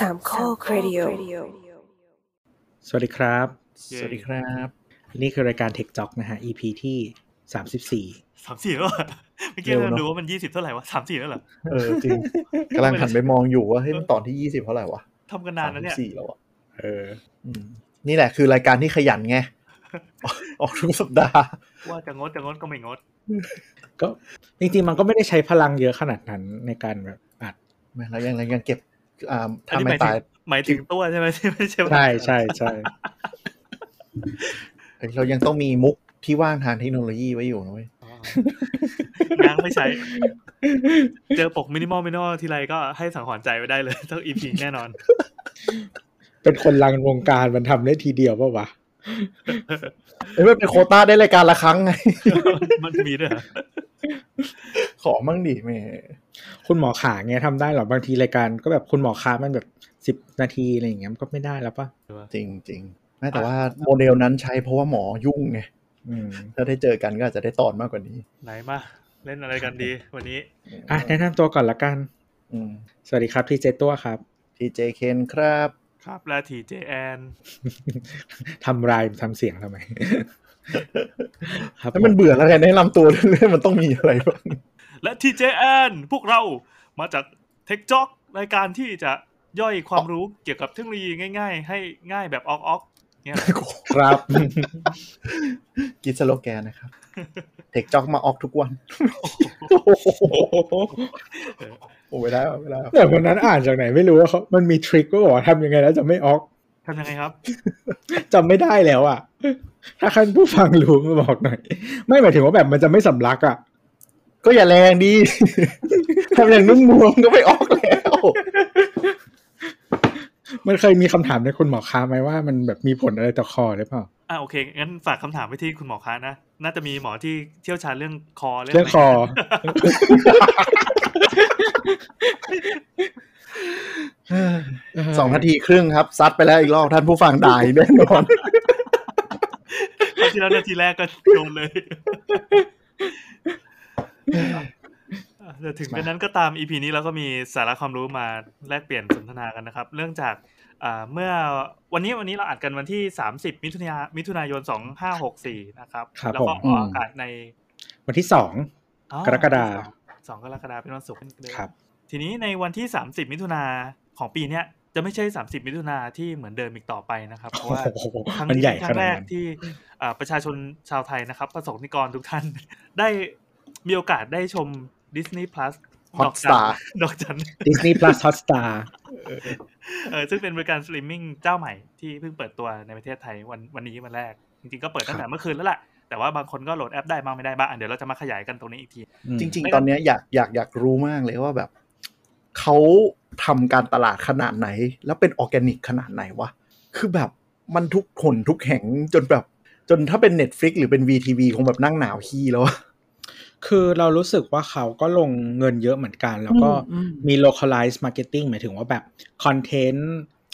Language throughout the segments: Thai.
สามข้อครดิโอสวัสดีครับ สวัสดีครับ นี่คือรายการ Tech Talk นะฮะ EP ที่สามสิบสี่สามสี่แล้วเหรอเมื่อกี้เร็วเราเนอะดูว่ามันยี่สิบเท่าไหร่วะสามสี่แล้วเหรอเออจริงกำลังหันไปมองอยู่ว่าเฮ้ยมันตอนที่ยี่สิบเท่าไหร่วะทำกันนานแล้วเนี่ยสี่แล้วอะเอออืมนี่แหละคือรายการที่ขยันไงออกทุกสัปดาห์ ว่าจะงดจะงดก็ไม่งด ก็จริงๆมันก็ไม่ได้ใช้พลังเยอะขนาดนั้นในการแบบอัดแม่เรายังยังเก็บอ่าอัน ถ้านี้หไม่มายถึตางยหมายถึงตัวใช่ไหมที่ไม่ใช่ว่าใช่ใช่ใช่เรายังต้องมีมุกที่ว่างทางเทคโนโลยีไว้อยู่นะเว้ยอ๋อง้างไม่ใช้ เจอปกมินิมอลมินิมอลทีไรก็ให้สังหรณ์ใจไว้ได้เลยต้องอีพีแน่นอน เป็นคนรังวงการมันทำได้ทีเดียวปะวะ เอ้ยมันเป็นโควต้าได้รายการละครั้งไง มันมีด้วยเหรอขอมั่งดิแม่คุณหมอขาเงี้ยทำได้เหรอบางทีรายการก็แบบคุณหมอขามันแบบสิบนาทีอะไรอย่างเงี้ยมันก็ไม่ได้แล้วปะจริงจริงแม่แต่ว่าโมเดลนั้นใช้เพราะว่าหมอยุ่งไงอืมถ้าได้เจอกันก็อาจจะได้ตอนมากกว่านี้ ไหนมาเล่นอะไรกันดี วันนี้ อะแนะนำตัวก่อนละกัน อืม สวัสดีครับที่เจตัวครับ ทีเจเคนครับ ครับ และทีเจแอนทำรายทำเสียงทำไมครับถ้ามันเบื่อแล้วไงแนะนำตัวเรื่อยๆมันต้องมีอะไรบ้างและทีเจแอนพวกเรามาจากเทคจ็อกรายการที่จะย่อยความรู้เกี่ยวกับเทคโนโลยีง่าย ๆ ให้ง่ายแบบออกออกๆ เนี่ยครับกินสโลแกนนะครับเทคจ็อกมาออกทุกวันโอ้ไม่ได้ว่ะไม่ได้ว่ะแต่วันนั้นอ่านจากไหนไม่รู้ว่าเขามันมีทริคก็บอกว่าทำยังไงแล้วจะไม่ออกทำยังไงครับจำไม่ได้แล้วอะ ถ้าใครผู้ฟังรู้มาบอกหน่อย ไม่หมายถึงว่าแบบมันจะไม่สำลักอะ ก็อย่าแรงดีทำอย่างนุ่มนวลก็ไม่ออกแล้ว มันเคยมีคำถามในคุณหมอค้าไหมว่ามันแบบมีผลอะไรต่อคอหรือเปล่าอ่าโอเคงั้นฝากคำถามไปที่คุณหมอค้านะน่าจะมีหมอที่เชี่ยวชาญเรื่องคอเรื่องคอสองนาทีครึ่งครับ ซัดไปแล้วอีกรอบท่านผู้ฟังด่าอีกแน่นอนคราวที่แล้วนาทีแรกก็จมเลยแต่ถึงกระนั้นก็ตาม EP นี้เราก็มีสาระความรู้มาแลกเปลี่ยนสนทนากันนะครับ เรื่องจากอ่า เมื่อวันนี้วันนี้เราอัดกันวันที่ 30 มิถุนายนมิถุนายน 2564 นะครับครับแล้วก็ผมออกอากาศในวันที่สองอ๋อกรกฎาสองกรกฎาเป็นวันศุกร์เลยครับ ทีนี้ในวันที่ 30 มิถุนาของปีเนี้ยจะไม่ใช่ 30 มิถุนาที่เหมือนเดิมอีกต่อไปนะครับ เพราะว่าโอ้โหครั้งมันนี้ใหญ่เป็นคขรั้งนาแรดกนั้นที่อ่าประชาชนชาวไทยนะครับ ประสงค์นิกรทุกท่าน ได้มีโอกาสได้ชม Disney Plus ดอกจัน Hotstar ดอกจัน Disney Plus Hotstarเออซึ่งเป็นบริการสตรีมมิ่งเจ้าใหม่ที่เพิ่งเปิดตัวในประเทศไทยวันวันนี้วันแรก จริงๆก็เปิดตั้งแต่เมื่อคืนแล้วแหละแต่ว่าบางคนก็โหลดแอปได้บ้างไม่ได้บ้างอะเดี๋ยวเราจะมาขยายกันตรงนี้อีกที จริง ๆ ตอนเนี้ยอยากอยากอยากรู้มากเลยว่าแบบเขาทำการตลาดขนาดไหน แล้วเป็นออร์แกนิกขนาดไหนวะ คือแบบมันทุกคนทุกแห่งจนแบบ จนถ้าเป็น Netflix หรือเป็น VTV คงแบบนั่งหนาวขี้แล้วอะ คือเรารู้สึกว่าเขาก็ลงเงินเยอะเหมือนกัน แล้วก็อืมมี localize marketing หมายถึงว่าแบบ content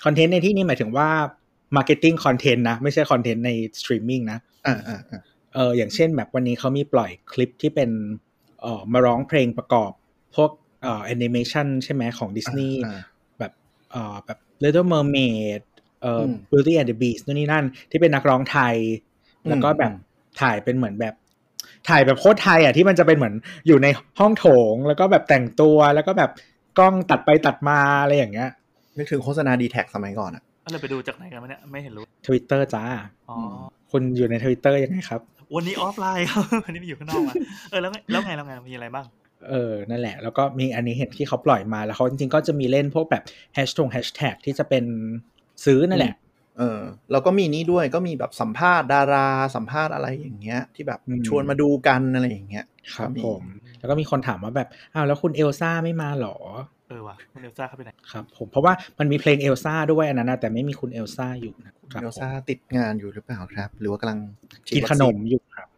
content ในที่นี้หมายถึงว่า marketing content นะ ไม่ใช่ content ใน streaming นะอ่าอ่าอ่าเอออย่างเช่นแบบวันนี้เขามีปล่อยคลิปที่เป็นเอ่อมาร้องเพลงประกอบพวกเอ่อแอนิเมชันใช่ไหมของดิสนีย์อ่าแบบเอ่อแบบ Little Mermaid เอ่ออม Beauty and the Beast นู่นนี่นั่น ที่เป็นนักร้องไทยอืมแล้วก็แบบอืมถ่ายเป็นเหมือนแบบ ถ่ายแบบโคตรไทยอะที่มันจะเป็นเหมือนอยู่ในห้องโถง แล้วก็แบบแต่งตัวแล้วก็แบบกล้องตัดไปตัดมาอะไรอย่างเงี้ยนึกถึงโฆษณาดีแท็สมัยก่อนอะก็เลยไปดูจากไหนกันวะเนี่ยไม่เห็นรู้ Twitter จ้าอ๋อคุณอยู่ใน Twitter ยังไงครับ วันนี้ออฟไลน์ครับวันนี้มาอยู่ข้างนอกอะเออแล้วไงแล้วไงแล้วไงมีอะไรบ้างเออ นั่นแหละ แล้วก็มีอันนี้เห็นที่เขาปล่อยมาแล้วเขาจริงๆ ก็จะมีเล่นพวกแบบแฮชทงแฮชแท็กที่จะเป็นซื้อนั่นแหละ เออแล้วก็มีนี่ด้วยก็มีแบบสัมภาษณ์ดารา สัมภาษณ์อะไรอย่างเงี้ย ที่แบบอืมชวนมาดูกันอะไรอย่างเงี้ย ครับก็มีผม แล้วก็มีคนถามว่าแบบอ้าวแล้วคุณเอลซ่าไม่มาเหรอเออว่ะคุณเอลซ่าเข้าไปไหนครับผมเพราะว่ามันมีเพลงเอลซ่าด้วยอันนั้นนะแต่ไม่มีคุณเอลซ่าอยู่นะครับเอลผมซ่าติดงานอยู่หรือเปล่าครับ หรือว่ากำลังฉีกินดวัขคนซีมอยู่ครับ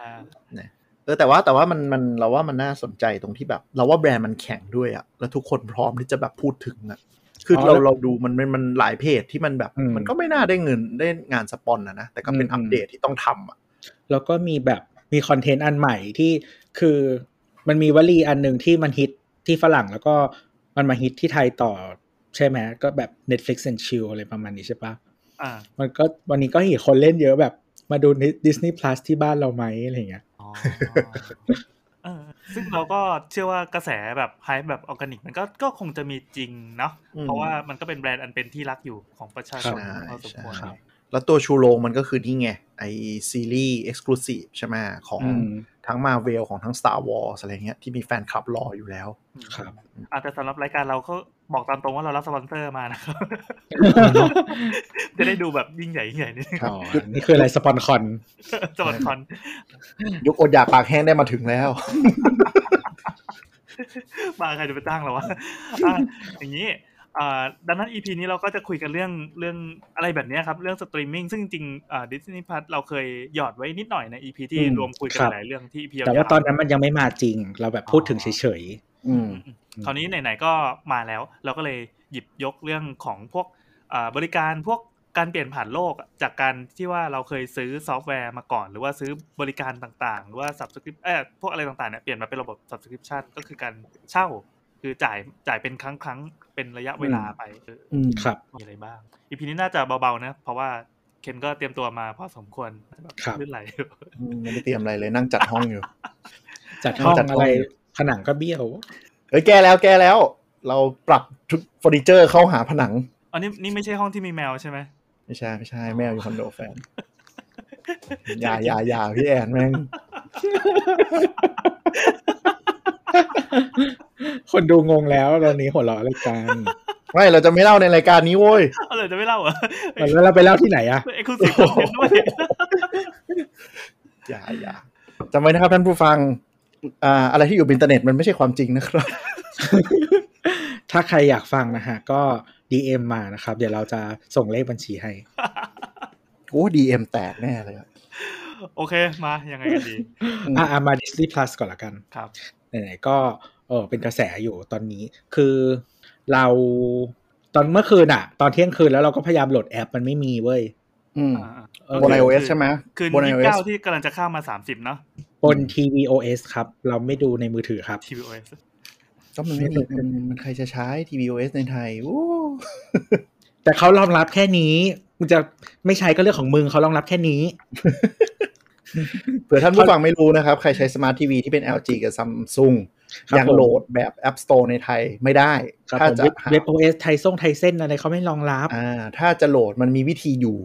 อ่าเออแต่ว่าแต่ว่ามันมันเราว่ามันน่าสนใจตรงที่แบบ เราว่าแบรนด์มันแข็งด้วยอะแล้วทุกคนพร้อมที่จะแบบพูดถึงอะ คือออเราแล้วเราดูมันมันมันหลายเพจที่มันแบบอืมมันก็ไม่น่าได้เงินได้งานสปอนนะนะแต่ก็เป็นอืมอัปเดตที่ต้องทำอะแล้วก็มีแบบมีคอนเทนต์อันใหม่ที่คือมันมีวลีอันหนึ่งที่มันฮิตที่ฝรั่งแล้วก็มันมาฮิตที่ไทยต่อใช่ไหมก็แบบ Netflix and chill อะไรประมาณนี้ใช่ปะอ่า มันก็วันนี้ก็เห็นคนเล่นเยอะแบบ มาดู Disney Plus ที่บ้านเราไหมอะไรเงี้ยอ๋อ เออซึ่งเราก็เชื่อว่ากระแสแบบ hype แบบออร์แกนิก มันก็ก็คงจะมีจริงเนาะอืมเพราะว่ามันก็เป็นแบรนด์อันเป็นที่รักอยู่ของประชาชนใช่พอสมควรใช่แล้วตัวชูโรงมันก็คือนี่ไง ไอซีรีส์ exclusive ใช่ไหมของอืมทั้ง Marvel ของทั้ง Star Wars อะไรเงี้ยที่มีแฟนคลับรออยู่แล้ว ครับอาแต่สำหรับรายการเราก็ บอกตามตรงว่าเรารับสปอนเซอร์มานะครับ จะได้ดูแบบยิ่งใหญ่ยิ่งใหญ่นิดนึงครับอ๋อนี่คืออะไร spon con spon conยุคอดอยากปากแห้งได้มาถึงแล้ว มาใครจะไปจ้างเราวะอะอย่างนี้อ่าดังนั้น EP นี้เราก็จะคุยกันเรื่องเรื่องอะไรแบบเนี้ยครับ เรื่องสตรีมมิ่งซึ่งจริงๆอ่า Disney Plus เราเคยหยอดไว้นิดหน่อยใน EP ที่อืมรวมคุยกันครับหลายเรื่องที่ EP แต่ว่าตอนนั้นมันยังไม่มาจริง เราแบบพูดถึงเฉยอืม คราวนี้ไหนๆก็มาแล้ว เราก็เลยหยิบยกเรื่องของพวกอ่าบริการพวกการเปลี่ยนผ่านโลกอะจากการที่ว่าเราเคยซื้อซอฟต์แวร์มาก่อน หรือว่าซื้อบริการต่างๆ หรือว่า subscription เออพวกอะไรต่างๆเนี่ยเปลี่ยนมาเป็นระบบ subscription ก็คือการเช่า คือจ่ายจ่ายเป็นครั้งครั้งๆเป็นระยะเวลาไปเอออืมๆครับมีอะไรบ้างอีพีนี้น่าจะเบาๆนะ เพราะว่าเคนก็เตรียมตัวมาพอสมควรแบบครับลื่นไหลอืมไม่ได้เตรียมอะไรเลยนั่งจัดห้องอยู่ จัดห้องจัดห้องอะไร ผนังก็เบี้ยวเฮ้ยแก้แล้วแก้แล้ว เราปรับทุกเฟอร์นิเจอร์เข้าหาผนังอันนี้นี่ไม่ใช่ห้องที่มีแมวใช่ไหมไม่ใช่ไม่ใช่แม่อยู่คอนโดแฟนอย่าอย่าอย่าพี่แอนแม่ง คนดูงงแล้วตอนนี้หัวเราะอะไรกันไม่เราจะไม่เล่าในรายการนี้โว้ยเอาเลยจะไม่เล่าเหรอแล้วเราไปเล่าที่ไหนอะ exclusive content ด้วยอย่าอย่าจำไว้นะครับท่านผู้ฟัง อ่าอะไรที่อยู่บนอินเทอร์เน็ตมันไม่ใช่ความจริงนะครับ ถ้าใครอยากฟังนะฮะ ก็ DM มานะครับ เดี๋ยวเราจะส่งเลขบัญชีให้ โอ้ DM แตกแน่เลยอะโอเคมา ยังไงกันดีอืมอะอะมา Disney Plus ก่อนละกันครับไหนๆก็เออเป็นกระแสอยู่ตอนนี้ คือเราตอนเมื่อคืนอะตอนเที่ยงคืนแล้วเราก็พยายามโหลดแอปมันไม่มีเว้ยอืมอ่าเออ บน iOS ใช่ไหมคืนบนยี่สิบ iOS เก้าที่กำลังจะข้ามมาสามสิบเนาะบน tvOS ครับ เราไม่ดูในมือถือครับ TVOS ก็มันไม่มีมันมันใครจะใช้ tvOS ในไทยโอ้แต่เขารองรับแค่นี้มึงจะไม่ใช้ก็เรื่องของมึงเขารองรับแค่นี้เผื่อท่านผู้ฟังไม่รู้นะครับ ใครใช้สมาร์ททีวีที่เป็น LG กับ Samsung ครับยังผมโหลดแบบ App Store ในไทยไม่ได้ครับถ้าผมจะเว็บหาเว็บ OS ไทยส่งไทยเส้นอะไรเขาไม่รองรับ อ่า ถ้าจะโหลดมันมีวิธีอยู่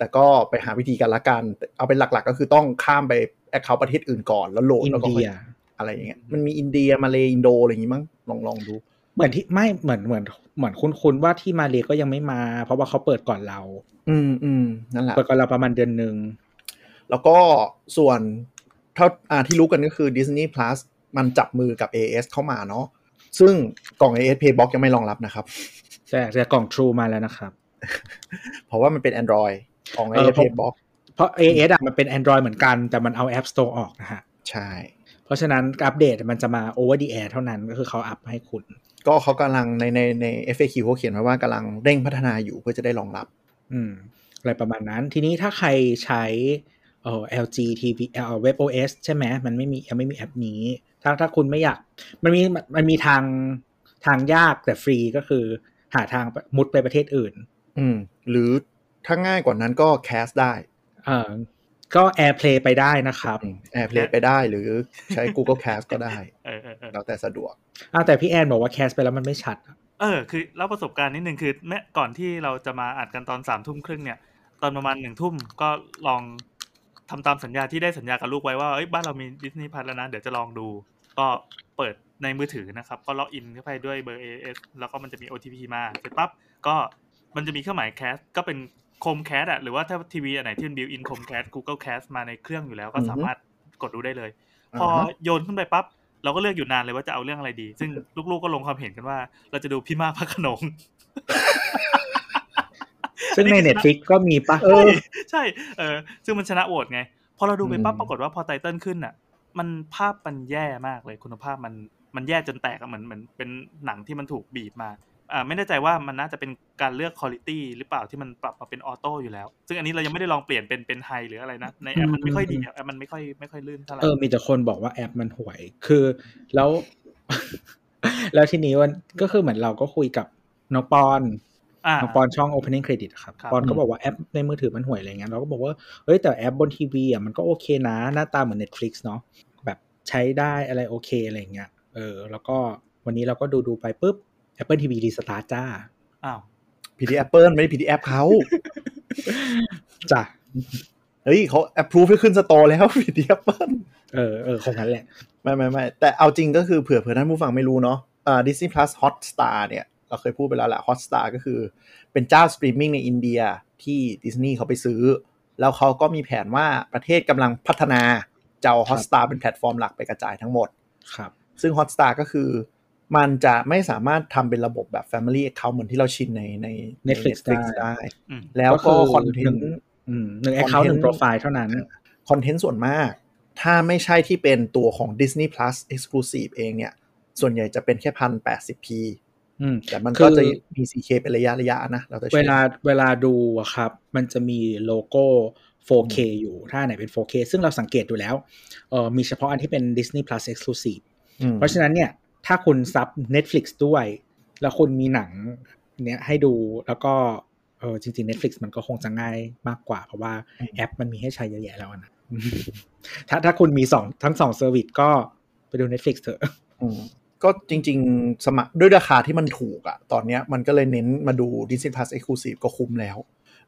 แต่ก็ไปหาวิธีกันละกัน เอาเป็นหลักๆ ก็คือต้องข้ามไป account ประเทศอื่นก่อนแล้ว log in แล้วก็เดี๋ยวค่อยอะไรอย่างเงี้ยมันมีอินเดียมาเลอินโดอะไรอย่างงี้มั้งลองลองดู เหมือนที่ไม่เหมือนเหมือนเหมือนคุ้นๆว่าที่มาเลก็ยังไม่มา เพราะว่าเขาเปิดก่อนเรา อืมอืมนั่นแหละเปิดก่อนเราประมาณเดือนหนึ่งแล้วก็ส่วนเท่าอ่าที่รู้กันก็คือ Disney Plus มันจับมือกับ AS เข้ามาเนาะซึ่งกล่อง AS Paybox ยังไม่รองรับนะครับ แต่แต่กล่อง True มาแล้วนะครับ เพราะว่ามันเป็น Android ของเออ AS ผม Paybox เพราะ AS อะมันเป็น Android เหมือนกัน แต่มันเอา App Store ออกนะฮะ ใช่ เพราะฉะนั้นอัปเดตมันจะมา over the air เท่านั้นก็คือเขาอัพให้คุณ ก็เขากำลังในในใน FAQ เขาเขียนไว้ว่ากำลังเร่งพัฒนาอยู่เพื่อจะได้รองรับ อืมอะไรประมาณนั้น ทีนี้ถ้าใครใช้เอ่อ LG TV เอ่อ WebOS ใช่ไหมมันไม่มียังไม่มีแอปนี้ ถ้าถ้าคุณไม่อยาก มันมีมันมีทางทางยากแต่ฟรีก็คือ หาทางมุดไปประเทศอื่น อืม หรือ ถ้าง่ายกว่านั้นก็ Cast ได้เอ่อก็ AirPlay ไปได้นะครับAirPlay ไปได้หรือใช้ Google Cast ก็ได้เออเออเออแล้วแต่สะดวกอ้าวแต่พี่แอนบอกว่า cast ไปแล้วมันไม่ชัดอะเออ คือเล่าประสบการณ์นิดนึงคือแม้ก่อนที่เราจะมาอัดกันตอนสามทุ่มครึ่งเนี่ย ตอนประมาณหนึ่งทุ่มก็ลองทำตามสัญญาที่ได้สัญญากับลูกไว้ว่าเอ้ยบ้านเรามี Disney Plus แล้วนะ เดี๋ยวจะลองดู ก็เปิดในมือถือนะครับ ก็ล็อกอินเข้าไปด้วยเบอร์ AS แล้วก็มันจะมี OTP มาเสร็จปั๊บก็มันจะมีเครื่องหมาย cast ก็เป็นChromecast อะหรือว่าถ้าทีวีอันไหนที่เป็นบิวอินโคมแคส Google Cast มาในเครื่องอยู่แล้วก็อือฮึสามารถกดดูได้เลย พออ่าฮะโยนขึ้นไปปั๊บเราก็เลือกอยู่นานเลยว่าจะเอาเรื่องอะไรดี ซึ่งลูกๆก็ลงความเห็นกันว่า เราจะดูพี่มากพระโขนงซึ่งใน Netflix ก็มีปะเออใช่เออซึ่งมันชนะโหวตไง พอเราดูไปปั๊บอืมปรากฏว่าพอ title ขึ้นอะ มันภาพมันแย่มากเลยคุณภาพมันมันแย่จนแตกอะเหมือนเหมือนเป็นหนังที่มันถูกบีบมาอ่า ไม่แน่ใจว่ามันน่าจะเป็นการเลือกคุณ i t y หรือเปล่าที่มันปรับมาเป็นออโต้อยู่แล้ว ซึ่งอันนี้เรายังไม่ได้ลองเปลี่ยนเป็นเป็นไฮหรืออะไรนะ ในแอปมันไม่ค่อยดีอะแอปมันไม่ค่อยไม่ค่อยลื่นเท่าไหร่เออมีแต่คนบอกว่าแอปมันห่วย คือแล้ว แล้วทีนี้วันก็คือเหมือนเราก็คุยกับน้องปอนอ่าน้องปอนช่อง Opening Credit ครับครับปอนก็บอกว่าแอปในมือถือมันห่วยอะไรเงี้ยเราก็บอกว่าเฮ้ยแต่แอปบนทีวีอะมันก็โอเคนะ หน้าตาเหมือน Netflix เนาะแบบใช้ได้อะไรโอเคอะไรเงี้ยเออ แล้วก็วันนี้เราก็ดูดูๆไปปุ๊บ Apple TV รีสตาร์จ้า อ้าวพอดีแอปเปิลไม่ได้พอดีแอปเขาจ้ะเฮ้ยเขา approve ให้ขึ้น store แล้วพอดีแอปเปิลเออเออคงนั้นแหละ ไม่ไม่ไม่แต่เอาจริงก็คือเผื่อเผื่อท่านผู้ฟังไม่รู้เนาะอ่า Disney Plus Hotstar เนี่ย เราเคยพูดไปแล้วแหละ Hotstar ก็คือเป็นเจ้าสตรีมมิ่งในอินเดียที่ดิสนีย์เขาไปซื้อ แล้วเขาก็มีแผนว่าประเทศกำลังพัฒนาจะเอา Hotstar เป็นแพลตฟอร์มหลักไปกระจายทั้งหมดครับซึ่ง Hotstar ก็คือ มันจะไม่สามารถทำเป็นระบบแบบ Family Account เหมือนที่เราชินในใน Netflix ได้ได้อืมแล้วก็ก็คือคอนเทหนึ่นงต์อืมหนึ่งแอคเคาท์หนึ่ง content โปรไฟล์เท่านั้น content ส่วนมาก ถ้าไม่ใช่ที่เป็นตัวของ Disney Plus Exclusive เองเนี่ย ส่วนใหญ่จะเป็นแค่พันแปดสิบ p อืมแต่มันคือก็จะมี 4K เป็นระยะระยะนะเราจะเวลาเวลาดูอะครับ มันจะมีโลโก้ 4K อยู่ถ้าไหนเป็น 4K ซึ่งเราสังเกตดูแล้วเออมีเฉพาะอันที่เป็น Disney Plus Exclusive อืมเพราะฉะนั้นเนี่ย ถ้าคุณซับ Netflix ด้วย แล้วคุณมีหนังเนี้ยให้ดูแล้วก็เออจริงๆ Netflix มันก็คงจะง่ายมากกว่า เพราะว่าแอปมันมีให้ใช้เยอะแยะแล้วนะถ้าถ้าคุณมีสองทั้งสองเซอร์วิสก็ไปดู Netflix เถอะก็จริง ๆ สมัครด้วยราคาที่มันถูกอะตอนเนี้ยมันก็เลยเน้นมาดู Disney Plus Exclusive ก็คุ้มแล้ว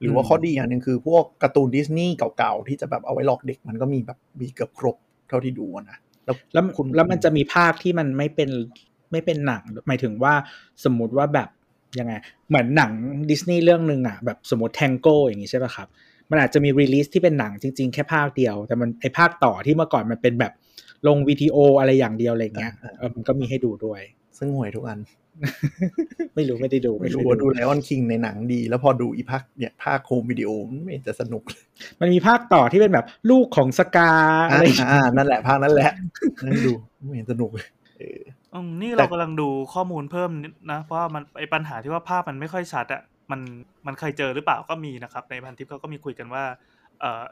หรือว่าข้อดีอย่างหนึ่งคือพวกการ์ตูนดิสนีย์เก่าๆ ที่จะแบบเอาไว้หลอกเด็กมันก็มีแบบมีเกือบครบเท่าที่ดูนะ แล้วแล้วคุณแล้วมันจะมีภาคที่มันไม่เป็นไม่เป็นหนัง หมายถึงว่าสมมุติว่าแบบยังไง เหมือนหนังดิสนีย์เรื่องหนึ่งอะแบบสมมติแทงโกอย่างงี้ใช่ป่ะครับ มันอาจจะมี release ที่เป็นหนังจริง ๆ แค่ภาคเดียว แต่มันไอภาคต่อที่เมื่อก่อนมันเป็นแบบลงวิดีโออะไรอย่างเดียวอะไรเงี้ยเออมันก็มีให้ดูด้วย ซึ่งห่วยทุกอัน ไม่รู้ไม่ได้ดูไม่รู้เคยว่าดูไลออนคิงในหนังดี แล้วพอดูอีภาคเนี่ยภาคโฮมวิดีโอมันไม่เห็นจะสนุกเลยมันมีภาคต่อที่เป็นแบบ ลูกของสกาอะอ่าไรอย่างเงี้ยอ่านั่นแหละภาคนั้นแหละนั่นดูไม่เห็นสนุกเลยเอออืมนี่แต่เรากำลังดูข้อมูลเพิ่มนิดนะ เพราะว่ามันไอปัญหาที่ว่าภาพมันไม่ค่อยชัดอะมันมันเคยเจอหรือเปล่าก็มีนะครับ ในพันทิปเขาก็มีคุยกันว่าเอ่อ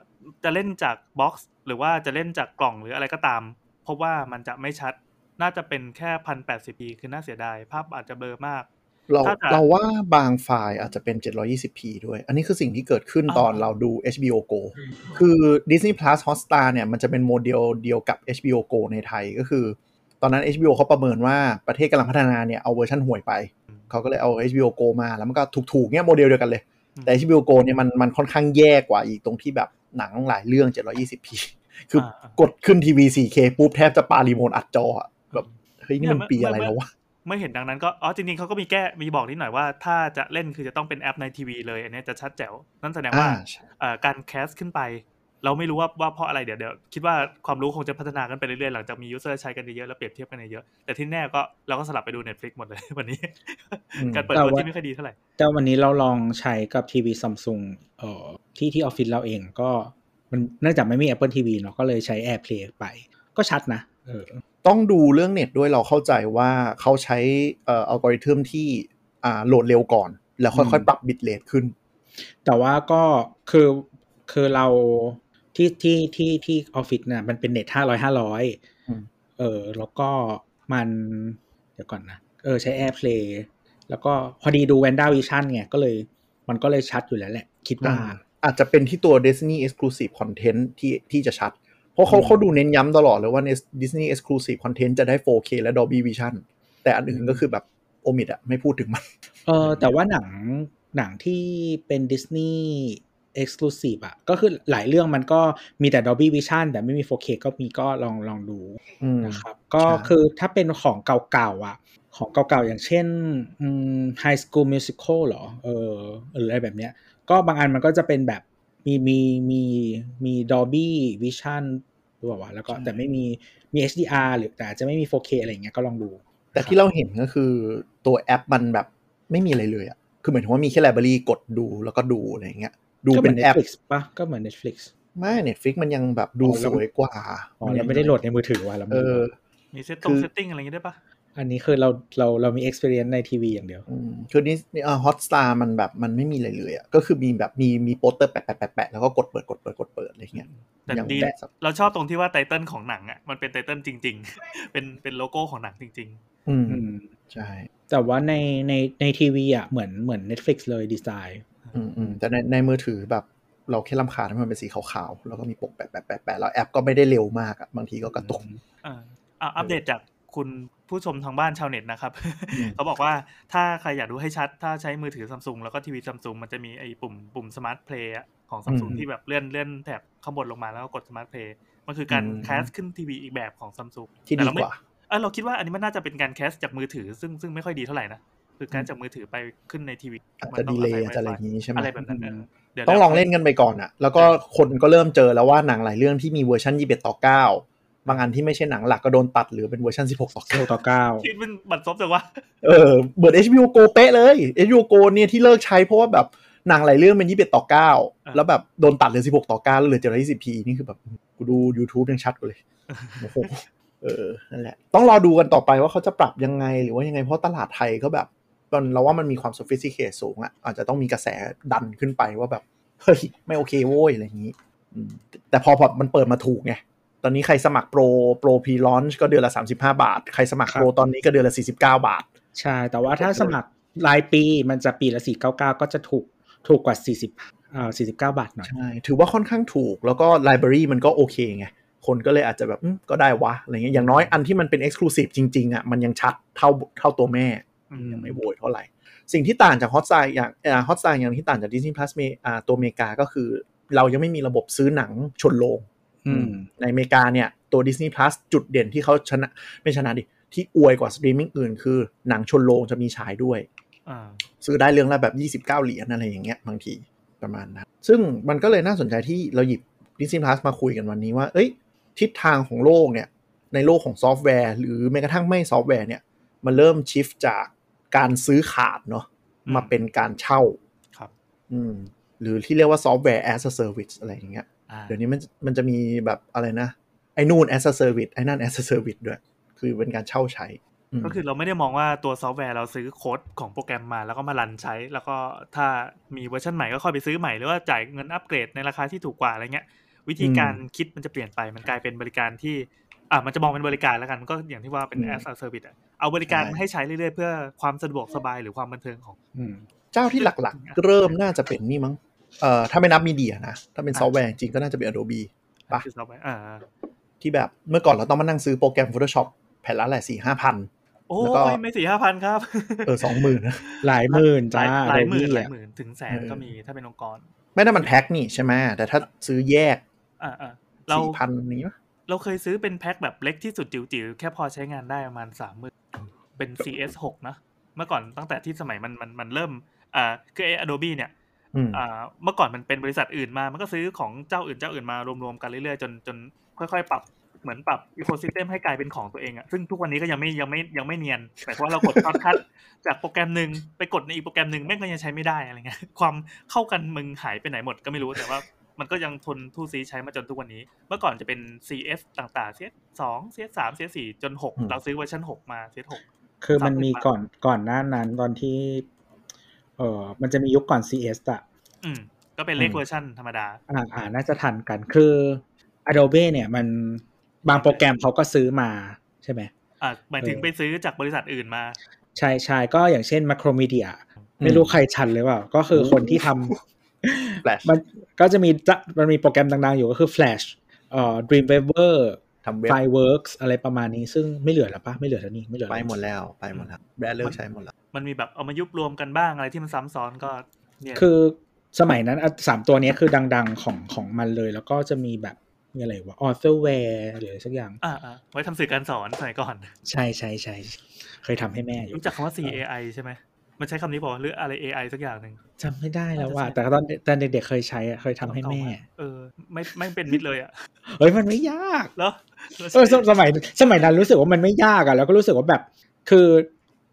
จะเล่นจากบ็อกซ์หรือว่าจะเล่นจากกล่องหรืออะไรก็ตามพบว่ามันจะไม่ชัด น่าจะเป็นแค่พันแปดสิบ p คือน่าเสียดาย ภาพอาจจะเบลอมาก เราถ้าจะเราว่าบางไฟล์อาจจะเป็น 720p ด้วย อันนี้คือสิ่งที่เกิดขึ้นอ๋อตอนเราดู HBO Go คือ Disney Plus Hotstar เนี่ย มันจะเป็นโมเดลเดียวกับ HBO Go ในไทยก็คือ ตอนนั้น HBO เขาประเมินว่าประเทศกำลังพัฒนาเนี่ยเอาเวอร์ชันห่วยไป เขาก็เลยเอา HBO Go มาแล้วมันก็ถูกๆเนี่ยโมเดลเดียวกันเลย แต่ HBO Go เนี่ยมันมันค่อนข้างแย่กว่าอีกตรงที่แบบหนังหลายเรื่อง 720p คืออากดขึ้นทีวี 4K ปุ๊บแทบจะปารีโมทอัดจออะแบบ เฮ้ยนี่มันปีอะไรแล้ววะไม่เห็นดังนั้นก็อ๋อจริงๆเขาก็มีแก้มีบอกนิดหน่อยว่า ถ้าจะเล่นคือจะต้องเป็นแอปในทีวีเลย อันเนี้ยจะชัดแจ๋วนั่นแสดงว่าอ่าใช่เอ่อการ cast ขึ้นไป เราไม่รู้ว่าว่าเพราะอะไรเดี๋ยวเดี๋ยวคิดว่าความรู้คงจะพัฒนากันไปเรื่อยๆหลังจากมี user ใช้กันเยอะๆแล้วเปรียบเทียบกันเยอะๆแต่ที่แน่ก็เราก็สลับไปดู Netflix หมดเลยวันนี้อืมการเปิดแต่ตัวว่าที่ไม่ค่อยดีเท่าไหร่แต่วันนี้เราลองใช้กับทีวีซัมซุงเอ่อที่ที่ออฟฟิศเราเองก็มันเนื่องจากไม่มี Apple TV เนาะก็เลยใช้ AirPlay ไป ก็ชัดนะเออ ต้องดูเรื่องเน็ตด้วยเราเข้าใจว่าเขาใช้เอ่ออัลกอริทึมที่อ่าโหลดเร็วก่อน แล้วค่อยๆ ปรับ bitrate ขึ้น แต่ว่าก็คือคือเราที่ที่ที่ที่ออฟฟิศเนี่ยมันเป็นเน็ตห้าร้อยห้าร้อยอืมเออแล้วก็มัน เดี๋ยวก่อนนะ เออใช้ AirPlay แล้วก็พอดีดู Wanda Vision ไงก็เลย มันก็เลยชัดอยู่แล้วแหละ คิดว่าอาจจะเป็นที่ตัว Disney Exclusive Content ที่ที่จะชัด เพราะเขาอืมเขาดูเน้นย้ำตลอดเลยว่า Disney Exclusive Content จะได้ 4K และ Dolby Vision แต่อันอื่นก็คือแบบโอมิดอะไม่พูดถึงมัน เออแต่ว่าหนังหนังที่เป็นดิสนีย์ Exclusive อะก็คือหลายเรื่องมันก็มีแต่ Dolby Vision แต่ไม่มี 4K ก็มีก็ลองลองดูอืมนะครับ ก็ใช่คือถ้าเป็นของเก่าๆอะของเก่าๆ อย่างเช่นอืม High School Musical เหรอเออหรืออะไรแบบเนี้ย ก็บางอันมันก็จะเป็นแบบ มีมีมีมี Dolby Vision หรือเปล่าวะแล้วก็แต่ไม่มีมี HDR หรือแต่อาจจะไม่มี 4K อะไรอย่างเงี้ยก็ลองดู แต่ที่เราเห็นก็คือตัวแอปมันแบบไม่มีอะไรเลยอะคือหมายถึงว่ามีแค่ไลบรารีกดดูแล้วก็ดูอะไรอย่างเงี้ย ดูก็เหเป็มือนนแอป Netflix ปะก็เหมือน Netflix ไม่ Netflix มันยังแบบดูอ๋อแล้วสวยกว่าอ๋อเราไม่ได้โหลดในมือถือว่ะเราเอไม่รู้อมี setting คือ setting อะไรอย่างงี้ได้ปะ อันนี้คือเราเราเรามี experience ในทีวีอย่างเดียวอืมคือนี่เอ่อ Hotstar มันแบบมันไม่มีอะไรเลยอะก็คือมีแบบมีมีโปสเตอร์แปะแปะแปะแปะแล้วก็กดเปิดกดเปิดกดเปิดอะไรเงี้ยแต่อย่างดีแบะสักเราชอบตรงที่ว่า title ของหนังอะมันเป็น title จริง ๆ เป็นเป็นโลโก้ของหนังจริงอืมอืมใช่ แต่ว่าในในในทีวีอะเหมือนเหมือน Netflix เลยดีไซน์อืมอืมแต่ในในมือถือแบบเราแค่รำคาญให้มันเป็นสีขาวๆแล้วก็มีปกแปะแปะแปะแปะแล้วแอปก็ไม่ได้เร็วมากอะบางทีก็กระตุกๆอ่าอะอัปเดตจากคุณ ผู้ชมทางบ้านชาวเน็ตนะครับอืมเขาบอกว่าถ้าใครอยากดูให้ชัด ถ้าใช้มือถือซัมซุงแล้วก็ทีวีซัมซุงมันจะมีไอ้ปุ่มปุ่ม Smart Play ของซัมซุงที่แบบเลื่อนเลื่อนแถบข้างบนลงมาแล้วก็กด Smart Play มันคือการ cast ขึ้นทีวีอีกแบบของซัมซุงที่ดีกว่าเออเราคิดว่าอันนี้มันน่าจะเป็นการ cast จากมือถือ ซึ่งซึ่งไม่ค่อยดีเท่าไหร่นะคือการจากมือถือไปขึ้นในทีวีอาจมัจะนต้ดีงเลย์ศัอาจจะอะไร Wi-Fi อย่างนี้ใช่ไหมอะไรแบบนั้นเออดี๋ยวต้องลองเล่นกันไปก่อนอะแล้วก็คนก็เริ่มเจอแล้วว่าหนังหลายเรื่องที่มีเวอร์ชัน21ต่อ9 บางอันที่ไม่ใช่หนังหลักก็โดนตัดหรือเป็นเวอร์ชัน16ต่อเก้าต่อเก้าคิดเป็นบัตรซบแต่ว่า9เออเบิร์ด HBO Go เป๊ะเลย HBO Go เนี่ยที่เลิกใช้เพราะว่าแบบหนังหลายเรื่องเป็น21ต่อ9แล้วแบบโดนตัดเหลือ16ต่อ9แล้วเหลือ 720p นี่คือแบบกูดู YouTube ยังชัดกว่าเลยโอ้โหเออนั่นแหละ ต้องรอดูกันต่อไปว่าเขาจะปรับยังไงหรือว่ายังไง เพราะตลาดไทยก็แบบมันเราว่ามันมีความ sophisticated สูงอะอาจจะต้องมีกระแสดันขึ้นไปว่าแบบเฮ้ยไม่โอเคโว้ยอะไรอย่างนี้อืมแต่พอพอมันเปิดมาถูกไง ตอนนี้ใครสมัครโปรโปรพีลอนก็เดือนละ35 บาท ใครสมัครโปรตอนนี้ก็เดือนละ 49 บาท ใช่ แต่ว่าถ้าสมัครรายปีมันจะปีละสี่เก้าเก้าก็จะถูกถูกกว่าสี่สิบอ่าสี่สิบเก้าบาทหน่อยใช่ ถือว่าค่อนข้างถูกแล้วก็ไลบรารีมันก็โอเคไง คนก็เลยอาจจะแบบอืมก็ได้วะอะไรเงี้ยอย่างน้อยอันที่มันเป็น Exclusive จริงๆอะมันยังชัดเท่าเท่าตัวแม่อืมยังไม่โวยเท่าไหร่ สิ่งที่ต่างจาก Hotstar อย่าง Hotstar อย่างที่ต่างจาก Disney Plus เมอ่าตัวอเมริกาก็คือ เรายังไม่มีระบบซื้อหนังชนโรงอืม ในอเมริกาเนี่ย ตัว Disney Plus จุดเด่นที่เขาชนะ ไม่ชนะดิ ที่อวยกว่าสตรีมมิ่งอื่น คือหนังชนโรงจะมีฉายด้วยอ่าซื้อได้เรื่องละแบบ 29 เหรียญอะไรอย่างเงี้ยบางทีประมาณนั้น ซึ่งมันก็เลยน่าสนใจที่เราหยิบ Disney Plus มาคุยกันวันนี้ว่า เอ้ย ทิศทางของโลกเนี่ย ในโลกของซอฟต์แวร์ หรือแม้กระทั่งไม่ซอฟต์แวร์เนี่ยมันเริ่ม shift จากการซื้อขาดเนาะอืมมาเป็นการเช่าครับ อืมหรือที่เรียกว่าซอฟต์แวร์ as a service อะไรอย่างเงี้ยอ่า เดี๋ยวนี้มันมันจะมีแบบอะไรนะ ไอ้นู่น as a service ไอ้นั่น as a service ด้วย คือเป็นการเช่าใช้มก็คือเราไม่ได้มองว่าตัวซอฟต์แวร์เราซื้อโค้ดของโปรแกรมมาแล้วก็มา run ใช้ แล้วก็ถ้ามีเวอร์ชันใหม่ก็ค่อยไปซื้อใหม่หรือว่าจ่ายเงินอัปเกรดในราคาที่ถูกกว่าอะไรเงี้ย วิธีการคิดมันจะเปลี่ยนไปมันกลายเป็นบริการที่อะมันจะมองเป็นบริการแล้วกันก็อย่างที่ว่าเป็น as a service อะเอาบริการให้ใช้เรื่อยๆ เพื่อความสะดวกสบายหรือความบันเทิงของอืมเจ้าที่หลักๆ เริ่มน่าจะเป็นนี่มั้ง เอ่อถ้าไม่นับ media นะ ถ้าเป็นอ่าซอฟต์แวร์จริงก็น่าจะเป็น Adobe ปะคือซอฟต์แวร์อ่าที่แบบเมื่อก่อนเราต้องมานั่งซื้อโปรแกรม Photoshop แผ่นละแหละสี่ห้าพันโอ้แล้วก็ยไม่สี่ห้าพันครับ เออสองหมื่นนะหลายหมื่นหจ้าลายหลายหมื่น Adobe หลายอะหมื่นถึงแสนเออก็มีถ้าเป็นองค์กร ไม่ได้มันแพ็คนี่ใช่ไหมแต่ถ้าซื้อแยกอ่าอ่าเราสี่พันนี้ปะเราเคยซื้อเป็นแพ็คแบบเล็กที่สุดจิ๋วๆ แค่พอใช้งานได้ประมาณสามหมื่นเป็น CS 6 นะ เมื่อก่อนตั้งแต่ที่สมัยมันมันมันเริ่มอ่าคือไอ้ Adobe เนี่ย อืมอ่าเมื่อก่อนมันเป็นบริษัทอื่นมา มันก็ซื้อของเจ้าอื่นเจ้าอื่นมารวมๆกันเรื่อยๆจนจนค่อยๆ ปรับเหมือนปรับ ecosystem ให้กลายเป็นของตัวเองอะซึ่งทุกวันนี้ก็ยังไม่ยังไม่ยังไม่เนียนหมายความว่าเรากด shortcut จากโปรแกรมหนึ่งไปกดในอีกโปรแกรมหนึ่งแม่งก็ยังใช้ไม่ได้อะไรเงี้ยความเข้ากันมึงหายไปไหนหมดก็ไม่รู้แต่ว่ามันก็ยังทนทู่ซี้ใช้มาจนทุกวันนี้ เมื่อก่อนจะเป็น CS ต่างๆ CS 2 CS 3 CS 4จน6เราซื้อเวอร์ชัน6มา CS 6คือมันมี30ก่อนก่อนหน้านั้นตอนที่ เออมันจะมียุคก่อน CS อะอืม ก็เป็นเลขอืมเวอร์ชันธรรมดา อ่าอ่าน่าจะทันกันคือ Adobe เนี่ยมันบางโปรแกรมเขาก็ซื้อมาใช่ไหมอ่าหมายถึงเออไปซื้อจากบริษัทอื่นมา ใช่ใช่ก็อย่างเช่น Macromedia ไม่รู้ใครชันหรือเปล่า ก็คือคนที่ทำ Flash มันก็จะมีจะมันมีโปรแกรมดังๆอยู่ก็คือ Flash เอ่อ Dreamweaver ทำเว็บ Fireworks อะไรประมาณนี้ซึ่งไม่เหลือแล้วปะไม่เหลือแล้วนี่ไม่เหลือไปแล้วหมดแล้วไปหมดแล้วแบรนด์เลิกใช้หมดแล้ว มันมีแบบเอามายุบรวมกันบ้างอะไรที่มันซ้ำซ้อนก็เนี่ยคือสมัยนั้นอะสามตัวเนี้ยคือดังๆของของมันเลย แล้วก็จะมีแบบมีอะไรวะ Authorware หรืออะไรสักอย่างอ่าอ่าไว้ทำสื่อการสอนสมัยก่อน ใช่ใช่ใช่เคยทำให้แม่อยู่รู้จักคำว่า CAI ใช่ไหมมันใช้คำนี้บอกหรืออะไร AI สักอย่างหนึ่ง จำไม่ได้แล้วว่าน่าจะใช่แต่ตอนตอนเด็กๆเคยใช้อะเคยทำให้แม่ เออ ไม่ไม่เป็นมิดเลยอะเฮ้ยมันไม่ยากแล้วเออสสมัยสมัยนั้นรู้สึกว่ามันไม่ยากอะแล้วก็รู้สึกว่าแบบ คือ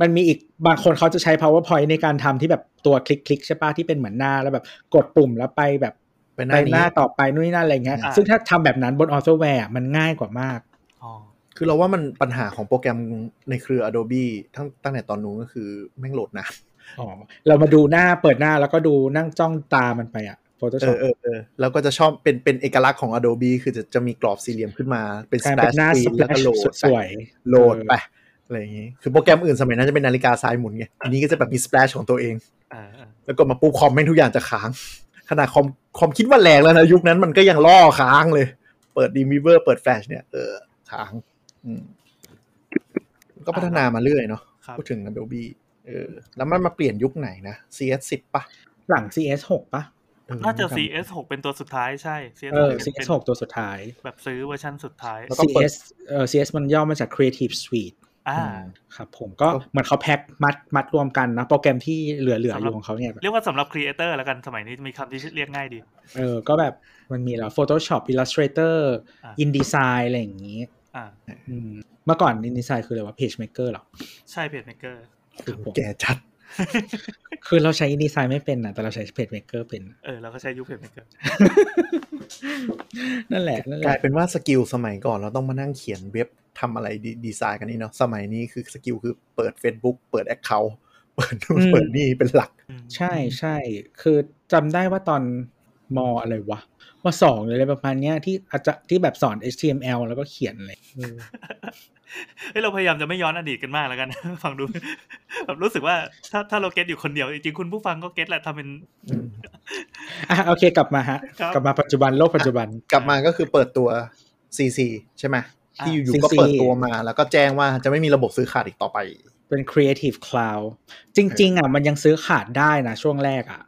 มันมีอีกบางคนเขาจะใช้ powerpoint ในการทำที่แบบตัวคลิกๆใช่ปะที่เป็นเหมือนหน้าแล้วแบบกดปุ่มแล้วไปแบบเป็นหไปน้าหนี้น้าต่อไปนู่นนี่นั่นอะไรเงี้ยอ่าซึ่งถ้าทำแบบนั้นบนออโตแวร์มันง่ายกว่ามากอ๋อคือเราว่ามันปัญหาของโปรแกรมในเครือ Adobe ทั้งตั้งแต่ตอนนู้นก็คือแม่งโหลดนาน อ๋อเรามาดูหน้าเปิดหน้าแล้วก็ดูนั่งจ้องตามันไปอะเอ Photoshop อเออเออแล้วก็จะชอบเป็นเป็นเอกลักษณ์ของ Adobe คือจะจะมีกรอบสี่เหลี่ยมขึ้นมาเป็นกลายเป็น splash หน้า screen แล้วก็โหลดสวยโหลดไปอะไรอย่างงี้ คือโปรแกรมอื่นสมัยนั้นจะเป็นนาฬิกาทรายหมุนไง อันนี้ก็จะแบบมี splash ของตัวเองอ่าอ่าแล้วก็มาปุ๊บคอมแม่งทุกอย่างจะค้าง ขนาดคอมคอมคิดว่าแรงแล้วนะ ยุคนั้นมันก็ยังล่อค้างเลย เปิดดีมิเวอร์เปิดแฟลชเนี่ย เออค้างอืมก็พัฒนามาเรื่อยเนาะครับพูดถึง Adobe เออ แล้วมันมาเปลี่ยนยุคไหนนะ CS 10ปะ หลัง CS 6ปะเออน่าจะ CS 6เป็นตัวสุดท้ายใช่ CS เออ6 CS 6ตัวสุดท้าย แบบซื้อเวอร์ชันสุดท้ายแล้วก็เปิด CS เอ่อ CS มันย่อมาจาก Creative Suite อ่าครับผมก็เหมือนเขาแพ็คมัดมัดรวมกันนะ โปรแกรมที่เหลือๆอยู่ของเขาเนี่ย เรียกว่าสำหรับครีเอเตอร์แล้วกันสมัยนี้มีคำที่เรียกง่ายดี เออ ก็แบบมันมีแล้ว Photoshop Illustrator อ่า InDesign อะไรอย่างนี้ อ่าอืมเมื่อก่อน InDesign คืออะไรวะ PageMaker เหรอ ใช่เพจเมเกอร์ครับผมแกจัด คือเราใช้ InDesign ไม่เป็นนะแต่เราใช้ PageMaker เป็น เออเราก็ใช้ยุค PageMakerนั่นแหละนั่นแหละกลายเป็นว่า skill สมัยก่อนเราต้องมานั่งเขียนเว็บทำอะไรดีดีไซน์กันนี่เนาะสมัยนี้คือ skill คือเปิด Facebook เปิด Account เปิดนู่นเปิดนี่เป็นหลัก ใช่ใช่คือจำได้ว่าตอน มอะไรวะมสองหรืออะไรประมาณเนี้ยที่อาจจะที่แบบสอน HTML แล้วก็เขียนอะไรเออเฮ้ยเราพยายามจะไม่ย้อนอดีตกันมากแล้วกัน ฟังดูแบบรู้สึกว่าถ้าถ้าเราเก็ตอยู่คนเดียวจริงๆคุณผู้ฟังก็เก็ตแหละทำเป็นอะโอเคกลับมาฮะครับกลับมาปัจจุบันโลกปัจจุบันกลับมาก็คือเปิดตัว CC ใช่ไหมที่อยู่ๆก็ CC เปิดตัวมา แล้วก็แจ้งว่าจะไม่มีระบบซื้อขาดอีกต่อไป เป็น Creative Cloud จริง ๆอะมันยังซื้อขาดได้นะช่วงแรกอะ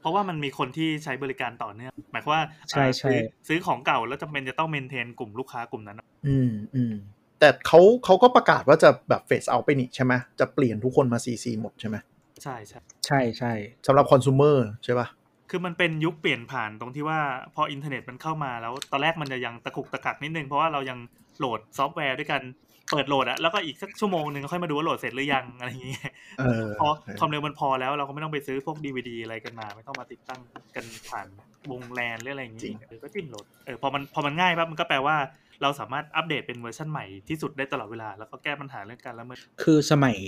เพราะว่ามันมีคนที่ใช้บริการต่อเนื่องหมายความว่าใช่ใช่ซื้อซื้อของเก่าแล้วจำเป็นจะต้อง maintain กลุ่มลูกค้ากลุ่มนั้น อืมอืมแต่เขาเขาก็ประกาศว่าจะแบบ phase out ไปนี่ใช่ไหมจะเปลี่ยนทุกคนมา CC หมดใช่ไหมใช่ใช่ใช่ใช่สำหรับคอน sumer ใช่ปะคือมันเป็นยุคเปลี่ยนผ่านตรงที่ว่าพออินเทอร์เน็ตมันเข้ามาแล้ว ตอนแรกมันจะยังตะกุกตะกักนิดนึง เพราะว่าเรายังโหลดซอฟต์แวร์ด้วยกัน เปิดโหลดอะแล้วก็อีกสักชั่วโมงหนึ่งค่อยมาดูว่าโหลดเสร็จหรือยังอะไรอย่างเงี้ยเออพอความเร็วมันพอแล้วเราก็ไม่ต้องไปซื้อพวกดีวดีอะไรกันมา ไม่ต้องมาติดตั้งกันผ่านวงแลนหรืออะไรอย่างงี้เออก็จิ้มโหลดเออพอมันพอมันง่ายปั๊บมันก็แปลว่าเราสามารถอัปเดตเป็นเวอร์ชันใหม่ที่สุดได้ตลอดเวลา แล้วก็แก้ปัญหาเรื่องการละเมิดคือสมัย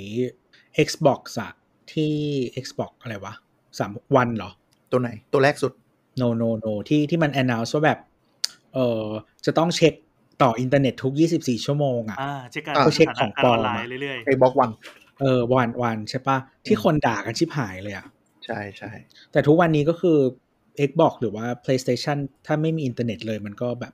Xbox อะที่ Xbox อะไรวะสามวันเหรอ ตัวไหน ตัวแรกสุด no no no ที่ที่มัน announce ว่าแบบ เออจะต้องเช็ค ต่ออินเทอร์เน็ตทุก 24 ชั่วโมงอะอ่าเช็คการอ่าเช็คของปลอมออนไลน์อะเรื่อยไอ้บล็อกวันเออวันวันใช่ปะที่คนด่ากันชิบหายเลยอะใช่ใช่แต่ทุกวันนี้ก็คือ Xbox หรือว่า PlayStation ถ้าไม่มีอินเทอร์เน็ตเลยมันก็แบบ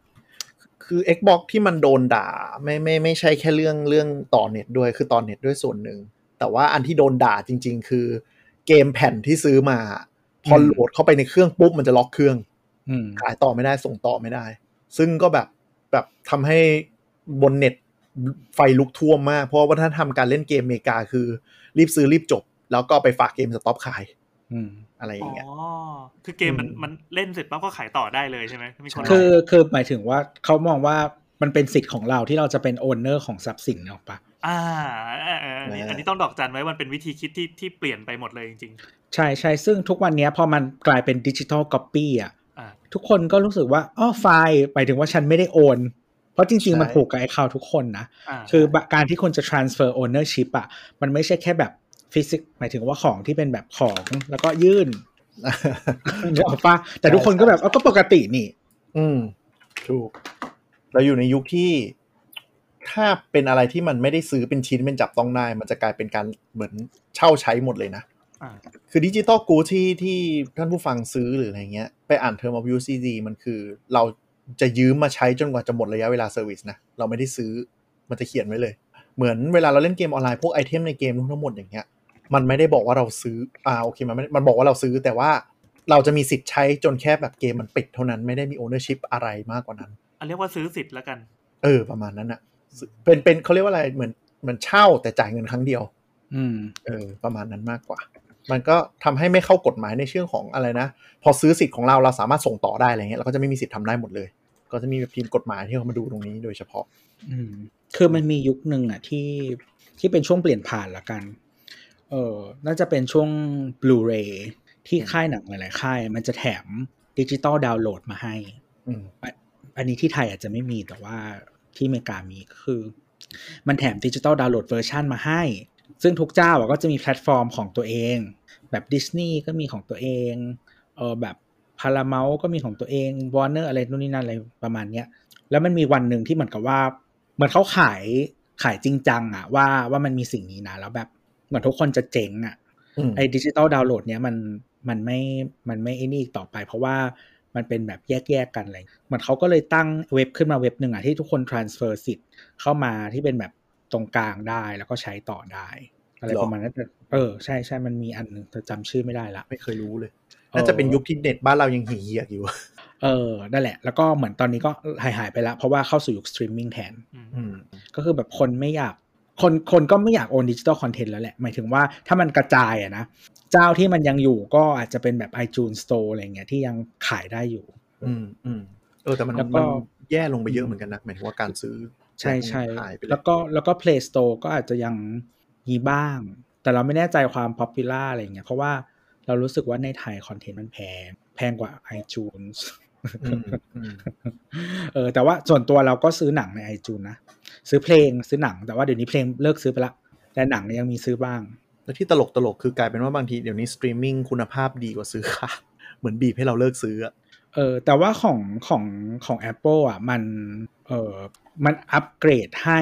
คือ Xbox ที่มันโดนด่าไม่ไม่ไม่ใช่แค่เรื่องเรื่องต่อเน็ตด้วยคือต่อเน็ตด้วยส่วนหนึ่ง แต่ว่าอันที่โดนด่าจริง ๆ คือเกมแผ่นที่ซื้อมา พออืมโหลดเข้าไปในเครื่องปุ๊บมันจะล็อกเครื่องอืมขายต่อไม่ได้ส่งต่อไม่ได้ ซึ่งก็แบบ แบบทำให้บนเน็ตไฟลุกท่วมมาก เพราะว่าวัฒนธรรมการเล่นเกมอเมริกาคือ รีบซื้อรีบจบ แล้วก็ไปฝาก GameStop ขายอืมอะไรอๆย่างเงี้ย อ๋อ คือเกมมันอืมมันเล่นเสร็จปั๊บก็ขายต่อได้เลยใช่ไหมมีคนคือคือหมายถึงว่าเขามองว่ามันเป็นสิทธิ์ของเราที่เราจะเป็น owner ของทรัพย์สินออกปะอ่าเออเอออันนี้อันนี้ต้องดอกจันไว้มันเป็นวิธีคิดที่ที่เปลี่ยนไปหมดเลยจริงใช่ใช่ซึ่งทุกวันนี้พอมันกลายเป็น digital copy อะๆอ่า ทุกคนก็รู้สึกว่าอ๋อไฟล์หมายถึงว่าฉันไม่ได้ own เพราะจริง ๆ มันผูกกับไอคาวทุกคนนะอ่าคือการที่คนจะ transfer ownership อะมันไม่ใช่แค่แบบ physical หมายถึงว่าของที่เป็นแบบของแล้วก็ยื่นนึกออกปะแต่ทุกคนก็แบบเอาก็ปกตินี่ อืมถูก เราอยู่ในยุคที่ถ้าเป็นอะไรที่มันไม่ได้ซื้อเป็นชิ้นเป็นจับต้องได้ มันจะกลายเป็นการเหมือนเช่าใช้หมดเลยนะอ่า คือดิจิตอลกูที่ที่ท่านผู้ฟังซื้อหรืออะไรเงี้ย ไปอ่าน Term of Use ดีๆ มันคือเราจะยืมมาใช้จนกว่าจะหมดระยะเวลา service นะ เราไม่ได้ซื้อมันจะเขียนไว้เลย เหมือนเวลาเราเล่นเกมออนไลน์พวกไอเทมในเกมทั้งหมดอย่างเงี้ยมันไม่ได้บอกว่าเราซื้ออ่าโอเคมันไม่มันบอกว่าเราซื้อแต่ว่าเราจะมีสิทธิ์ใช้จนแค่แบบเกมมันปิดเท่านั้นไม่ได้มี ownership อะไรมากกว่านั้นอันเรียกว่าซื้อสิทธิ์แล้วกัน เออ ประมาณนั้นอะเป็นเป็นเขาเรียกว่าอะไรเหมือนเหมือนเช่าแต่จ่ายเงินครั้งเดียว อืม เออ ประมาณนั้นมากกว่า มันก็ทำให้ไม่เข้ากฎหมายในเชื่องของอะไรนะ พอซื้อสิทธิ์ของเราเราสามารถส่งต่อได้อะไรเงี้ยเราก็จะไม่มีสิทธิ์ทำได้หมดเลย ก็จะมีทีมกฎหมายที่เขามาดูตรงนี้โดยเฉพาะ อืมคือมันมียุคหนึ่งอะที่ที่เป็นช่วงเปลี่ยนผ่านละกัน เออน่าจะเป็นช่วง Blu-ray ที่ค่ายหนังหลาย ๆ ค่าย มันจะแถมdigital download มาให้อืมอันนี้ที่ไทยอาจจะไม่มีแต่ว่าที่อเมริกามีก็คือ มันแถม digital download version มาให้ ซึ่งทุกเจ้าอะก็จะมีแพลตฟอร์มของตัวเอง แบบดิสนีย์ก็มีของตัวเองเออแบบ Paramount ก็มีของตัวเองวอร์เนอร์อะไรนู่นนี่นั่นอะไรประมาณเนี้ยแล้วมันมีวันหนึ่งที่เหมือนกับว่าเหมือนเขาขายขายจริงจังอะว่าว่ามันมีสิ่งนี้นะแล้วแบบเหมือนทุกคนจะเจ๋งอะอืมไอ้ digital download เนี้ยมันมันไม่มันไม่ไอ้นี่อีกต่อไป เพราะว่ามันเป็นแบบแยกๆกันอะไรเหมือนเขาก็เลยตั้งเว็บขึ้นมาเว็บหนึ่งอะที่ทุกคน transfer สิทธิ์เข้ามาที่เป็นแบบ ตรงกลางได้แล้วก็ใช้ต่อได้อะไรหรอประมาณนั้นแต่เออใช่ใช่มันมีอันหนึ่งแต่จำชื่อไม่ได้ละ ไม่เคยรู้เลยน่าจะเป็นยุคที่เน็ตบ้านเรายังเหี้ยๆอยู่ เออนั่นแหละ แล้วก็เหมือนตอนนี้ก็หายหายๆไปละเพราะว่าเข้าสู่ยุคสตรีมมิ่งแทนอืมอืมก็คือแบบคนไม่อยากคนคนก็ไม่อยากโอน digital content แล้วแหละ หมายถึงว่าถ้ามันกระจายอะนะ เจ้าที่มันยังอยู่ก็อาจจะเป็นแบบ iTunes Store อะไรเงี้ยที่ยังขายได้อยู่ อืมอืมเออแต่มันแล้วก็มันแย่ลงไปเยอะเหมือนกันนะหมายถึงว่าการซื้อ ใช่ใช่หายไปเลยแล้วก็แล้วก็ Play Store ก็อาจจะยังมีบ้าง แต่เราไม่แน่ใจความ popular อะไรเงี้ยเพราะว่าเรารู้สึกว่าในไทยคอนเทนต์มันแพง แพงกว่า iTunes อืมอืมเออแต่ว่าส่วนตัวเราก็ซื้อหนังใน iTunes นะ ซื้อเพลงซื้อหนังแต่ว่าเดี๋ยวนี้เพลงเลิกซื้อไปละ แต่หนังเนี่ยยังมีซื้อบ้าง แล้วที่ตลกตลกคือกลายเป็นว่าบางทีเดี๋ยวนี้สตรีมมิ่งคุณภาพดีกว่าซื้อค่ะ เหมือนบีบให้เราเลิกซื้ออะ เออแต่ว่าของของของ Apple อะมันเออมันอัปเกรดให้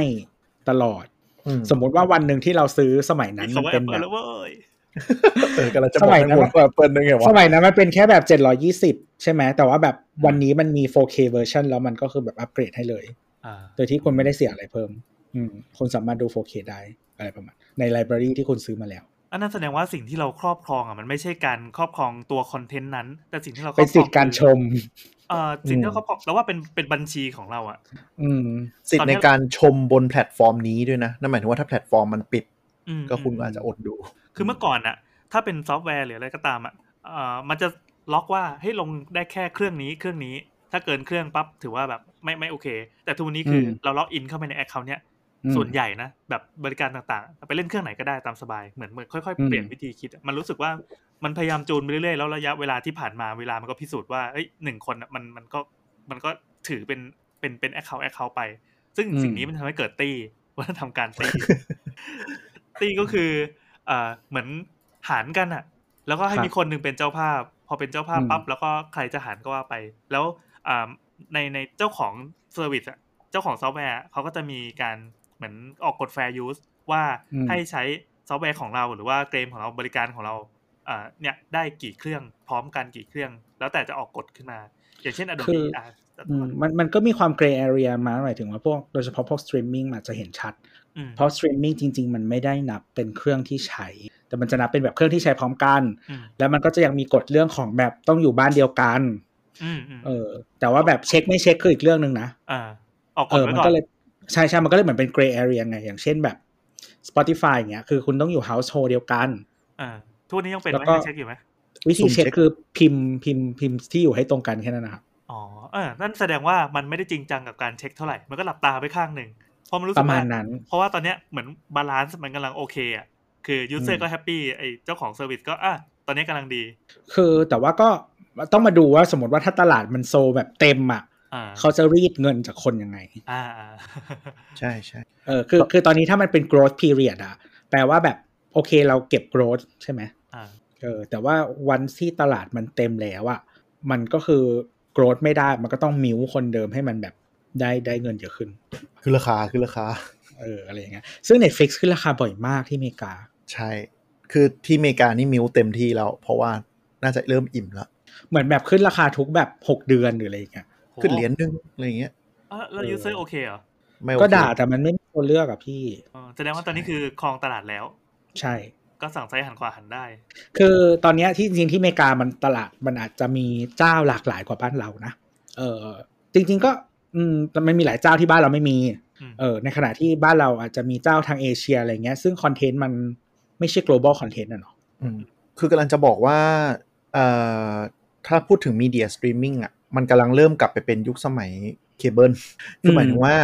ตลอดอืมสมมุติว่าวันหนึ่งที่เราซื้อสมัยนั้นเขามันว่าเป็นแอปแบเปิลบแล้วเว้ยเออกำลังจะบสอกมัยให้นั้นหมดว่าเปิดได้ไงวะสมัยนั้นมันเป็นแค่แบบ720ใช่ไหมแต่ว่าแบบวันนี้มันมี 4K เวอร์ชันแล้วมันก็คือแบบอัปเกรดให้เลยอ่าโดยที่คุณไม่ได้เสียอะไรเพิ่มอืมคุณสามารถดู 4K ได้อะไรประมาณใน library ที่คุณซื้อมาแล้ว อันนั้นแสดงว่าสิ่งที่เราครอบครองอะมันไม่ใช่การครอบครองตัวคอนเทนต์นั้น แต่สิ่งที่เราครเป็นสิทธิ์การชมเอ่อสิ่งที่เราครอบครองแล้วว่าเป็นเป็นบัญชีของเราอะ อืม สิทธิ์ในการชมบนแพลตฟอร์มนี้ด้วยนะนั่นหมายถึงว่าถ้าแพลตฟอร์มมันปิดอืมก็คุณก็อาจจะอดดู คือเมื่อก่อนอะ ถ้าเป็นซอฟต์แวร์หรืออะไรก็ตามอะเอ่อมันจะล็อกว่าให้ลงได้แค่เครื่องนี้เครื่องนี้ ถ้าเกินเครื่องปั๊บถือว่าแบบไม่ไม่โอเค แต่ทุกวันนี้คืออืมเราล็อกอินเข้าไปใน account เนี้ยอืม ส่วนใหญ่นะแบบบริการต่างๆ ไปเล่นเครื่องไหนก็ได้ตามสบายเหมือนเหมือนค่อยอืมๆเปลี่ยนวิธีคิดอะมันรู้สึกว่ามันพยายามจูนไปเรื่อยๆแล้วระยะเวลาที่ผ่านมาเวลามันก็พิสูจน์ว่าเอ้ยหนึ่งคนอะมันมันก็มันก็ถือเป็นเป็นเป็น account account ไป ซึ่งอืมสิ่งนี้มันทำให้เกิดตี้วัฒนธรรมการตี้ตี้ก็คือเอ่อเหมือนหารกันอะแล้วก็ให้ครับมีคนหนึ่งเป็นเจ้าภาพ พอเป็นเจ้าภาพอืมปั๊บแล้วก็ใครจะหารก็ว่าไป แล้วอ่าในในเจ้าของ service อะเจ้าของซอฟต์แวร์เขาก็จะมีการเห มือนออกกฎ fair use ว่าอืมให้ใช้ซอฟต์แวร์ของเราหรือว่าเกมของเราบริการของเราอ่าเนี่ยได้กี่เครื่องพร้อมกันกี่เครื่อง แล้วแต่จะออกกฎขึ้นมา อย่างเช่นคื Adobe ออะอืมมันมันก็มีความ gray area มาหมายถึงว่าพวกโดยเฉพาะพวกสตรีมมิ่งอาจจะเห็นชัดอืมเพราะสตรีมมิ่งจริง ๆ มันไม่ได้นับเป็นเครื่องที่ใช้ แต่มันจะนับเป็นแบบเครื่องที่ใช้พร้อมกันอืมแล้วมันก็จะยังมีกฎเรื่องของแบบต้องอยู่บ้านเดียวกันอืมอืมเออ แต่ว่าแบบเช็คไม่เช็คคืออีกเรื่องหนึ่งนะอ่าออกกฎไว้ก่อน เออมันก็เลย ใช่ใช่มันก็เลยเหมือนเป็น gray area ไง อย่างเช่นแบบ Spotify อย่างเงี้ย คือคุณต้องอยู่ household เดียวกัน อ่าทุกวันนี้ยังเป็นแล้วไหมก็ให้เช็คอยู่ไหมวิธีสุ่มเช็คเช็คคือพิมพ์พิมพ์พิมพ์ที่อยู่ให้ตรงกันแค่นั้นนะครับ อ๋อเออนั่นแสดงว่ามันไม่ได้จริงจังกับการเช็คเท่าไหร่ มันก็หลับตาไปข้างหนึ่งเพราะมันรู้สึกระมาณนั้น เพราะว่าตอนเนี้ยเหมือน balance มันกำลังโอเคอะ คือยูเซออืร์มก็ happy ไอ้เจ้าของ service ก็อะตอนนี้กำลังดี คือแต่ว่าก็ต้องมาดูว่าสมมติว่าถ้าตลาดมันโตแบบเต็มอะอ่า เขาจะรีดเงินจากคนยังไงอ่าอ่าใช่ใช่เออคือคือตอนนี้ถ้ามันเป็น growth period อะแปลว่าแบบโอเคเราเก็บ growth ใช่ไหมอ่าเออแต่ว่าวันที่ตลาดมันเต็มแล้วอะมันก็คือ growth ไม่ได้มันก็ต้องมิวคนเดิมให้มันแบบได้ได้เงินเยอะขึ้น คือราคาคือราคาเอออะไรอย่างเงี้ยซึ่ง Netflix ขึ้นราคาบ่อยมากที่อเมริกา ใช่ คือที่อเมริกานี่มิวเต็มที่แล้ว เพราะว่าน่าจะเริ่มอิ่มแล้ว เหมือนแบบขึ้นราคาทุกแบบหกเดือนหรืออะไรอย่างเงี้ยโห ขึ้นเหรียญหนึงอะไรอย่างเงี้ยอะแล้วยูเซอร์โอเคเหรอไม่โอเคก็ด่าแต่มันไม่มีตัวเลือกอะพี่อ๋อแสดงว่าตอนนี้คือครองตลาดแล้ว ใช่ ก็สั่งซ้ายหันขวาหันได้ คือตอนเนี้ยที่จริงๆที่อเมริกามันตลาดมันอาจจะมีเจ้าหลากหลายกว่าบ้านเรานะเออจริง ๆก็ อืมแต่มันมีหลายเจ้าที่บ้านเราไม่มีอืมเออในขณะที่บ้านเราอาจจะมีเจ้าทางเอเชียอะไรเงี้ย ซึ่งคอนเทนต์มันไม่ใช่ global content อะเนาะอืมคือกำลังจะบอกว่าเอ่อถ้าพูดถึง media streaming อะ มันกำลังเริ่มกลับไปเป็นยุคสมัยเคเบิลคือหมายถึงว่า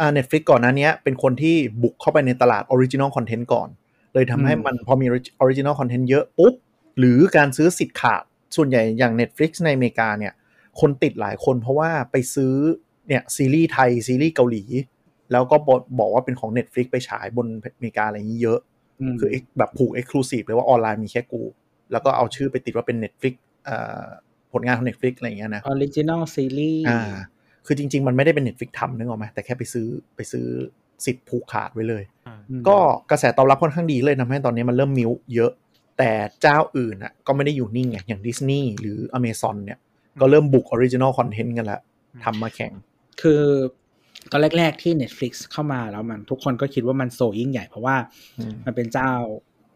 อ่า Netflix ก่อนหน้าเนี้ยเป็นคนที่บุกเข้าไปในตลาด original content ก่อน เลยทำให้มันพอมี original content เยอะปุ๊บ หรือการซื้อสิทธิ์ขาด ส่วนใหญ่อย่าง Netflix ในอเมริกาเนี่ย คนติดหลายคนเพราะว่าไปซื้อเนี่ยซีรีส์ไทย ซีรีส์เกาหลี แล้วก็บอกบอกว่าเป็นของ Netflix ไปฉายบนอเมริกาอะไรอย่างนี้เยอะมากคือ ex- แบบผูก exclusive เลยว่าออนไลน์มีแค่กู แล้วก็เอาชื่อไปติดว่าเป็น Netflix เอ่อ ผลงานของ Netflix อะไรอย่างเงี้ยนะ original series อ่าคือจริง ๆ มันไม่ได้เป็น Netflix ทำนึกออกไหมแต่แค่ไปซื้อไปซื้อสิทธิ์ผูกขาดไว้เลยอ่าก็กระแสตอบรับค่อนข้างดีเลยทำให้ตอนนี้มันเริ่มมีเยอะ แต่เจ้าอื่นอะก็ไม่ได้อยู่นิ่งไงอย่างดิสนีย์หรือ Amazon เนี่ย ก็เริ่มบุก original content กันละทำมาแข่ง คือตอนแรก ๆ ที่ Netflix เข้ามาแล้วมันทุกคนก็คิดว่ามัน so ยิ่งใหญ่เพราะว่าอืมมันเป็นเจ้า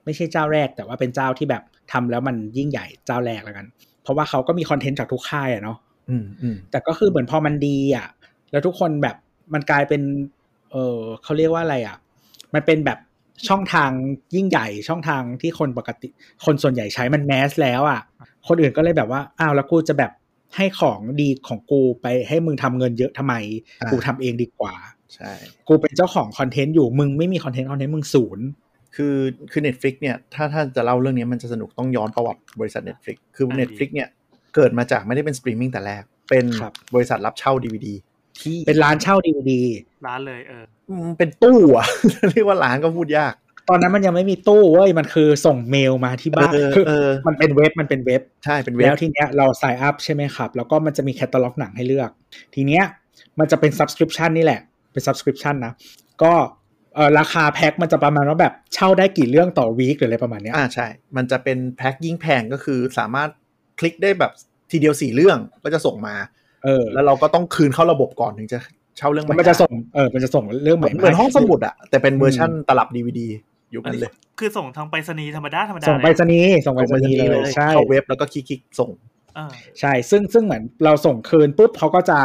ไม่ใช่เจ้าแรก แต่ว่าเป็นเจ้าที่แบบทำแล้วมันยิ่งใหญ่เจ้าแรกแล้วกัน เพราะว่าเขาก็มีคอนเทนต์จากทุกค่ายอะเนาะอืมอืมแต่ก็คือเหมือนพอมันดีอะ แล้วทุกคนแบบมันกลายเป็น เออเขาเรียกว่าอะไรอะ มันเป็นแบบช่องทางยิ่งใหญ่ช่องทางที่คนปกติ คนส่วนใหญ่ใช้มันแมสแล้วอะ คนอื่นก็เลยแบบว่าอ้าวแล้วกูจะแบบให้ของดีของกูไปให้มึงทำเงินเยอะทำไมอ่ากูทำเองดีกว่า ใช่ กูเป็นเจ้าของคอนเทนต์อยู่มึงไม่มีคอนเทนต์คอนเทนต์มึงศูนย์ คือคือ Netflix เนี่ยถ้าถ้าจะเล่าเรื่องนี้มันจะสนุกต้องย้อนประวัติบริษัท Netflix คืออ่าดี Netflix เนี่ยเกิดมาจากไม่ได้เป็นสตรีมมิ่งแต่แรก เป็นครับบริษัทรับเช่า DVD ที่เป็นร้านเช่าดีวดีร้านเลยเอออืมเป็นตู้อะเรียกว่าร้านก็พูดยาก ตอนนั้นมันยังไม่มีตู้เว้ยมันคือส่งเมลมาที่บ้านเออคือเออมันเป็นเว็บมันเป็นเว็บใช่เป็นเว็บแล้วทีเนี้ยเรา sign up ใช่ไหมครับ แล้วก็มันจะมีแคตตาล็อกหนังให้เลือก ทีเนี้ยมันจะเป็น subscription นี่แหละเป็น subscription นะก็ เออราคาแพ็คมันจะประมาณว่าแบบเช่าได้กี่เรื่องต่อวีคหรืออะไรประมาณเนี้ยอ่าใช่ มันจะเป็นแพ็คยิ่งแพงก็คือสามารถคลิกได้แบบทีเดียวสี่เรื่องก็จะส่งมา เออ แล้วเราก็ต้องคืนเข้าระบบก่อนถึงจะเช่าเรื่องใหแล้วม่มันจะส่งเออมันจะส่งเรื่องเหใหมืม่อนเหมือนห้องสมุดให้อะแต่เป็นเวอร์ชันตลับดีวดีอยู่อันกันนี้เลย คือส่งทางไปรษณีย์ธรรมดาธรรมดาส่งไปรษณีย์ส่งไปรษณีย์เลยใช่เข้าเว็บแล้วก็คลิกๆส่งเออใช่ซึ่งซึ่งเหมือนเราส่งคืนปุ๊บเขาก็จะ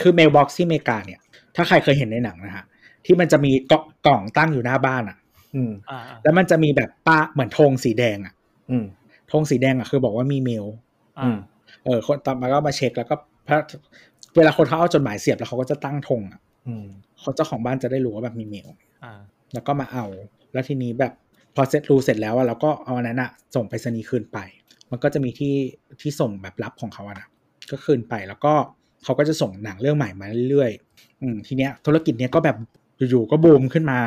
คือ mailbox ที่อเมริกาเนี่ย ถ้าใครเคยเห็นในหนังนะฮะ ที่มันจะมีกล่องกล่องตั้งอยู่หน้าบ้านอะ อืมอ่าแล้วมันจะมีแบบป้าเหมือนธงสีแดงอะ อืมธงสีแดงอะคือบอกว่ามีเมลอ่าอืมเออ คนต่อมาก็มาเช็คแล้วก็เพราะเวลาคนเขาเอาจดหมายเสียบแล้วเขาก็จะตั้งธงอะอืมเขาเจ้าของบ้านจะได้รู้ว่าแบบมีเมลอ่าแล้วก็มาเอา แล้วทีนี้แบบพอเสร็จรู้เสร็จแล้วอะเราก็เอาอันนั้นอะส่งไปรษณีย์คืนไป มันก็จะมีที่ที่ส่งแบบรับของเขาอะนะก็คืนไปแล้วก็เขาก็จะส่งหนังเรื่องใหม่มาเรื่อยๆอืมทีเนี้ยธุรกิจเนี้ยก็แบบ อยู่ๆก็บูมขึ้นมา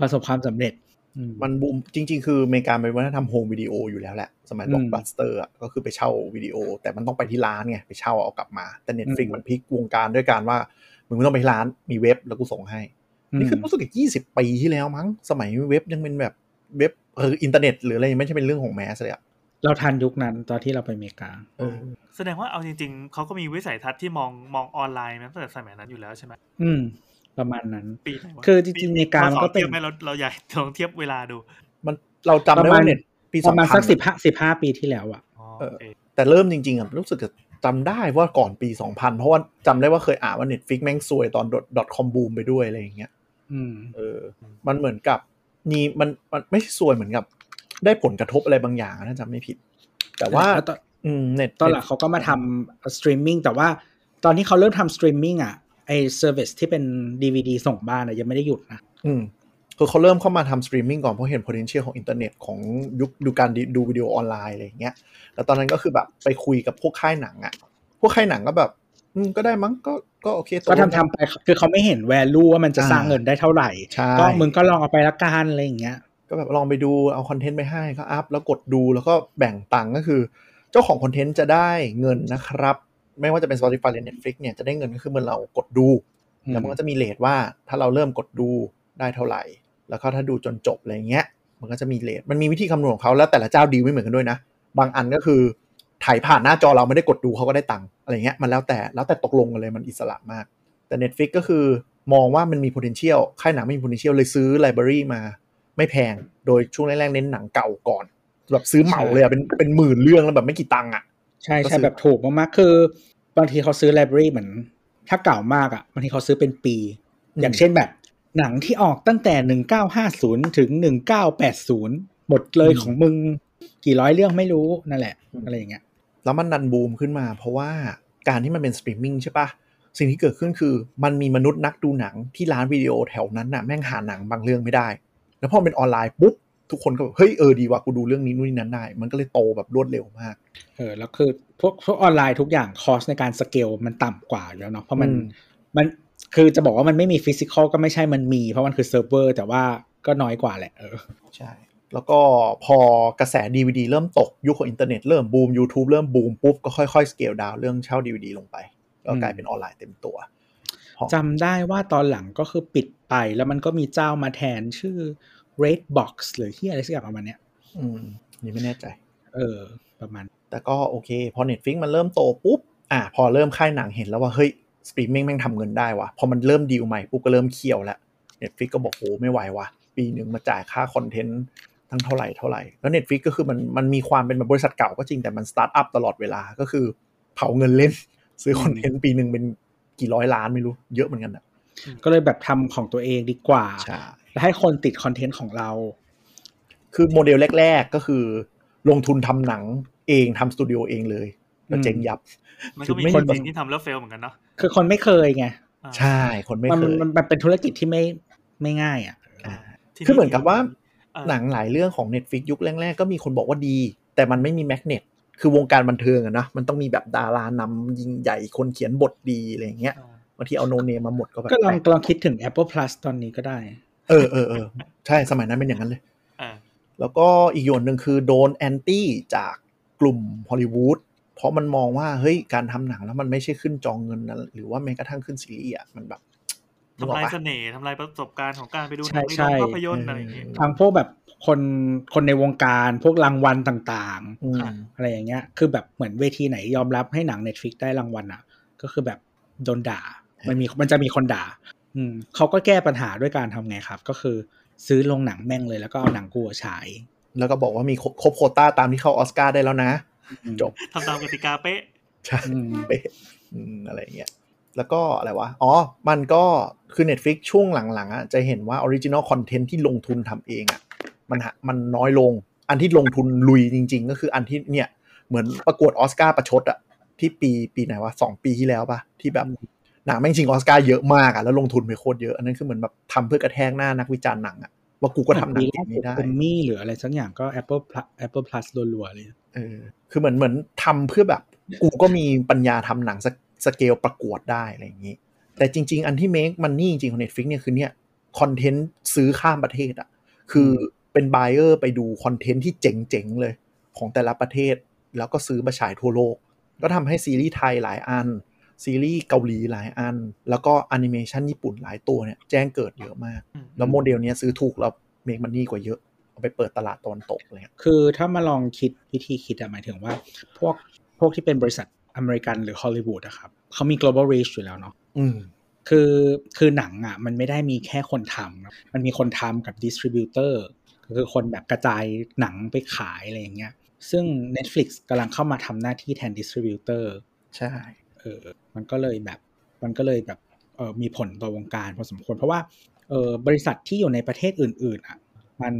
ประสบความสำเร็จอืมมันบูมจริง ๆ คืออเมริกาเป็นวัฒนธรรม home video อยู่แล้วแหละ สมัยอืมบล็อกบัสเตอร์อะก็คือไปเช่าวิดีโอ แต่มันต้องไปที่ร้านไง ไปเช่าเอากลับมา แต่ Netflix อืมมันพลิกวงการด้วยการว่า มึงไม่ต้องไปที่ร้านมีเว็บแล้วกูส่งให้ นี่คือรู้สึกยี่สิบปีที่แล้วมั้ง สมัยเว็บยังเป็นแบบเว็บเอออินเทอร์เน็ตหรืออะไรยังไม่ใช่เป็นเรื่องของแมสเลยอะเราทันยุคนั้นตอนที่เราไปอเมริกาเออแสดงว่าเอาจริง ๆ เขาก็มีวิสัยทัศน์ที่มองมองออนไลน์มาตั้งแต่สมัยนั้นอยู่แล้วใช่ไหมอืม ประมาณนั้นปีไหนวะคือจริงๆอเมริกามันก็เป็นทียบไหมเราเราอยากลองเทียบเวลาดู มันเราจำได้ประมาว่าณเน็ตปีปสอระงมาณพัสันกสิบห้าสิบห้าปีที่แล้วอะอ๋อเออโอเคแต่เริ่มจริงๆอะรู้สึกจะจำได้ว่าก่อนปี2000เพราะว่าจำได้ว่าเคยอ่านว่า Netflix แม่งซวยตอน .com boom ไปด้วยอะไรอย่างเงี้ยอืมเออ มันเหมือนกับนี่มันมันไม่ใช่ซวยเหมือนกับ ได้ผลกระทบอะไรบางอย่างนะจำไม่ผิด แต่ว่าแล้วตอนอืมเน็ตตอนหลังเขาก็มาทำสตรีมมิ่งแต่ว่าตอนที่เขาเริ่มทำสตรีมมิ่งอะ ไอ service ที่เป็น DVD ส่งบ้านอะยังไม่ได้หยุดนะอืมคือเขาเริ่มเข้ามาทำสตรีมมิ่งก่อนเพราะเห็น potential ของอินเทอร์เน็ตของยุคดูการดูวิดีโอออนไลน์อะไรอย่างเงี้ยแล้วตอนนั้นก็คือแบบไปคุยกับพวกค่ายหนังอะพวกค่ายหนังก็แบบ อืมก็ได้มั้งก็ก็โอเคตก็ลงทำทำไปคือเขาไม่เห็นแวลูว่ามันจะสร้างเงินได้เท่าไหร่ใช่ก็มึงก็ลองเอาไปละกันอะไรอย่างเงี้ยก็แบบลองไปดูเอาคอนเทนต์ไปให้ก็อัพแล้วกดดูแล้วก็แบ่งตังค์ก็คือ เจ้าของคอนเทนต์จะได้เงินนะครับ ไม่ว่าจะเป็น Spotify หรือ Netflix เนี่ยจะได้เงินก็คือเมื่อเรากดดูอืมแล้วมันก็จะมีเลทว่าถ้าเราเริ่มกดดูได้เท่าไหร่ แล้วก็ถ้าดูจนจบอะไรเงี้ย มันก็จะมีเลทมันมีวิธีคำนวณของเขาแล้วแต่ละเจ้าดีลไม่เหมือนกันด้วยนะ บางอันก็คือถ่ายผ่านหน้าจอเราไม่ได้กดดูเขาก็ได้ตังค์อะไรเงี้ยมันแล้วแต่แล้วแต่ตกลงกันเลยมันอิสระมาก แต่ Netflix ก็คือมองว่ามันมี potential ค่ายหนังไม่มี potential เลยซื้อ library มาไม่แพง โดยช่วงแรกๆเน้นหนังเก่าก่อนแบบซื้อเหมาเลยอะเป็นเป็นหมื่นเรื่องแล้วแบบไม่กี่ตังค์อะ ใช่ก็ใช่ซื้อแบบถูกมากๆ คือบางทีเขาซื้อไลบรารีเหมือน ถ้าเก่ามากอะบางทีเขาซื้อเป็นปี อย่างเช่นแบบ หนังที่ออกตั้งแต่หนึ่งเก้าห้าศูนย์ถึงหนึ่งเก้าแปดศูนย์หมดเลยของมึงกี่ร้อยเรื่องไม่รู้นั่นแหละอะไรอย่างเงี้ยแล้วมันดันบูมขึ้นมาเพราะว่าการที่มันเป็นสตรีมมิ่งใช่ปะสิ่งที่เกิดขึ้นคือมันมีมนุษย์นักดูหนังที่ร้านวิดีโอแถวนั้นน่ะแม่งหาหนังบางเรื่องไม่ได้ แล้วพอเป็นออนไลน์ปุ๊บ ทุกคนก็แบบเฮ้ยเออดีว่ะกูดูเรื่องนี้นู่นนี่นั้นได้ มันก็เลยโตแบบรวดเร็วมากเออแล้วคือพวกพวกออนไลน์ทุกอย่าง cost ในการสเกลมันต่ำกว่าอยู่แล้วเนาะเพราะมันอืมมันคือจะบอกว่ามันไม่มี physical ก็ไม่ใช่มันมี เพราะมันคือเซิร์ฟเวอร์แต่ว่าก็น้อยกว่าแหละเออใช่ แล้วก็พอกระแส DVD เริ่มตก ยุคของอินเทอร์เน็ตเริ่มบูม YouTube เริ่มบูมปุ๊บก็ค่อยๆ scale down เรื่องเช่า DVD ลงไป ก็กลายเป็นออนไลน์เต็มตัวจำได้ว่าตอนหลังก็คือปิดไปแล้วมันก็มีเจ้ามาแทนชื่อ Redbox หรือที่อะไรสักอย่างประมาณเนี้ย อืม นี่ไม่แน่ใจ เออ ประมาณ แต่ก็โอเค พอ Netflix มันเริ่มโตปุ๊บ อะพอเริ่มค่ายหนังเห็นแล้วว่า เฮ้ย สตรีมมิ่งแม่งทำเงินได้วะพอมันเริ่มดีลใหม่ปุ๊บก็เริ่มเคี่ยวแล้ว Netflix ก็บอกโอ้ไม่ไหววะปีหนึ่งมาจ่ายค่าคอนเทนต์ทั้งเท่าไหร่เท่าไหร่ แล้ว Netflix ก็คือมันมันมีความเป็นแบบบริษัทเก่าก็จริงแต่มันสตาร์ทอัพตลอดเวลาก็คือเผาเงินเล่น ซื้อคอนเทนต์ปีหนึ่งเป็นกี่ร้อยล้านไม่รู้เยอะเหมือนกันอะก็เลยแบบทำของตัวเองดีกว่าใช่ แล้วให้คนติดคอนเทนต์ของเรา คือโมเดลแรก ๆ ก็คือ ลงทุนทำหนังเองทำสตูดิโอเองเลยแล้วเจ๊งยับ มันก็มีไม่คนมีจริงที่ทำแล้วเฟลเหมือนกันเนาะคือคนไม่เคยไงอ่าใช่ คนไม่มันเคยมันมันเป็นธุรกิจที่ไม่ไม่ง่าย อะอ่าทีคือเหมือนกับว่าเออหนังหลายเรื่องของ Netflix ยุคแรก ๆ ก็มีคนบอกว่าดี แต่มันไม่มีแมกเนตคือวงการบันเทิงอะนะมันต้องมีแบบดารานำยิงใหญ่คนเขียนบทดีอะไรอย่างเงี้ยอ่าบางทีเอาโนเนมมาหมดก็แบบก็ลองแปลกลองคิดถึง Apple Plus ตอนนี้ก็ได้ เออเออเออใช่สมัยนั้นเป็นอย่างนั้นเลยอ่าแล้วก็อีกอย่างหนึ่งคือโดนแอนตี้จากกลุ่มฮอลลีวูดเพราะมันมองว่าเฮ้ยการทำหนังแล้วมันไม่ใช่ขึ้นจองเงินนะหรือว่าแม้กระทั่งขึ้นซีรีส์อะมันแบบนึกอทำอกลายปะเสน่ห์ทำลายประสบการณ์ของการไปดูหใช่นังในใช่โรงภาพยนตร์อะไรอย่างเงี้ยทางพวกแบบคนคนในวงการพวกรางวัลต่างอืมๆอะไรอย่างเงี้ย คือแบบเหมือนเวทีไหนยอมรับให้หนัง Netflix ได้รางวัลอะ ก็คือแบบโดนด่า มันมีมันจะมีคนด่า อืมเขาก็แก้ปัญหาด้วยการทำไงครับ ก็คือซื้อโรงหนังแม่งเลยแล้วก็เอาหนังกูอะฉาย แล้วก็บอกว่ามีครบครบโควต้าตามที่เข้าออสการ์ได้แล้วนะ จบทำตามกติกาเป๊ะใช่อืมเป๊ะอืมอะไรอย่างเงี้ยแล้วก็อะไรวะ อ๋อ มันก็คือ Netflix ช่วงหลังๆอะจะเห็นว่า original content ที่ลงทุนทำเองอะมันหามันน้อยลง อันที่ลงทุนลุยจริง ๆ ก็คืออันที่เนี่ย เหมือนประกวดออสการ์ประชดอะที่ปีปีไหนวะสองปีที่แล้วปะที่แบบ หนังแม่งชิงออสการ์เยอะมากอะแล้วลงทุนไปโคตรเยอะอันนั้นคือเหมือนแบบทำเพื่อกระแทกหน้านักวิจารณ์หนังอะว่ากูก็ทำหนังแบบนี้ได้ Emmy หรืออะไรสักอย่างก็ Apple Plus Apple Plus รัวๆเลยเออคือเหมือนเหมือนทำเพื่อแบบ กูก็มีปัญญาทำหนังสสเกลประกวดได้อะไรอย่างนี้ แต่จริง ๆ อันที่ make money จริงๆของ Netflix เนี่ยคือเนี่ยคอนเทนต์ซื้อข้ามประเทศอะคือเป็น buyer ไปดูคอนเทนต์ที่เจ๋งๆเลยของแต่ละประเทศ แล้วก็ซื้อมาฉายทั่วโลก ก็ทำให้ซีรีส์ไทยหลายอัน ซีรีส์เกาหลีหลายอัน แล้วก็แอนิเมชันญี่ปุ่นหลายตัวเนี่ยแจ้งเกิดเยอะมากอืมแล้วโมเดลเนี้ยซื้อถูกแล้ว make money กว่าเยอะ เอาไปเปิดตลาดตะวันตกเลยคือถ้ามาลองคิดวิธีคิดอะหมายถึงว่า พวกพวกที่เป็นบริษัทอเมริกันหรือฮอลลีวูดอะครับเขามี global reach อยู่แล้วเนาะอืมคือคือหนังอะมันไม่ได้มีแค่คนทำนะมันมีคนทำกับ distributor คือคนแบบกระจายหนังไปขายอะไรอย่างเงี้ยซึ่ง Netflix กำลังเข้ามาทำหน้าที่แทน distributor ใช่ เออมันก็เลยแบบมันก็เลยแบบเออมีผลต่อวงการพอสมควร เพราะว่าเออบริษัทที่อยู่ในประเทศอื่น ๆอะมัน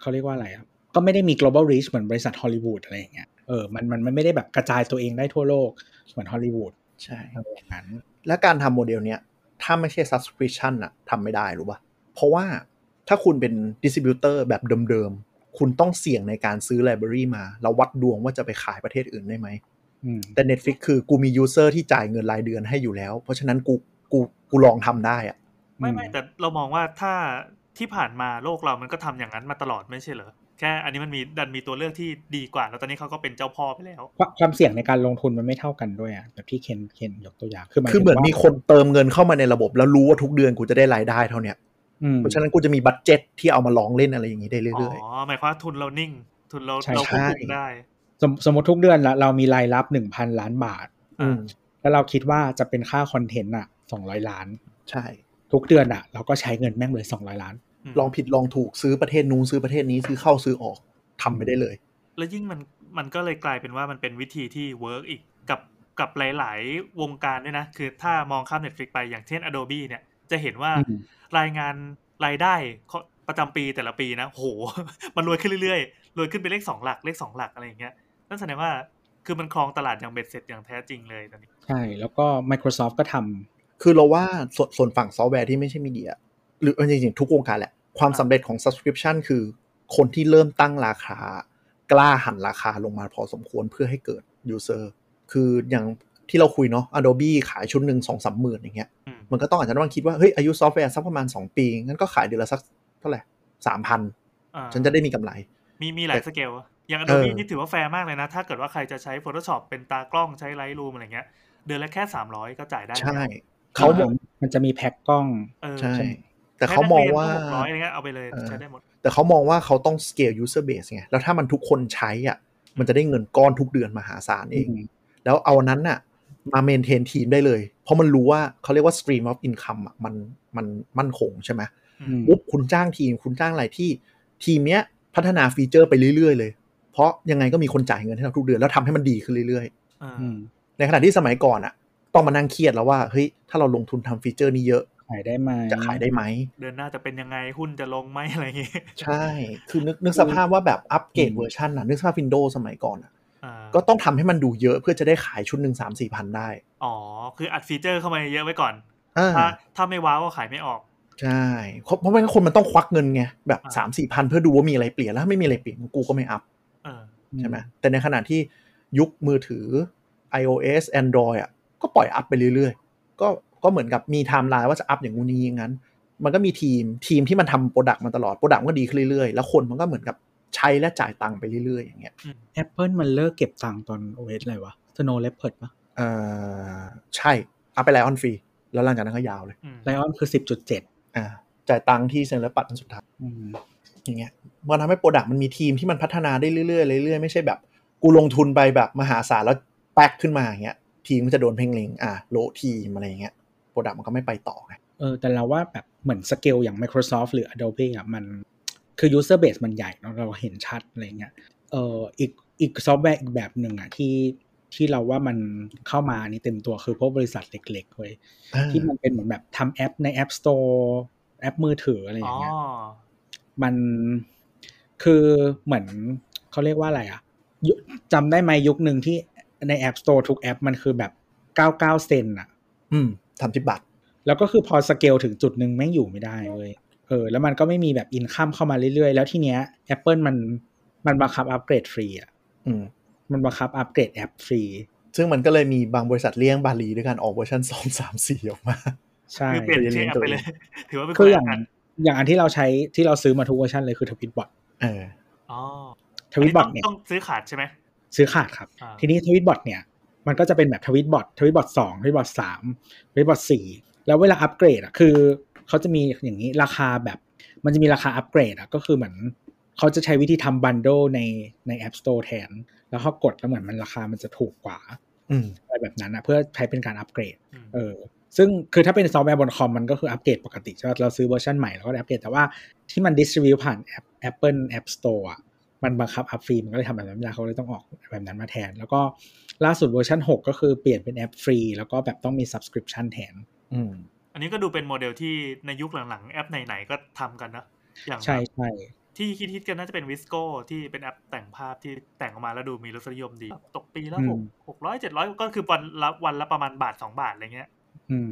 เขาเรียกว่าอะไรอะก็ไม่ได้มี global reach เหมือนบริษัทฮอลลีวูดอะไรอย่างเงี้ยเออมันมันมันไม่ได้แบบกระจายตัวเองได้ทั่วโลกเหมือนฮอลลีวูดใช่อะไรอย่างนั้น และการทำโมเดลเนี้ยถ้าไม่ใช่ subscription อะทำไม่ได้รู้ป่ะ เพราะว่าถ้าคุณเป็น distributor แบบเดิมๆ คุณต้องเสี่ยงในการซื้อ library มา แล้ววัดดวงว่าจะไปขายประเทศอื่นได้ไหมอืม แต่ Netflix คือกูมี user ที่จ่ายเงินรายเดือนให้อยู่แล้ว เพราะฉะนั้นกูกูกูลองทำได้อะไม่ไม่แต่เรามองว่าถ้าที่ผ่านมาโลกเรามันก็ทำอย่างนั้นมาตลอดไม่ใช่เหรอแค่อันนี้มันมีดันมีตัวเลือกที่ดีกว่า แล้วตอนนี้เขาก็เป็นเจ้าพ่อไปแล้ว ความความเสี่ยงในการลงทุนมันไม่เท่ากันด้วยอะแบบที่เคนเคนยกตัวอย่างคือหมายคือเหมือนถึงว่ามีคนเติมเงินเข้ามาในระบบ แล้วรู้ว่าทุกเดือนกูจะได้รายได้เท่าเนี้ยอืมเพราะฉะนั้นกูจะมีบัตเจ็ตที่เอามาลองเล่นอะไรอย่างนี้ได้อ๋เรื่อยอหมายความว่าทุนเรานิ่ง ทุนเราใช่เราควบคุมใช่ได้ สมสมมติทุกเดือนละเรามีรายรับหนึ่งพันล้านบาทๆอืมแล้วเราคิดว่าจะเป็นค่าคอนเทนต์อะสองร้อยล้าน ใช่ ทุกเดือนอะ เราก็ใช้เงินแม่งเลยสองร้อยล้านอืมลองผิดลองถูกซื้อประเทศนู้นซื้อประเทศนี้ซื้อเข้าซื้อออกทำไปได้เลย แล้วยิ่งมันมันก็เลยกลายเป็นว่ามันเป็นวิธีที่เวิร์กอีกกับกับหลาย ๆ วงการด้วยนะ คือถ้ามองข้าม Netflix ไปอย่างเช่น Adobe เนี่ย จะเห็นว่าอืมรายงานรายได้ประจำปีแต่ละปีนะ โห มันรวยขึ้นเรื่อยๆ รวยขึ้นเป็นเลขสองหลัก เลขสองหลักอะไรอย่างเงี้ย นั่นแสดงว่าคือมันครองตลาดอย่างเบ็ดเสร็จอย่างแท้จริงเลยตอนนี้ ใช่ แล้วก็ Microsoft ก็ทำคือเราว่าส่วนส่วนฝั่งซอฟต์แวร์ที่ไม่ใช่ media หรือจริงๆ ทุกวงการแหละ ความสำเร็จของ subscription คือคนที่เริ่มตั้งราคา กล้าหั่นราคาลงมาพอสมควรเพื่อให้เกิด user คืออย่างที่เราคุยเนาะ Adobe ขายชุดหนึ่งสองสามหมื่นอย่างเงี้ยอืมมันก็ต้องอาจจะต้องคิดว่า เฮ้ย อายุซอฟต์แวร์สักประมาณ 2 ปี งั้นก็ขายเดือนละสักเท่าไหร่สามพันอ่าฉันจะได้มีกำไร มีมีหลายสเกล อะอย่างเอ Adobe อนี่ถือว่าแฟร์มากเลยนะ ถ้าเกิดว่าใครจะใช้ Photoshop เป็นตากล้องใช้ Lightroom อะไรเงี้ย เดือนละแค่สามร้อยก็จ่ายได้ ใช่เขาเขามันจะมีแพ็กกล้องเออใช่ แต่เขามองว่าหกร้อยอะไรเงี้ยเอาไปเลยเออใช้ได้หมด แต่เขามองว่าเขาต้อง scale user base ไง แล้วถ้ามันทุกคนใช้อะ มันจะได้เงินก้อนทุกเดือนมหาศาลเองอืมแล้วเอานั้นน่ะมาเมนเทนทีมได้เลย เพราะมันรู้ว่าเขาเรียกว่า stream of income อะมันมันมั่นคงใช่ไหมอืมปุ๊บคุณจ้างทีม คุณจ้างอะไรที่ทีมเนี้ยพัฒนาฟีเจอร์ไปเรื่อยๆเลย เพราะยังไงก็มีคนจ่ายเงินให้เราทุกเดือนแล้วทำให้มันดีขึ้นเรื่อยเอออืมๆในขณะที่สมัยก่อนอะต้องมานั่งเครียดแล้วว่าเฮ้ยถ้าเราลงทุนทำ feature นี้เยอะขายได้ไหมจะขายได้ไหม เดือนหน้าจะเป็นยังไงหุ้นจะลงไหมอะไรเงี้ยใช่ คือนึกนึกสภาพว่าแบบ upgrade version น่ะนึกสภาพ Windows สมัยก่อนอะอ่าก็ต้องทำให้มันดูเยอะเพื่อจะได้ขายชุดหนึ่งสามสี่พันได้ อ๋อ คืออัด feature เข้ามาเยอะไว้ก่อนอ่าถ้าถ้าไม่ wow ก็ขายไม่ออก ใช่ เพราะเพราะไม่งั้นคนมันต้องควักเงินไงแบบอ่าสามสี่พันเพื่อดูว่ามีอะไรเปลี่ยนแล้วถ้าไม่มีอะไรเปลี่ยนกูก็ไม่อัพเออ ใช่ไหมแต่ในขณะที่ยุคมือถือ iOS Android อะก็ปล่อยอัพไปเรื่อยๆ ก็ก็เหมือนกับมีไทม์ไลน์ว่าจะอัพอย่างงูนี้อย่างนั้น มันก็มีทีมทีมที่มันทำ product มาตลอด product มันก็ดีขึ้นเรื่อยๆ แล้วคนมันก็เหมือนกับใช้และจ่ายตังค์ไปเรื่อยๆ อย่างเงี้ยแอปเปิลมันเลิกเก็บตังค์ตอน OS อะไรวะ Snow Leopard ปะเอ่อใช่อัพไป Lion ฟรี แล้วหลังจากนั้นก็ยาวเลยอืมไลออนคือสิบจุดเจ็ดอ่าจ่ายตังค์ที่เซ็นแล้วปัดอันสุดท้าย อย่างเงี้ยมันทำให้โปรดักต์มันมีทีมที่มันพัฒนาได้เรื่อยๆเรื่อยๆไม่ใช่แบบ กูลงทุนไปแบบมหาศาลแล้วแป๊กขึ้นมาอย่างเงี้ยทีมมันจะโดนเพ่งเล็งอะโลทีมอะไรอย่างเงี้ยโปรดักต์มันก็ไม่ไปต่อไงเออแต่เราว่าแบบเหมือนสเกลอย่าง Microsoft หรือ Adobe อะมันคือ user base มันใหญ่เนอะเราเห็นชัดอะไรเงี้ยเอออีกอีกซอฟต์แวร์อีกแบบหนึ่งอะที่ที่เราว่ามันเข้ามานี่เต็มตัวคือพวกบริษัทเล็กๆเว้ยอ่าที่มันเป็นเหมือนแบบทำแอปใน App Store แอปมือถืออะไรออ๋อย่างเงี้ย มันคือเหมือนเขาเรียกว่าอะไรอะยุจำได้ไหมยุคหนึ่งที่ใน App Store ทุกแอปมันคือแบบ99เซนอะอืมทำที่บัตร แล้วก็คือพอสเกลถึงจุดหนึ่งแม่งอยู่ไม่ได้เว้ยเออแล้วมันก็ไม่มีแบบอินคัมเข้ามาเรื่อยๆ แล้วทีเนี้ย Apple มันมันบังคับอัปเกรดฟรีอะอืมมันบังคับอัปเกรดแอปฟรี ซึ่งมันก็เลยมีบางบริษัทเลี่ยงบาลีด้วยการออกเวอร์ชันสองสามสี่ออกมา ใช่คือเปลี่ยนจะเรีชื่ยอแอปตัวเองไปเลย ถือว่าเป็นคืออย่างนละน อย่างอันที่เราใช้ที่เราซื้อมาทุกเวอร์ชันเลยคือ Tweetbot เอออ๋อ Tweetbot เนี่ยต้องซื้อขาดใช่ไหมซื้อขาดครับอ่าทีนี้ Tweetbot เนี่ย มันก็จะเป็นแบบ Tweetbot Tweetbot สอง Tweetbot สาม Tweetbot สี่แล้วเวลาอัปเกรดอะคือเขาจะมีอย่างนี้ราคาแบบ มันจะมีราคาอัปเกรดอะก็คือเหมือนเขาจะใช้วิธีทำ bundle ในใน App Store แทน แล้วพอกดแล้วเหมือนมันราคามันจะถูกกว่าอืมอะไรแบบนั้นอะเพื่อใช้เป็นการอัปเกรดอืมเออ ซึ่งคือถ้าเป็นซอฟต์แวร์บนคอมมันก็คืออัปเกรดปกติใช่ไหมเราซื้อเวอร์ชันใหม่แล้วก็ได้อัปเกรดแต่ว่าที่มัน distribute ผ่านแอป Apple App Store อะมันบังคับอัพฟรีมันก็เลยทำแบบนั้นไม่ได้เขาเลยต้องออกแบบนั้นมาแทน แล้วก็ล่าสุดเวอร์ชัน6 ก็คือเปลี่ยนเป็นแอปฟรี แล้วก็แบบต้องมี subscription แทนอืมอันนี้ก็ดูเป็นโมเดลที่ในยุคหลังๆ แอปไหนๆก็ทำกันนะอย่างใช่ใช่ที่คิดๆกันน่าจะเป็นวิสโก้ที่เป็นแอปแต่งภาพที่แต่งออกมาแล้วดูมีรสนิยมดี ตกปีละหกหกร้อยเจ็ดร้อยก็คือวันละวันละประมาณบาทสองบาทอะไรเงี้ยอืม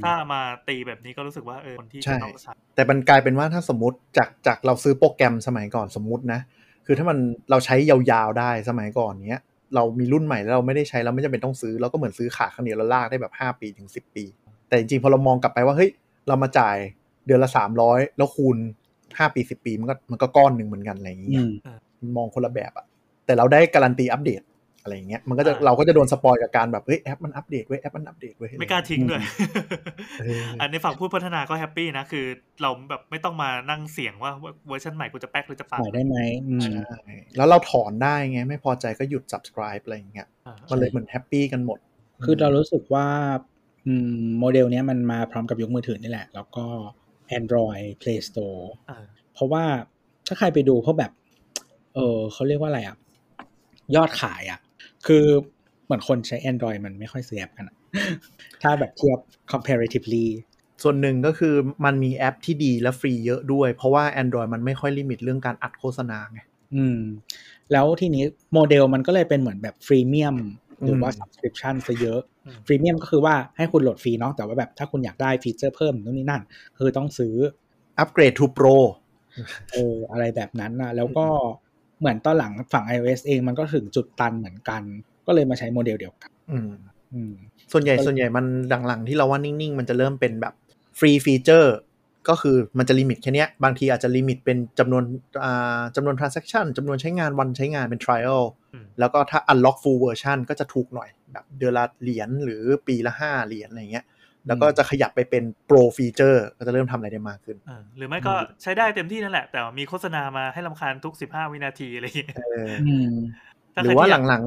ถ้ามาตีแบบนี้ก็รู้สึกว่าเออคนที่ใช่จะต้องใช้แต่มันกลายเป็นว่าถ้าสมมติจากจากเราซื้อโปรแกรมสมัยก่อนสมมตินะ คือถ้ามันเราใช้ยาวๆได้สมัยก่อนเนี้ย เรามีรุ่นใหม่แล้วเราไม่ได้ใช้เราไม่จำเป็นต้องซื้อเราก็เหมือนซื้อขาครั้งเดียวแล้วลากได้แบบ 5 ปีถึง 10 ปี แต่จริงๆพอเรามองกลับไปว่าเฮ้ยเรามาจ่ายเดือนละ 300 แล้วคูณ 5 ปี 10 ปีมันก็มันก็ก้อนหนึ่งเหมือนกันอะไรอย่างเงี้ยอืมมองคนละแบบอะแต่เราได้การันตีอัปเดต อะไรอย่างเงี้ยมันก็จะเราก็จะโดน spoil กับการแบบเฮ้ยแอปมันอัปเดตเว้ยแอปมันอัปเดตเว้ยไม่กล้าทิ้งด้วยเอออัอันในฝั่งผู้พัฒนาก็ happy นะคือ เราแบบไม่ต้องมานั่งเสี่ยงว่าเวอร์ชันใหม่กูจะแป๊กหรือจะปังขายได้ไหมอืมใช่แล้วเราถอนได้ไงไม่พอใจก็หยุด subscribe อะไรอย่างเงี้ยอ่ามันเลยเหมือน happy กันหมด คือเรารู้สึกว่าอืมโมเดลเนี้ยมันมาพร้อมกับยุคมือถือนี่แหละ แล้วก็ Android Play Store เออเพราะว่าถ้าใครไปดูเพราะแบบ เออเขาเรียกว่าอะไรอะ ยอดขายอะ คือเหมือนคนใช้ Android มันไม่ค่อยซื้อแอปกันอะถ้าแบบเทียบ comparatively ส่วนหนึ่งก็คือมันมีแอปที่ดีและฟรีเยอะด้วย เพราะว่า Android มันไม่ค่อย limit เรื่องการอัดโฆษณาไงอืม แล้วทีนี้โมเดลมันก็เลยเป็นเหมือนแบบ freemium หรือว่าอืม subscription ซะเยอะอืม freemium ก็คือว่าให้คุณโหลดฟรีเนาะแต่ว่าแบบถ้าคุณอยากได้ feature เพิ่มนู่นนี่นั่น คือต้องซื้ออัปเกรด to Pro เอออะไรแบบนั้นนะแล้วก็ เหมือนตอนหลังฝั่ง iOS เองมันก็ถึงจุดตันเหมือนกัน ก็เลยมาใช้โมเดลเดียวกันอืมอืมส่วนใหญ่ก็ส่วนใหญ่มันหลังๆ ที่เราว่านิ่งๆ มันจะเริ่มเป็นแบบฟรี feature ก็คือมันจะ limit แค่เนี้ยบางทีอาจจะ limit เป็นจำนวนอ่าจำนวน transaction จำนวนใช้งานวันใช้งานเป็น trial อืมแล้วก็ถ้า unlock full version ก็จะถูกหน่อยแบบเดือนละเหรียญหรือปีละ 5 เหรียญอะไรเงี้ย แล้วก็จะขยับไปเป็น pro feature ก็จะเริ่มทำอะไรได้มากขึ้นเออหรือไม่ก็ใช้ได้เต็มที่นั่นแหละ แต่ว่ามีโฆษณามาให้ลำคาญทุก15วินาทีอะไรอย่างเงี้ยเอออืมถ้หรือว่าใคหที่ยกลั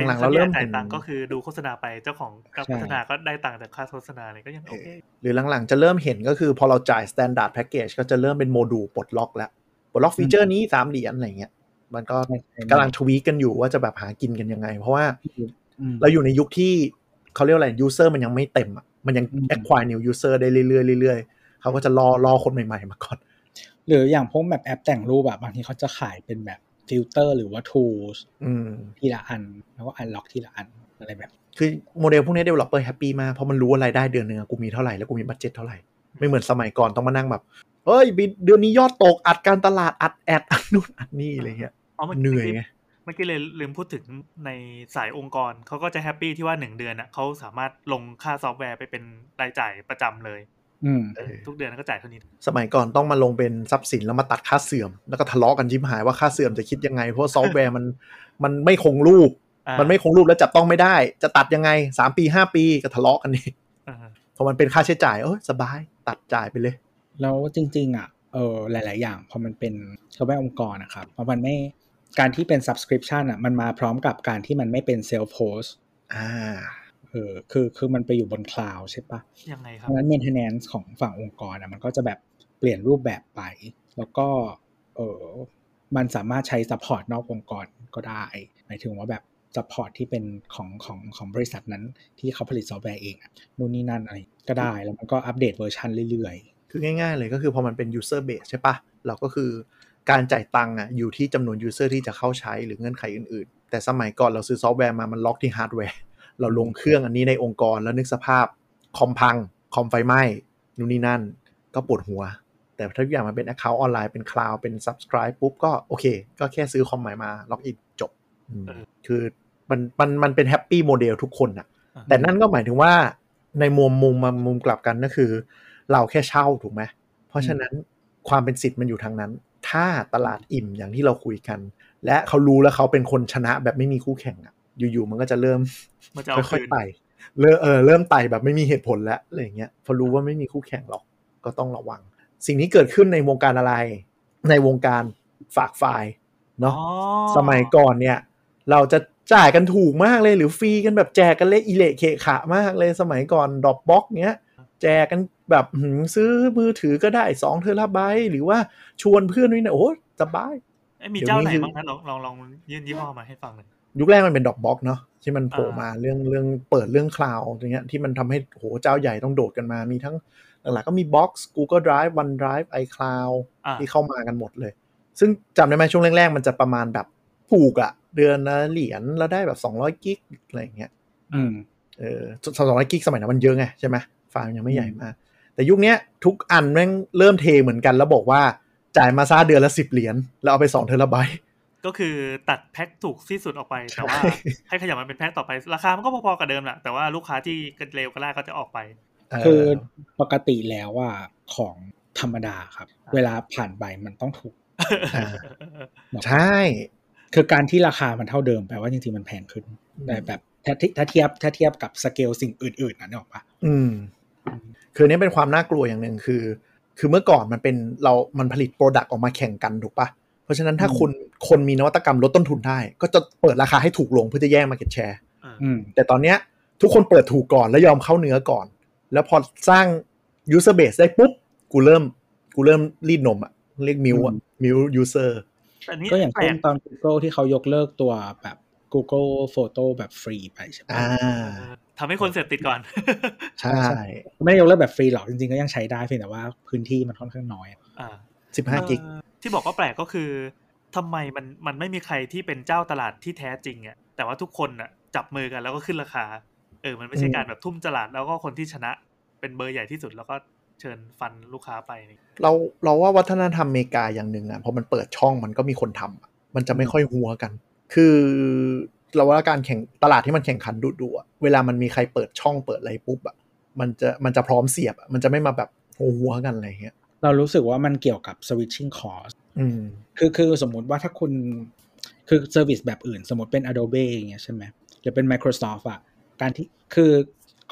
งๆหลังๆเราเริ่มใคเห็จ่ายนตังค์ก็คือดูโฆษณาไปเจ้าของกับใช่โฆษณาก็ได้ตังค์จากค่าโฆษณาอะไรก็ยังโอเคหรือหลังๆจะเริ่มเห็นก็คือพอเราจ่าย standard package ก็จะเริ่มเป็นโมดูลปลดล็อกแล้วปลดล็อก feature นี้3เหรียญอะไรเงี้ยมันก็ใช่ใช่กำลังทวีกันอยู่ว่าจะแบบหากินกันยังไง เพราะว่าอืมเราอยู่ในยุคที่ เขาเรียกว่าอะไร user มันยังไม่เต็มอะมันยังอืม acquire new user ได้เรื่อยๆเรื่อยๆเขาก็จะรอรอคนใหม่ๆมาก่อน หรืออย่างพวกแบบแอปแต่งรูปแบบบางทีเขาจะขายเป็นแบบฟิลเตอร์หรือว่า tools อืมทีละอัน แล้วก็ unlock ทีละอันอะไรแบบ คือโมเดลพวกนี้ developer happy มาก เพราะมันรู้ว่ารายได้เดือนหนึ่งอะกูมีเท่าไหร่ แล้วกูมี budget เท่าไหร่ ไม่เหมือนสมัยก่อนต้องมานั่งแบบเฮ้ยบิดเดือนนี้ยอดตกอัดการตลาดอัด ad อัดนู่นอัดนี่อะไรเงี้ยอ๋อเมื่อเหนื่กี้อยไงเมื่อกี้เลยลืมพูดถึงในสายองค์กรเขาก็จะ happy ที่ว่าหนึ่งเดือนอะเขาสามารถลงค่าซอฟต์แวร์ไปเป็นรายจ่ายประจำเลย อืมเออทุกเดือนก็จ่ายเท่านี้ สมัยก่อนต้องมาลงเป็นทรัพย์สินแล้วมาตัดค่าเสื่อม แล้วก็ทะเลาะกันชิบหายว่าค่าเสื่อมจะคิดยังไง เพราะซอฟต์แวร์มันมันไม่คงรูปอ่ามันไม่คงรูปแล้วจับต้องไม่ได้ จะตัดยังไงสามปีห้าปีก็ทะเลาะกันนี่อ่าพอมันเป็นค่าใช้จ่ายเออสบายตัดจ่ายไปเลย แล้วจริง ๆ อะเออหลาย ๆ อย่างพอมันเป็นเขาไม่องค์กรนะครับเพราะมันไม่ การที่เป็น subscription อะมันมาพร้อมกับการที่มันไม่เป็น self host อ่าเออคือคือมันไปอยู่บนคลาวด์ใช่ปะยังไงคเพรับราะฉะนั้น maintenance ของฝั่งองค์กรอะมันก็จะแบบเปลี่ยนรูปแบบไป แล้วก็เออมันสามารถใช้ support นอกองค์กรก็ได้ หมายถึงว่าแบบ support ที่เป็นของของของบริษัทนั้นที่เขาผลิตซอฟต์แวร์เองอะนู่นนี่นั่นอะไรก็ได้แล้วมันก็อัปเดตเวอร์ชันเรื่อยคือง่ายๆเลยก็คือพอมันเป็น user base ใช่ปะเราก็คือ การจ่ายตังค์อะอยู่ที่จำนวน user ที่จะเข้าใช้หรือเงื่อนไขอื่นๆ แต่สมัยก่อนเราซื้อซอฟต์แวร์มามันล็อกที่ฮาร์ดแวร์ เราลงเครื่องอันนี้ในองค์กรแล้วนึกสภาพคอมพัง คอมไฟไหม้นู่นนี่นั่น ก็ปวดหัว แต่ถ้าทุกอย่างมันเป็น Account ออนไลน์เป็น Cloud เป็น Subscribe ปุ๊บก็โอเค ก็แค่ซื้อคอมใหม่มา login จบอืมเออคือมันมันมันเป็น happy model ทุกคนอะอ่าแต่นั่นก็หมายถึงว่าในมุมมุมมามุมกลับกันก็คือ เราแค่เช่าถูกไหมเพราะฉะนั้นความเป็นสิทธิ์มันอยู่ทางนั้น ถ้าตลาดอิ่มอย่างที่เราคุยกัน และเขารู้แล้วเขาเป็นคนชนะแบบไม่มีคู่แข่งอะอยู่ๆมันก็จะเริ่มมันจะเอาค่อยคืนๆไต่เริ่มเออเริ่มไต่แบบไม่มีเหตุผลแล้วอะไรอย่างเงี้ยพอรู้ว่าไม่มีคู่แข่งหรอกก็ต้องระวัง สิ่งนี้เกิดขึ้นในวงการอะไร ในวงการฝากไฟล์เนาะอ๋อสมัยก่อนเนี่ย เราจะจ่ายกันถูกมากเลยหรือฟรีกันแบบแจกกันเละอิเละเขะขะมากเลยสมัยก่อน Dropbox เนี้ย แจกกัน แบบหืมซื้อมือถือก็ได้สองเทราไบต์หรือว่าชวนเพื่อนด้วยนะโอ้โหสบายเอ้ยมีเดี๋ยวเจ้านี้ไหนคือบ้างนะลองลองลองยื่นยี่ห้อมาให้ฟังหน่อยยุคแรกมันเป็น Dropbox เนาะที่มันโผล่อ่ามมาเรื่องเรื่องเปิดเรื่องคลาวด์อย่างเงี้ยที่มันทำให้โหเจ้าใหญ่ต้องโดดกันมา มีทั้งหลักๆก็มี Box Google Drive OneDrive iCloud อ่าที่เข้ามากันหมดเลย ซึ่งจำได้ไหมช่วงแรกๆ มันจะประมาณแบบถูกอะเดือนละเหรียญแล้วได้แบบ200กิกอะไรอย่างเงี้ยๆอืม เออสองร้อยกิกสมัยนั้นมันเยอะไงใช่ไหมไฟล์มันยังไม่ใหญ่มาก แต่ยุคเนี้ยทุกอันแม่งเริ่มเทเหมือนกัน แล้วบอกว่าจ่ายมาซาเดือนละสิบเหรียญแล้วเอาไปสองเทราไบต์ก็คือตัดแพ็คถูกที่สุดออกไปใช่แต่ว่าให้ขยับมาเป็นแพ็คต่อไป ราคามันก็พอๆกับเดิมแหละแต่ว่าลูกค้าที่กันเร็วกันแรกก็จะออกไป คือปกติแล้วว่าของธรรมดาครับ เวลาผ่านไปมันต้องถูกอ่าใช่ คือการที่ราคามันเท่าเดิมแปลว่าจริงๆมันแพงขึ้นแต่แบบถ้าที่ถ้าเทียบถ้าเทียบกับสเกลสิ่งอื่นๆนะนึกออกปะอืม คืออันนี้เป็นความน่ากลัวอย่างหนึ่งคือ คือเมื่อก่อนมันเป็นเรา มันผลิต product ออกมาแข่งกันถูกปะเพราะฉะนั้นถ้าคนคนมีนวัตกรรมลดต้นทุนได้ ก็จะเปิดราคาให้ถูกลงเพื่อจะแย่ง market shareอืมแต่ตอนเนี้ยทุกคนเปิดถูกก่อนแล้วยอมเข้าเนื้อก่อน แล้วพอสร้าง user base ได้ปุ๊บ กูเริ่ม กูเริ่มรีดนมอะเรียกมิวอะมิว user แต่นี่ก็อย่างแปลกเช่นตอน Google ที่เขายกเลิกตัวแบบ Google Photo แบบฟรีไปใช่ปะอ่าทำให้คนเสพติดก่อน ใช่ ไม่ได้ยกเลิกแบบฟรีหรอกจริงๆ ก็ยังใช้ได้เพียงแต่ว่าพื้นที่มันค่อนข้างน้อยอ่าสิบห้า gig เอ่อที่บอกว่าแปลกก็คือทำไมมันมันไม่มีใครที่เป็นเจ้าตลาดที่แท้จริงอะแต่ว่าทุกคนอะจับมือกันแล้วก็ขึ้นราคา เออ มันไม่ใช่การแบบทุ่มตลาดแล้วก็คนที่ชนะเป็นเบอร์ใหญ่ที่สุดแล้วก็เชิญฟันลูกค้าไปนี่เราเราว่าวัฒนธรรมอเมริกาอย่างหนึ่งอะพอมันเปิดช่องมันก็มีคนทำอะมันจะไม่ค่อยหัวกัน คือเราว่าการแข่งตลาดที่มันแข่งขันดุดุๆอะเวลามันมีใครเปิดช่องเปิดอะไรปุ๊บอะมันจะมันจะพร้อมเสียบอะมันจะไม่มาแบบหัวๆกันอะไรอย่างเงี้ยเรารู้สึกว่ามันเกี่ยวกับ switching cost อืมคือคือสมมุติว่าถ้าคุณคือเซอร์วิสแบบอื่น สมมติเป็น Adobe อย่างเงี้ยใช่ไหมหรือเป็น Microsoft อะการที่คือ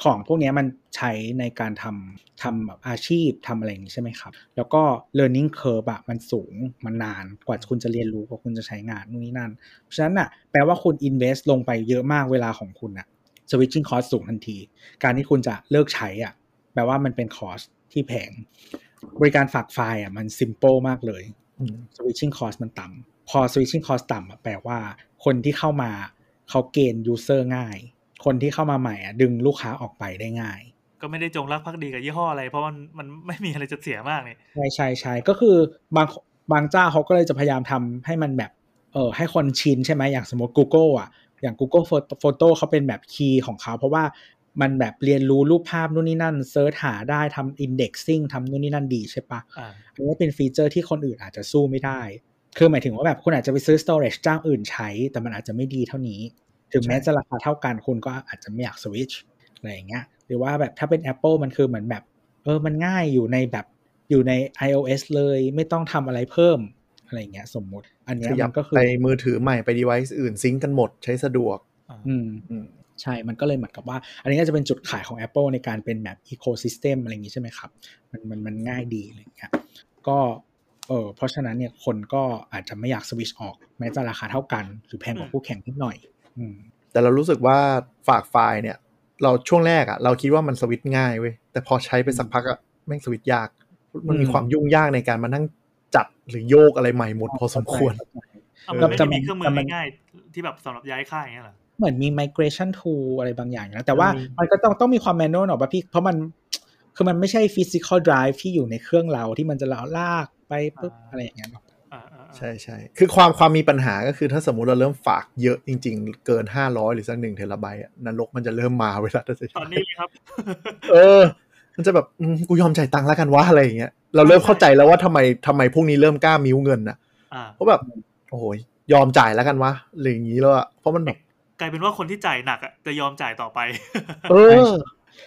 ของพวกเนี้ยมันใช้ในการทำทำแบบอาชีพทำอะไรอย่างงี้ใช่ไหมครับ แล้วก็ learning curve อะมันสูงมันนานกว่าคุณจะเรียนรู้กว่าคุณจะใช้งานนู่นนี่นั่น เพราะฉะนั้นอะแปลว่าคุณ invest ลงไปเยอะมากเวลาของคุณอะ switching cost สูงทันที การที่คุณจะเลิกใช้อะแปลว่ามันเป็น cost ที่แพงบริการฝากไฟล์อะมัน simple มากเลยอืม switching cost มันต่ำพอ switching cost ต่ำอะแปลว่าคนที่เข้ามาเขาเกณฑ์ user ง่าย คนที่เข้ามาใหม่อะดึงลูกค้าออกไปได้ง่าย ก็ไม่ได้จงรักภักดีกับยี่ห้ออะไร เพราะมันมันไม่มีอะไรจะเสียมากเนี่ยใช่ใช่ใช่ก็คือบางบางเจ้าเขาก็เลยจะพยายามทำให้มันแบบเออให้คนชินใช่ไหมอย่างสมมติ Google อะอย่าง Google Photo- Photo เขาเป็นแบบ key ของเขา เพราะว่ามันแบบเรียนรู้รูปภาพนู่นนี่นั่น search หาได้ทำ indexing ทำนู่นนี่นั่นดีใช่ปะอ่าอันนี้เป็นฟีเจอร์ที่คนอื่นอาจจะสู้ไม่ได้ คือหมายถึงว่าแบบคุณอาจจะไปซื้อ storage เจ้าอื่นใช้ แต่มันอาจจะไม่ดีเท่านี้ ถึงแม้จะราคาเท่ากันคุณก็อาจจะไม่อยาก switch อะไรอย่างเงี้ยหรือว่าแบบถ้าเป็น Apple มันคือเหมือนแบบ เออมันง่ายอยู่ในแบบอยู่ใน iOS เลยไม่ต้องทำอะไรเพิ่มอะไรอย่างเงี้ยสมมุติ อันเนี้ยขยัมับนก็คือไปมือถือใหม่ไป device อื่นซิงก์กันหมดใช้สะดวกอ่าอืมอืมใช่ มันก็เลยเหมือนกับว่า อันนี้ก็จะเป็นจุดขายของ Apple ในการเป็นแบบ Ecosystem อะไรอย่างนี้ใช่ไหมครับ มันมันมันง่ายดีอะไรอย่างเงี้ยก็เออเพราะฉะนั้นเนี่ยคนก็อาจจะไม่อยากสวิชออก แม้จะราคาเท่ากัน หรือแพงกว่าคู่แข่งนิดหน่อยอืม แต่เรารู้สึกว่าฝากไฟล์เนี่ย เราช่วงแรกอะเราคิดว่ามันสวิตช์ง่ายเว้ยแต่พอใช้ไปสักพักอะแม่งสวิตช์ยาก มันมีอืมความยุ่งยากในการมานั่งจัดหรือโยกอะไรใหม่หมดพอสมควรเอาเออมันไม่แต่ได้มันมีเครื่องมืแต่อมันง่ายๆที่แบบสำหรับย้ายค่ายอย่างเงี้ยเหรอเหมือนมี migration tool อะไรบางอย่างอยู่นะแต่ว่ามีมันก็ต้องต้องมีความ manual หน่อยป่ะพี่ เพราะมันคือมันไม่ใช่ physical drive ที่อยู่ในเครื่องเราที่มันจะเราลากไปปุ๊บอ่าอะไรอย่างเงี้ยหรอกอ่าอ่าอ่า ใช่ใช่คือความความมีปัญหาก็คือถ้าสมมุติเราเริ่มฝากเยอะจริง ๆ เกิน500หรือสักหนึ่งเทราไบต์อะนรกมันจะเริ่มมาเวลาจะใช้ตอนนี้เลยครับ เออ มันจะแบบอืมกูยอมจ่ายตังค์แล้วกันวะอะไรอย่างเงี้ยเราเริ่มเข้าใจแล้วว่าทำไมทำไมพวกนี้เริ่มกล้ามิ้วเงินอะอ่าเพราะแบบโอ้โหยอมจ่ายแล้วกันวะอะไรอย่างงี้แล้วอะเพราะมันแบบกลายเป็นว่าคนที่จ่ายหนักอะจะยอมจ่ายต่อไป เออ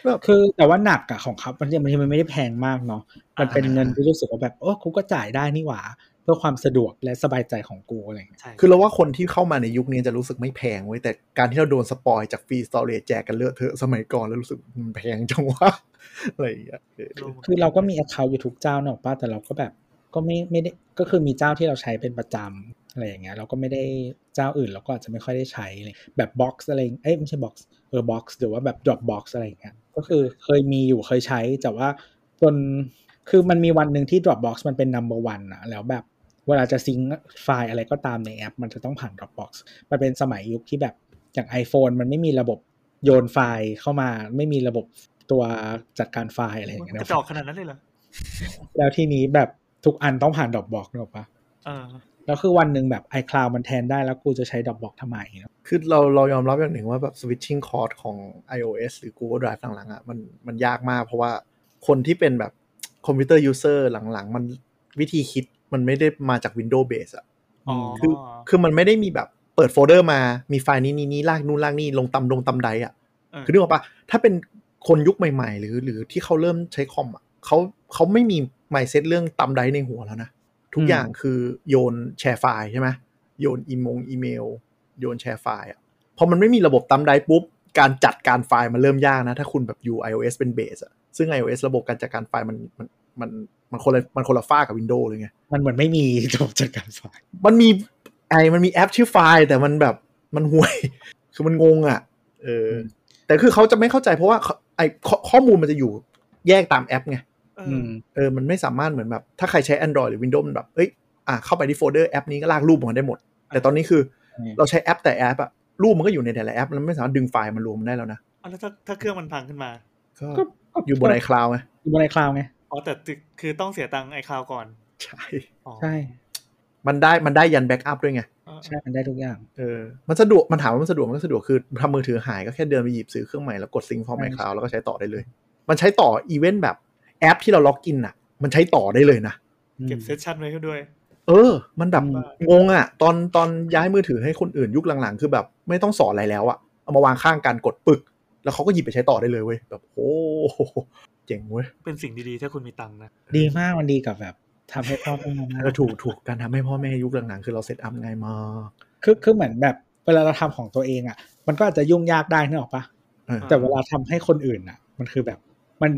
แบบคือแต่ว่าหนักอะของเขามันมันมันไม่ได้แพงมากเนาะมันเป็นเงินที่รู้สึกว่าแบบโอ้กูก็จ่ายได้นี่หว่าเพื่อความสะดวกและสบายใจของกูอะไรอย่างเงี้ยใช่คือเราว่าคนที่เข้ามาในยุคนี้จะรู้สึกไม่แพงเว้ยแต่การที่เราโดนสปอยจากฟรีสตอเรจแจกกันเลอะเทอะสมัยก่อนแล้วรู้สึกมันแพงจังวะอะไรอย่างเงี้ยเออคือเราก็มี account อยู่ทุกเจ้าเนอะป้าแต่เราก็แบบก็ไม่ไม่ได้ก็คือมีเจ้าที่เราใช้เป็นประจำอะไรอย่างเงี้ยเราก็ไม่ได้เจ้าอื่นเราก็อาจจะไม่ค่อยได้ใช้เลยแบบ box อะไรเอ้ยไม่ใช่ box เออ box หรือว่าแบบ drop box อะไรอย่างเงี้ยก็คือเคยมีอยู่เคยใช้แต่ว่าจนคือมันมีวันหนึ่งที่ drop box มันเป็น number one อะแล้วแบบ เวลาจะซิงค์ไฟล์อะไรก็ตามในแอป มันจะต้องผ่าน drop box มันเป็นสมัยยุคที่แบบอย่าง iPhone มันไม่มีระบบโยนไฟล์เข้ามา ไม่มีระบบตัวจัดการไฟล์อะไรอย่างเงี้ยกนะระจอกขนาดนั้นเลยเหรอ แล้วทีนี้แบบทุกอันต้องผ่านดอกบอกนึกออกปะเออแล้วคือวันหนึ่งแบบ iCloud มันแทนได้แล้วกูจะใช้ดอกบอกทำไมเนอะคือเราเรายอมรับอย่างหนึ่งว่าแบบ switching cost ของ iOS หรือ Google Drive หลังๆอะมันมันยากมากเพราะว่าคนที่เป็นแบบ computer user หลังๆ มันวิธีคิด มันไม่ได้มาจาก Windows base อะอ๋อคือคือมันไม่ได้มีแบบเปิดโฟลเดอร์มามีไฟล์นี้นี้นี้ลากนู่นลากนี่ลง thumb ลง thumb drive อะเออคือนึกออกปะถ้าเป็นคนยุคใหม่ๆ หรือหรือที่เขาเริ่มใช้คอมอะเขาเขาไม่มี mindset เรื่อง thumb drive ในหัวแล้วนะ ทุกอย่างคือโยนแชร์ไฟล์ใช่ไหมโยนอีโมงอีเมล โยนแชร์ไฟล์อะพอมันไม่มีระบบตำใดปุ๊บการจัดการไฟล์มันเริ่มยากนะ ถ้าคุณแบบอยู่ iOS เป็นเบสอะซึ่ง iOS ระบบการจัดการไฟล์มันมัน มันมันคนละมันคนละฝ้ากับ Windows เลยไง มันเหมือนไม่มีระบบจัดการไฟล์ มันมีไอมันมีแอปชื่อไฟล์ แต่มันแบบมันห่วย คือมันงงอะ เออ แต่คือเขาจะไม่เข้าใจเพราะว่าเขาไอข้อข้อมูลมันจะอยู่แยกตามแอปไงเออือมเออ มันไม่สามารถเหมือนแบบ ถ้าใครใช้ Android หรือ Windows มันแบบ เอ้ย อะเข้าไปที่โฟลเดอร์แอปนี้ก็ลากรูปมันได้หมด แต่ตอนนี้คืออืมเราใช้แอปแต่แอปอะรูปมันก็อยู่ในแต่ละแอปมันไม่สามารถดึงไฟล์มารวมได้แล้วนะเอาแล้วถ้าถ้าเครื่องมันพังขึ้นมา ก็ก็ก็อยู่บน iCloud ไงอยู่บน iCloud ไง อ๋อแต่ตึกคือต้องเสียตังค์ iCloud ก่อน ใช่อ๋อใช่ มันได้มันได้ยัน backup ด้วยไงเออใช่ มันได้ทุกอย่าง เออ มันสะดวก มันถามว่ามันสะดวกมันก็สะดวกคือทำมือถือหายก็แค่เดินไปหยิบซื้อเครื่องใหม่แล้วกด sync from iCloud แล้วก็ใช้ต่อได้เลย มันใช้ต่ออีเวนต์แบบแอปที่เรา login อะมันใช้ต่อได้เลยนะ เก็บ session ไว้ให้ด้วย เออ มันแบบอืมงงอะ ตอนตอนย้ายมือถือให้คนอื่นยุคหลังๆ คือแบบไม่ต้องสอนอะไรแล้วอะ เอามาวางข้างกันกดปึก แล้วเขาก็หยิบไปใช้ต่อได้เลยเว้ย แบบโอ้โห เจ๋งเว้ยเป็นสิ่งดีๆ ถ้าคุณมีตังค์นะ ดีมากมันดีกับแบบทำให้พ่อแม่มากแล้วถูกถูกการทำให้พ่อแม่ยุคหลังๆคือเรา setup ง่ายมากคือคือเหมือนแบบเวลาเราทำของตัวเองอะ มันก็อาจจะยุ่งยากได้นึกออกปะเออแต่เวลาทำให้คนอื่นอะ มันคือแบบมัน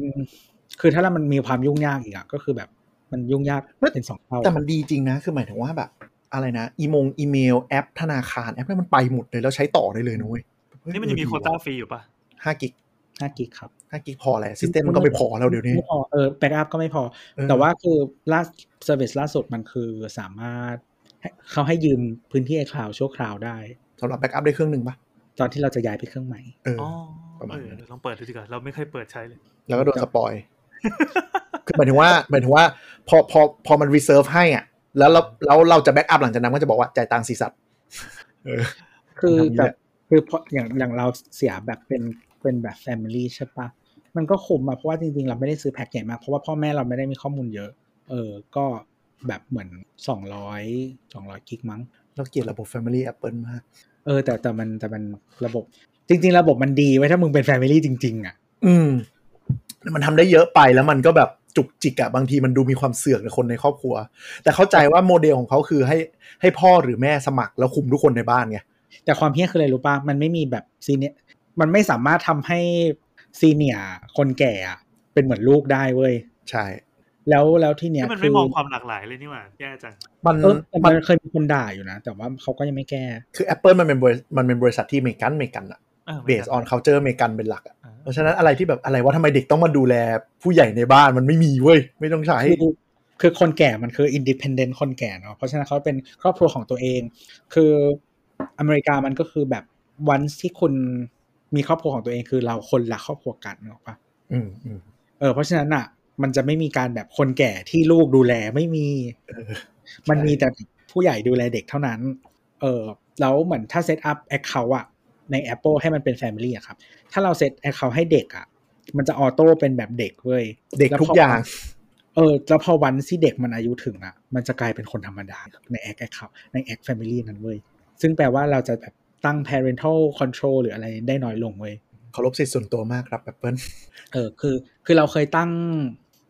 คือถ้ามันมีความยุ่งยากอีกอะก็คือแบบมันยุ่งยากเป็นสองเท่าแต่มันดีจริงนะ คือหมายถึงว่าแบบ อะไรนะอีมงอีเมลแอปธนาคารแอปนั้นมันไปหมดเลยแล้วใช้ต่อได้เลยนะเว้ยนี่มันจะมีโควต้าฟรีอยู่ปะห้ากิก ห้ากิกครับห้ากิกพอแหละซิสเต็มมันก็ไม่พอแล้วเดี๋ยวนี้ไม่พอเออ backup ก็ไม่พอเออแต่ว่าคือล่า service ล่าสุดมันคือสามารถให้เขาให้ยืมพื้นที่ iCloud ชั่วคราวได้สำหรับ backup ได้เครื่องหนึ่งปะตอนที่เราจะย้ายไปเครื่องใหม่เอออ๋อประมาณเออนั้นเดี๋ยวลองเปิดดูดีกว่าเราไม่เคยเปิดใช้เลย แล้วก็โดน spoil คือหมายถึงว่าหมายถึงว่า พอพอพอมัน reserve ให้อะ แล้วเราแล้วเราจะ backup หลังจากนั้นก็จะบอกว่าจ่ายตังค์สีสัตว์เออคือทำเยอะแบบคือเพราะอย่างอย่างเราเสียแบบเป็น เป็นแบบ family ใช่ปะมันก็คุ้มอะเพราะว่าจริงๆ เราไม่ได้ซื้อแพ็กใหญ่มาก เพราะว่าพ่อแม่เราไม่ได้มีข้อมูลเยอะ เออ ก็แบบเหมือนสองร้อยสองร้อยกิกมั้งเราเกลียดระบบ Family Apple มาก เออ แต่แต่มันแต่มันระบบ จริง ๆ ระบบมันดีไว้ถ้ามึงเป็นแฟมิลี่จริง ๆ อะ อืม มันทำได้เยอะไปแล้วมันก็แบบจุกจิกอะบางทีมันดูมีความเสือกในคนในครอบครัว แต่เข้าใจว่าโมเดลของเขาคือให้ให้พ่อหรือแม่สมัครแล้วคุมทุกคนในบ้านไงแต่ความเพี้ยคืออะไรรู้ป่ะมันไม่มีแบบซีเนีย มันไม่สามารถทำให้senior คนแก่อะเป็นเหมือนลูกได้เว้ย ใช่ แล้วแล้วที่เนี้ยที่มันคืไม่มองความหลากหลายเลยนี่หว่าแย่จังมันเออแต่มันมันเคยมีคนด่าอยู่นะ แต่ว่าเขาก็ยังไม่แก้ คือ Apple มันเป็นบริมันเป็นบริษัทที่อเมริกันอเมริกันอะเอเออ base on culture อเมริกันเป็นหลักอะอ่าเพราะฉะนั้นอะไรที่แบบอะไรว่าทำไมเด็กต้องมาดูแลผู้ใหญ่ในบ้านมันไม่มีเว้ย ไม่ต้องใช้คือคือคนแก่มันคืออินดิพ n เดนต์คนแก่เนาะเพราะฉะนั้นเขาเป็นครอบครัวของตัวเอง คืออเมริกามันก็คือแบบวันที่คุณ มีครอบครัวของตัวเองคือเราคนละครอบครัวกันนึกออกปะอืมอืมเออเพราะฉะนั้นอะ มันจะไม่มีการแบบคนแก่ที่ลูกดูแลไม่มีเออมันมีแต่ผู้ใหญ่ดูแลเด็กเท่านั้น เออแล้วเหมือนถ้า set up account อะใน Apple ให้มันเป็น Family อะครับ ถ้าเรา set account ให้เด็กอะมันจะ auto เป็นแบบเด็กเว้ย เด็กทุกอย่าง เออ แล้วพอวันที่เด็กมันอายุถึงอะมันจะกลายเป็นคนธรรมดาใน acc account ใน acc family นั้นเว้ย ซึ่งแปลว่าเราจะแบบ ตั้ง parental control หรืออะไรได้น้อยลงเว้ยเคารพสิทธิส่วนตัวมากครับ Apple เออคือคือเราเคยตั้ง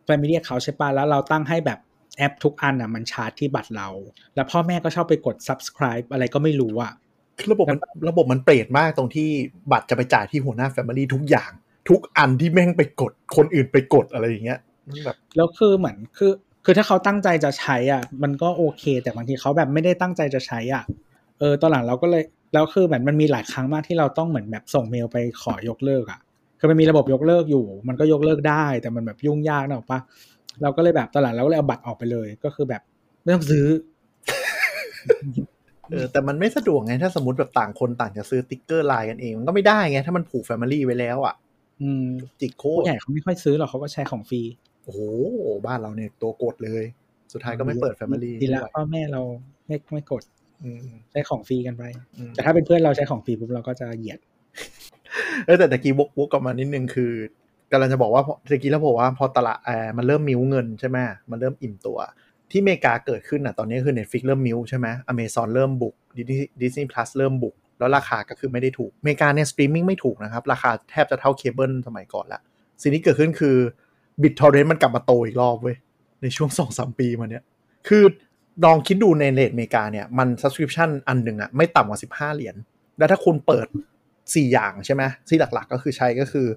family account ใช่ปะแล้วเราตั้งให้แบบแอปทุกอันอะมันชาร์จที่บัตรเรา แล้วพ่อแม่ก็ชอบไปกด subscribe อะไรก็ไม่รู้อะคือระบบมันระบบมันเปรตมากตรงที่บัตรจะไปจ่ายที่หัวหน้า Family ทุกอย่าง ทุกอันที่แม่งไปกดคนอื่นไปกดอะไรอย่างเงี้ยมันแบบแล้วคือเหมือนคือ คือถ้าเขาตั้งใจจะใช้อะ มันก็โอเค แต่บางทีเขาแบบไม่ได้ตั้งใจจะใช้อะเออตอนหลังเราก็เลย แล้วคือเหมือนมันมีหลายครั้งมากที่เราต้องเหมือนแบบส่งเมลไปขอยกเลิกอะคือมันมีระบบยกเลิกอยู่ มันก็ยกเลิกได้ แต่มันแบบยุ่งยากนึกออกปะเราก็เลยแบบตอนหลังเราก็เลยเอาบัตรออกไปเลย ก็คือแบบไม่ต้องซื้อเออแต่มันไม่สะดวกไงถ้าสมมติแบบต่างคนต่างจะซื้อสติกเกอร์ไลน์กันเอง มันก็ไม่ได้ไง ถ้ามันผูก Family ไว้แล้วอะ อืม จิกโคผู้ตรใหญ่เขาไม่ค่อยซื้อหรอกเขาก็ใช้ของฟรีโอ้โหบ้านเราเนี่ยตัวกดเลย สุดท้ายก็ไม่เปิด Family ดีแล้วด้วยพ่อแม่เราไม่ไม่กดอืม ใช้ของฟรีกันไปอืมแต่ถ้าเป็นเพื่อนเราใช้ของฟรีปุ๊บเราก็จะเหยียดเออแต่ตะกี้วกวกกลับมานิดนึงคือกำลังจะบอกว่าพอตะกี้เราบอกว่าพอตลาดแอร์มันเริ่มมิ้วเงินใช่ไหมมันเริ่มอิ่มตัว ที่อเมริกาเกิดขึ้นอะตอนนี้คือ Netflix เริ่มมิ้วใช่ไหม Amazon เริ่มบุก Disney Plus เริ่มบุก แล้วราคาก็คือไม่ได้ถูกอเมริกาเนี่ยสตรีมมิ่งไม่ถูกนะครับ ราคาแทบจะเท่าเคเบิลสมัยก่อนละสิ่งที่เกิดขึ้นคือ BitTorrent มันกลับมาโตอีกรอบเว้ยในช่วงสองสามปีมาเนี้ยคือ ลองคิดดูในเรตอเมริกาเนี่ย มัน subscription อันหนึ่งอะไม่ต่ำกว่า 15 เหรียญ แล้วถ้าคุณเปิด 4 อย่างใช่ไหมที่หลักๆก็คือใช้ก็คือ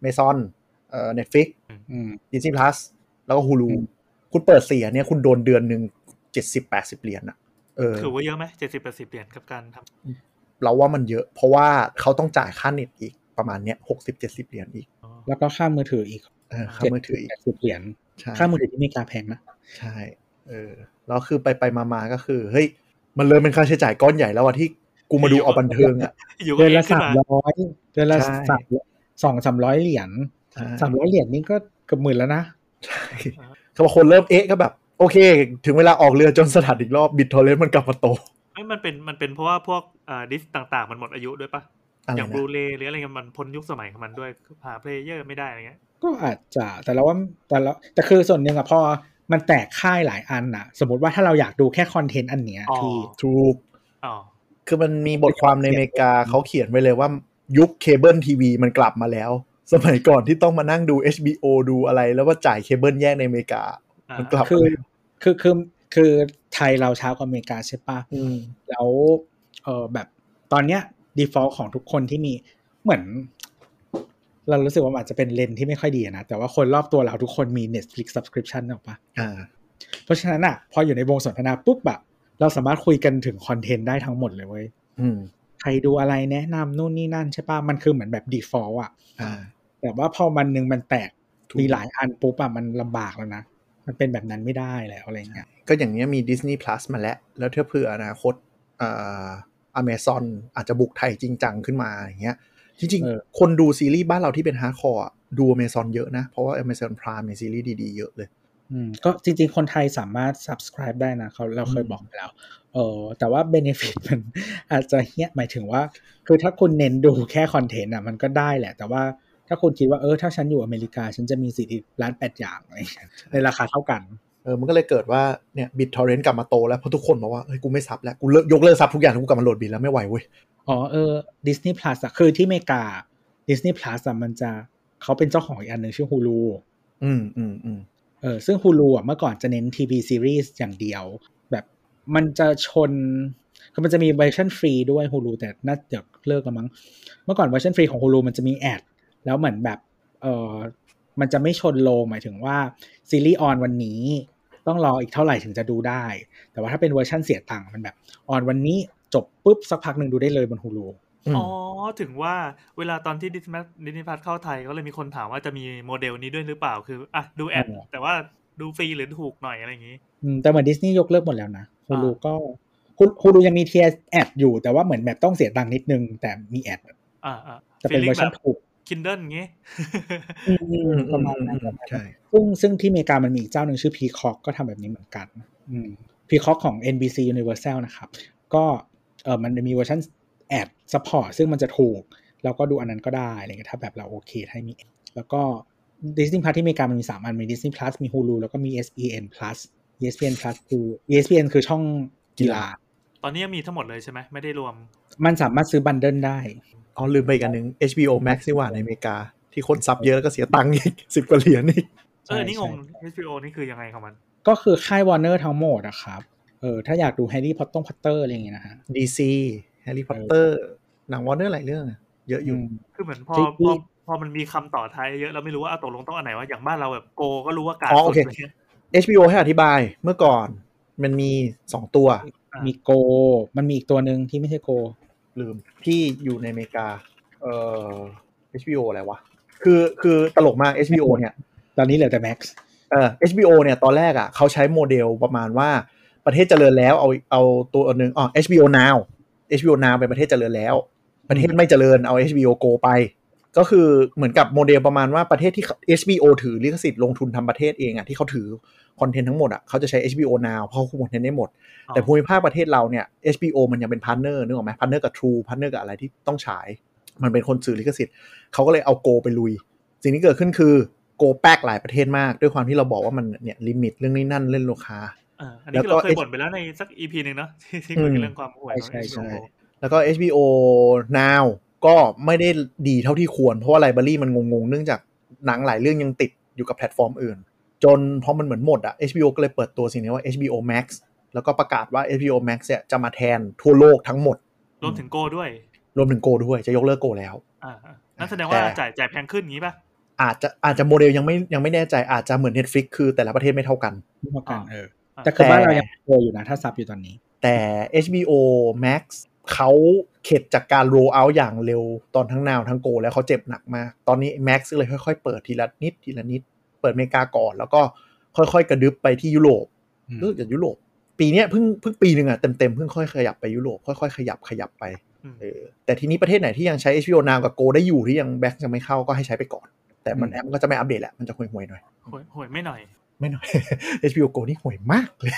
Amazon เอ่อ Netflix อืม Disney Plus แล้วก็ Hulu อืมคุณเปิดสี่อันเนี้ยคุณโดนเดือนหนึ่ง70 80 เหรียญอะเออถือว่าเยอะไหมเจ็ดสิบแปดสิบเหรียญกับการทำเราว่ามันเยอะ เพราะว่าเขาต้องจ่ายค่าเน็ตอีกประมาณเนี้ย60 70เหรียญอีกอ๋อแล้วก็ค่ามือถืออีกเออค่ามือถืออีกแปดสิบเหรียญใช่ค่ามือถือที่อเมริกาแพงนะใช่ เออแล้วคือไปไปมามาก็คือ เฮ้ย มันเริ่มเป็นค่าใช้จ่ายก้อนใหญ่แล้วอะที่กูมาดูเอาบันเทิงอะอยู่เดือนละขึ้สามมาร้อยเดือนละใช่สามสองสามร้อยเหรียญใช่สามร้อยเหรียญนี่ก็เกือบหมื่นแล้วนะใช่เขาบอกคนเริ่มเอ๊ะก็แบบ โอเค ถึงเวลาออกเรือจนสลัดอีกรอบบิตทอร์เรนต์มันกลับมาโตไม่มันเป็นมันเป็นเพราะว่าพวกอ่าดิสก์ต่างๆ มันหมดอายุด้วยปะอะไรอย่าง Blu-ray หรืออะไรเงี้ยมันพ้นยุคสมัยของมันด้วยหา player ไม่ได้อะไรเงี้ยก็อาจจะแต่เราว่าแต่ละแต่คือส่วนหนึ่งอะพอ มันแตกค่ายหลายอันน่ะสมมติว่าถ้าเราอยากดูแค่คอนเทนต์อันเนี้ยอ๋อที่ถูกอ๋อคือมันมีบทความในอเมริกาเขาเขียนไว้เลยว่ายุคเคเบิลทีวีมันกลับมาแล้ว สมัยก่อนที่ต้องมานั่งดู HBO ดูอะไร แล้วว่าจ่ายเคเบิลแยกในอเมริกาอ่ามันกลับคืมาอแล้วคือคือคือไทยเราเช้ากว่าอเมริกาใช่ปะอืมแล้วเออแบบตอนเนี้ย default ของทุกคนที่มีเหมือน เรารู้สึกว่ามันอาจจะเป็นเลนส์ที่ไม่ค่อยดีอะนะ แต่ว่าคนรอบตัวเราทุกคนมี Netflix subscription หรอกปะอ่าเพราะฉะนั้นอะ พออยู่ในวงสนทนาปุ๊บแบบเราสามารถคุยกันถึงคอนเทนต์ได้ทั้งหมดเลยเว้ยอืมใครดูอะไรแนะนำนู่นนี่นั่นใช่ปะมันคือเหมือนแบบ default อะอ่าแต่ว่าพอมันหนึ่งมันแตกถูกมีหลายอันปุ๊บอะมันลำบากแล้วนะมันเป็นแบบนั้นไม่ได้แล้วอะไรเงี้ย ก็อย่างเนี้ยมี Disney Plus มาแล้ว แล้วถ้าเผื่ออนาคตอ่าอเมซอนอาจจะบุกไทยจริงจังขึ้นมาอย่างเงี้ย จริงเออๆคนดูซีรีส์บ้านเราที่เป็น hardcoreดูอเมซอนเยอะนะ เพราะว่า Amazon Prime มีซีรีส์ดีๆ เยอะเลย อืม ก็จริงๆ คนไทยสามารถ subscribe ได้นะเขาเราเคยอืมบอกไปแล้วเออแต่ว่า benefit มันอาจจะเฮี้ยหมายถึงว่า คือถ้าคุณเน้นดูแค่คอนเทนต์อะมันก็ได้แหละ แต่ว่าถ้าคุณคิดว่าเออถ้าฉันอยู่อเมริกา ฉันจะมีสิทธิร้อยแปดอย่างอะไรเงี้ยในราคาเท่ากันเออมันก็เลยเกิดว่าเนี่ย BitTorrent กลับมาโตแล้วเพราะทุกคนบอกว่าเฮ้ยกูไม่ sub แล้วกูเลิกยกเลิก sub ทุกอย่างแล้วกูกลับมาโหลด bit แล้วไม่ไหวเว้ย อ๋อเออ Disney Plus อะคือที่อเมริกา Disney Plus อะมันจะเขาเป็นเจ้าของอีกอันหนึ่งชื่อ Hulu อืมอืมอืมเออซึ่ง Hulu อะเมื่อก่อนจะเน้น TV series อย่างเดียว แบบมันจะชนคือมันจะมีเวอร์ชันฟรีด้วย Hulu แต่น่าจะเลิกแล้วมั้ง เมื่อก่อนเวอร์ชันฟรีของ Hulu มันจะมี ad แล้วเหมือนแบบเออมันจะไม่ชนโรงหมายถึงว่าซีรีส์ออนวันนี้ ต้องรออีกเท่าไหร่ถึงจะดูได้ แต่ว่าถ้าเป็นเวอร์ชันเสียตังค์มันแบบออนวันนี้ จบปุ๊บสักพักหนึ่งดูได้เลยบน Hulu อืมอ๋อ ถึงว่าเวลาตอนที่ Disney Disney Plus เข้าไทยก็เลยมีคนถามว่าจะมีโมเดลนี้ด้วยหรือเปล่าคืออะดู ad อ๋อแต่ว่าดูฟรีหรือถูกหน่อยอะไรอย่างนี้อืมแต่เหมือนดิสนีย์ยกเลิกหมดแล้วนะ Hulu อ่าก็ Hulu ยังมี tier ad อยู่แต่ว่าเหมือนแบบต้องเสียตังค์นิดนึง แต่มี adอ่าอ่าจะเป็นเวอร์ชันแบบถูก Kindle งี้อืมอืมประมาณนั้นอืมใช่ซึ่งซึ่งที่อเมริกามันมีอีกเจ้าหนึ่งชื่อ Peacock ก็ทำแบบนี้เหมือนกันอืม Peacock ของ NBC Universal นะครับ ก็ เออมันมีเวอร์ชัน ad support ซึ่งมันจะถูก แล้วก็ดูอันนั้นก็ได้อะไรเงี้ยถ้าแบบเราโอเคถ้ามี ad แล้วก็ Disney Plus ที่อเมริกามันมี 3 อัน มี Disney Plus มี Hulu แล้วก็มี ESPN Plus ESPN Plus คือ ESPN คือช่องกีฬา ตอนนี้ยังมีทั้งหมดเลยใช่ไหมไม่ได้รวม มันสามารถซื้อ bundle ได้ อ๋อลืมไปอีกอันหนึ่ง HBO Max นี่หว่าในอเมริกา ที่คน sub เยอะแล้วก็เสียตังค์อีกสิบกว่าเหรียญอีกเออนี่ใช่งง HBO นี่คือยังไงของมัน ก็คือค่ายวอร์เนอร์ทั้งหมดนะครับ เออถ้าอยากดู Harry Pot Potter อะไรอย่างเงี้ยนะฮะ DC Harry Potter หนังวอร์เนอร์หลายเรื่องอะเยอะอยู่อืมคือเหมือนพอจริงพอพอมันมีคำต่อท้ายเยอะเราไม่รู้ว่าเอาตกลงต้องอันไหนว่าอย่างบ้านเราแบบโกก็รู้ว่าการอ๋อโอเคสุดลย HBO ให้อธิบายเมื่อก่อนมันมีสองตัวอะมีโก มันมีอีกตัวหนึ่งที่ไม่ใช่โก ลืมที่อยู่ในอเมริกา เอ่อ HBO อะไรวะ คือคือตลกมาก HBO เนี่ย ตอนนี้เหลือแต่ Max เอ่อ HBO เนี่ยตอนแรกอะเขาใช้โมเดลประมาณว่า ประเทศเจริญแล้วเอาเอาตัวหนึ่งอ๋อ HBO Now HBO Now เป็นประเทศเจริญแล้ว ประเทศไม่เจริญเอา HBO Go ไป ก็คือเหมือนกับโมเดลประมาณว่าประเทศที่ HBO ถือลิขสิทธิ์ลงทุนทำประเทศเองอะที่เขาถือคอนเทนต์ทั้งหมดอะเขาจะใช้ HBO Now เพราะเขาคุมคอนเทนต์ได้หมด แต่ภูมิภาคประเทศเราเนี่ย HBO มันยังเป็นพาร์ทเนอร์นึกออกไหมพาร์ทเนอร์กับ True พาร์ทเนอร์กับอะไรที่ต้องฉาย มันเป็นคนซื้อลิขสิทธิ์เขาก็เลยเอา Go ไปลุย สิ่งที่เกิดขึ้นคือ Go แป้กหลายประเทศมาก ด้วยความที่เราบอกว่ามันเนี่ย limit เรื่องนี้นั่นเล่นลูกค้า อ่าแล้วอันแล้นี้คือก็เราเคยบ่นไปแล้วในสัก EP หนึ่งเนาะที่ที่คุยกันอืมเรื่องความห่วยของใช่ใช่ HBO แล้วก็ HBO Now ก็ไม่ได้ดีเท่าที่ควร เพราะว่า library มันงงๆ เนื่องจากหนังหลายเรื่องยังติดอยู่กับแพลตฟอร์มอื่น จนพอมันเหมือนหมดอะ HBO ก็เลยเปิดตัวสิ่งนี้ว่า HBO Max แล้วก็ประกาศว่า HBO Max เนี่ยจะมาแทนทั่วโลกทั้งหมด รวมถึง Go ด้วย รวมถึง Go ด้วยจะยกเลิก Go แล้วอ่าอ่านั่นแสดงว่าแต่จ่ายจ่ายแพงขึ้นงี้ป่ะอาจจะอาจจะโมเดลยังไม่ยังไม่แน่ใจอาจจะเหมือน Netflix คือแต่ละประเทศไม่เท่ากันไม่เท่ากันอ่าเอออ่า แต่คือแต่บ้านเรายังโกอยู่นะ ถ้าซับอยู่ตอนนี้ แต่ HBO Max เขาเข็ดจากการโร l เอาอย่างเร็วตอนทั้งนาวทั้งโก แล้วเขาเจ็บหนักมาก ตอนนี้ Max เลยค่อยๆ เปิดทีละนิดทีละนิด เปิดอเมริกาก่อน แล้วก็ค่อยๆ กระดึบไปที่ยุโรปอืมรู้สึกจากยุโรป ปีเนี้ยเพิ่งเพิ่งปีหนึ่งอะเต็มๆเพิ่งค่อยขยับไปยุโรปค่อยๆขยับขยับไปอืมเออแต่ทีนี้ประเทศไหนที่ยังใช้ HBO Now กับ Go ได้อยู่ที่ยังแบ็กยังไม่เข้าก็ให้ใช้ไปก่อน แต่มันอืมแอปมันก็จะไม่อัปเดตแหละมันจะห่วยๆหน่อยห่วยห่วยไม่หน่อย ไม่หน่อย HBO Go นี่ห่วยมากเลย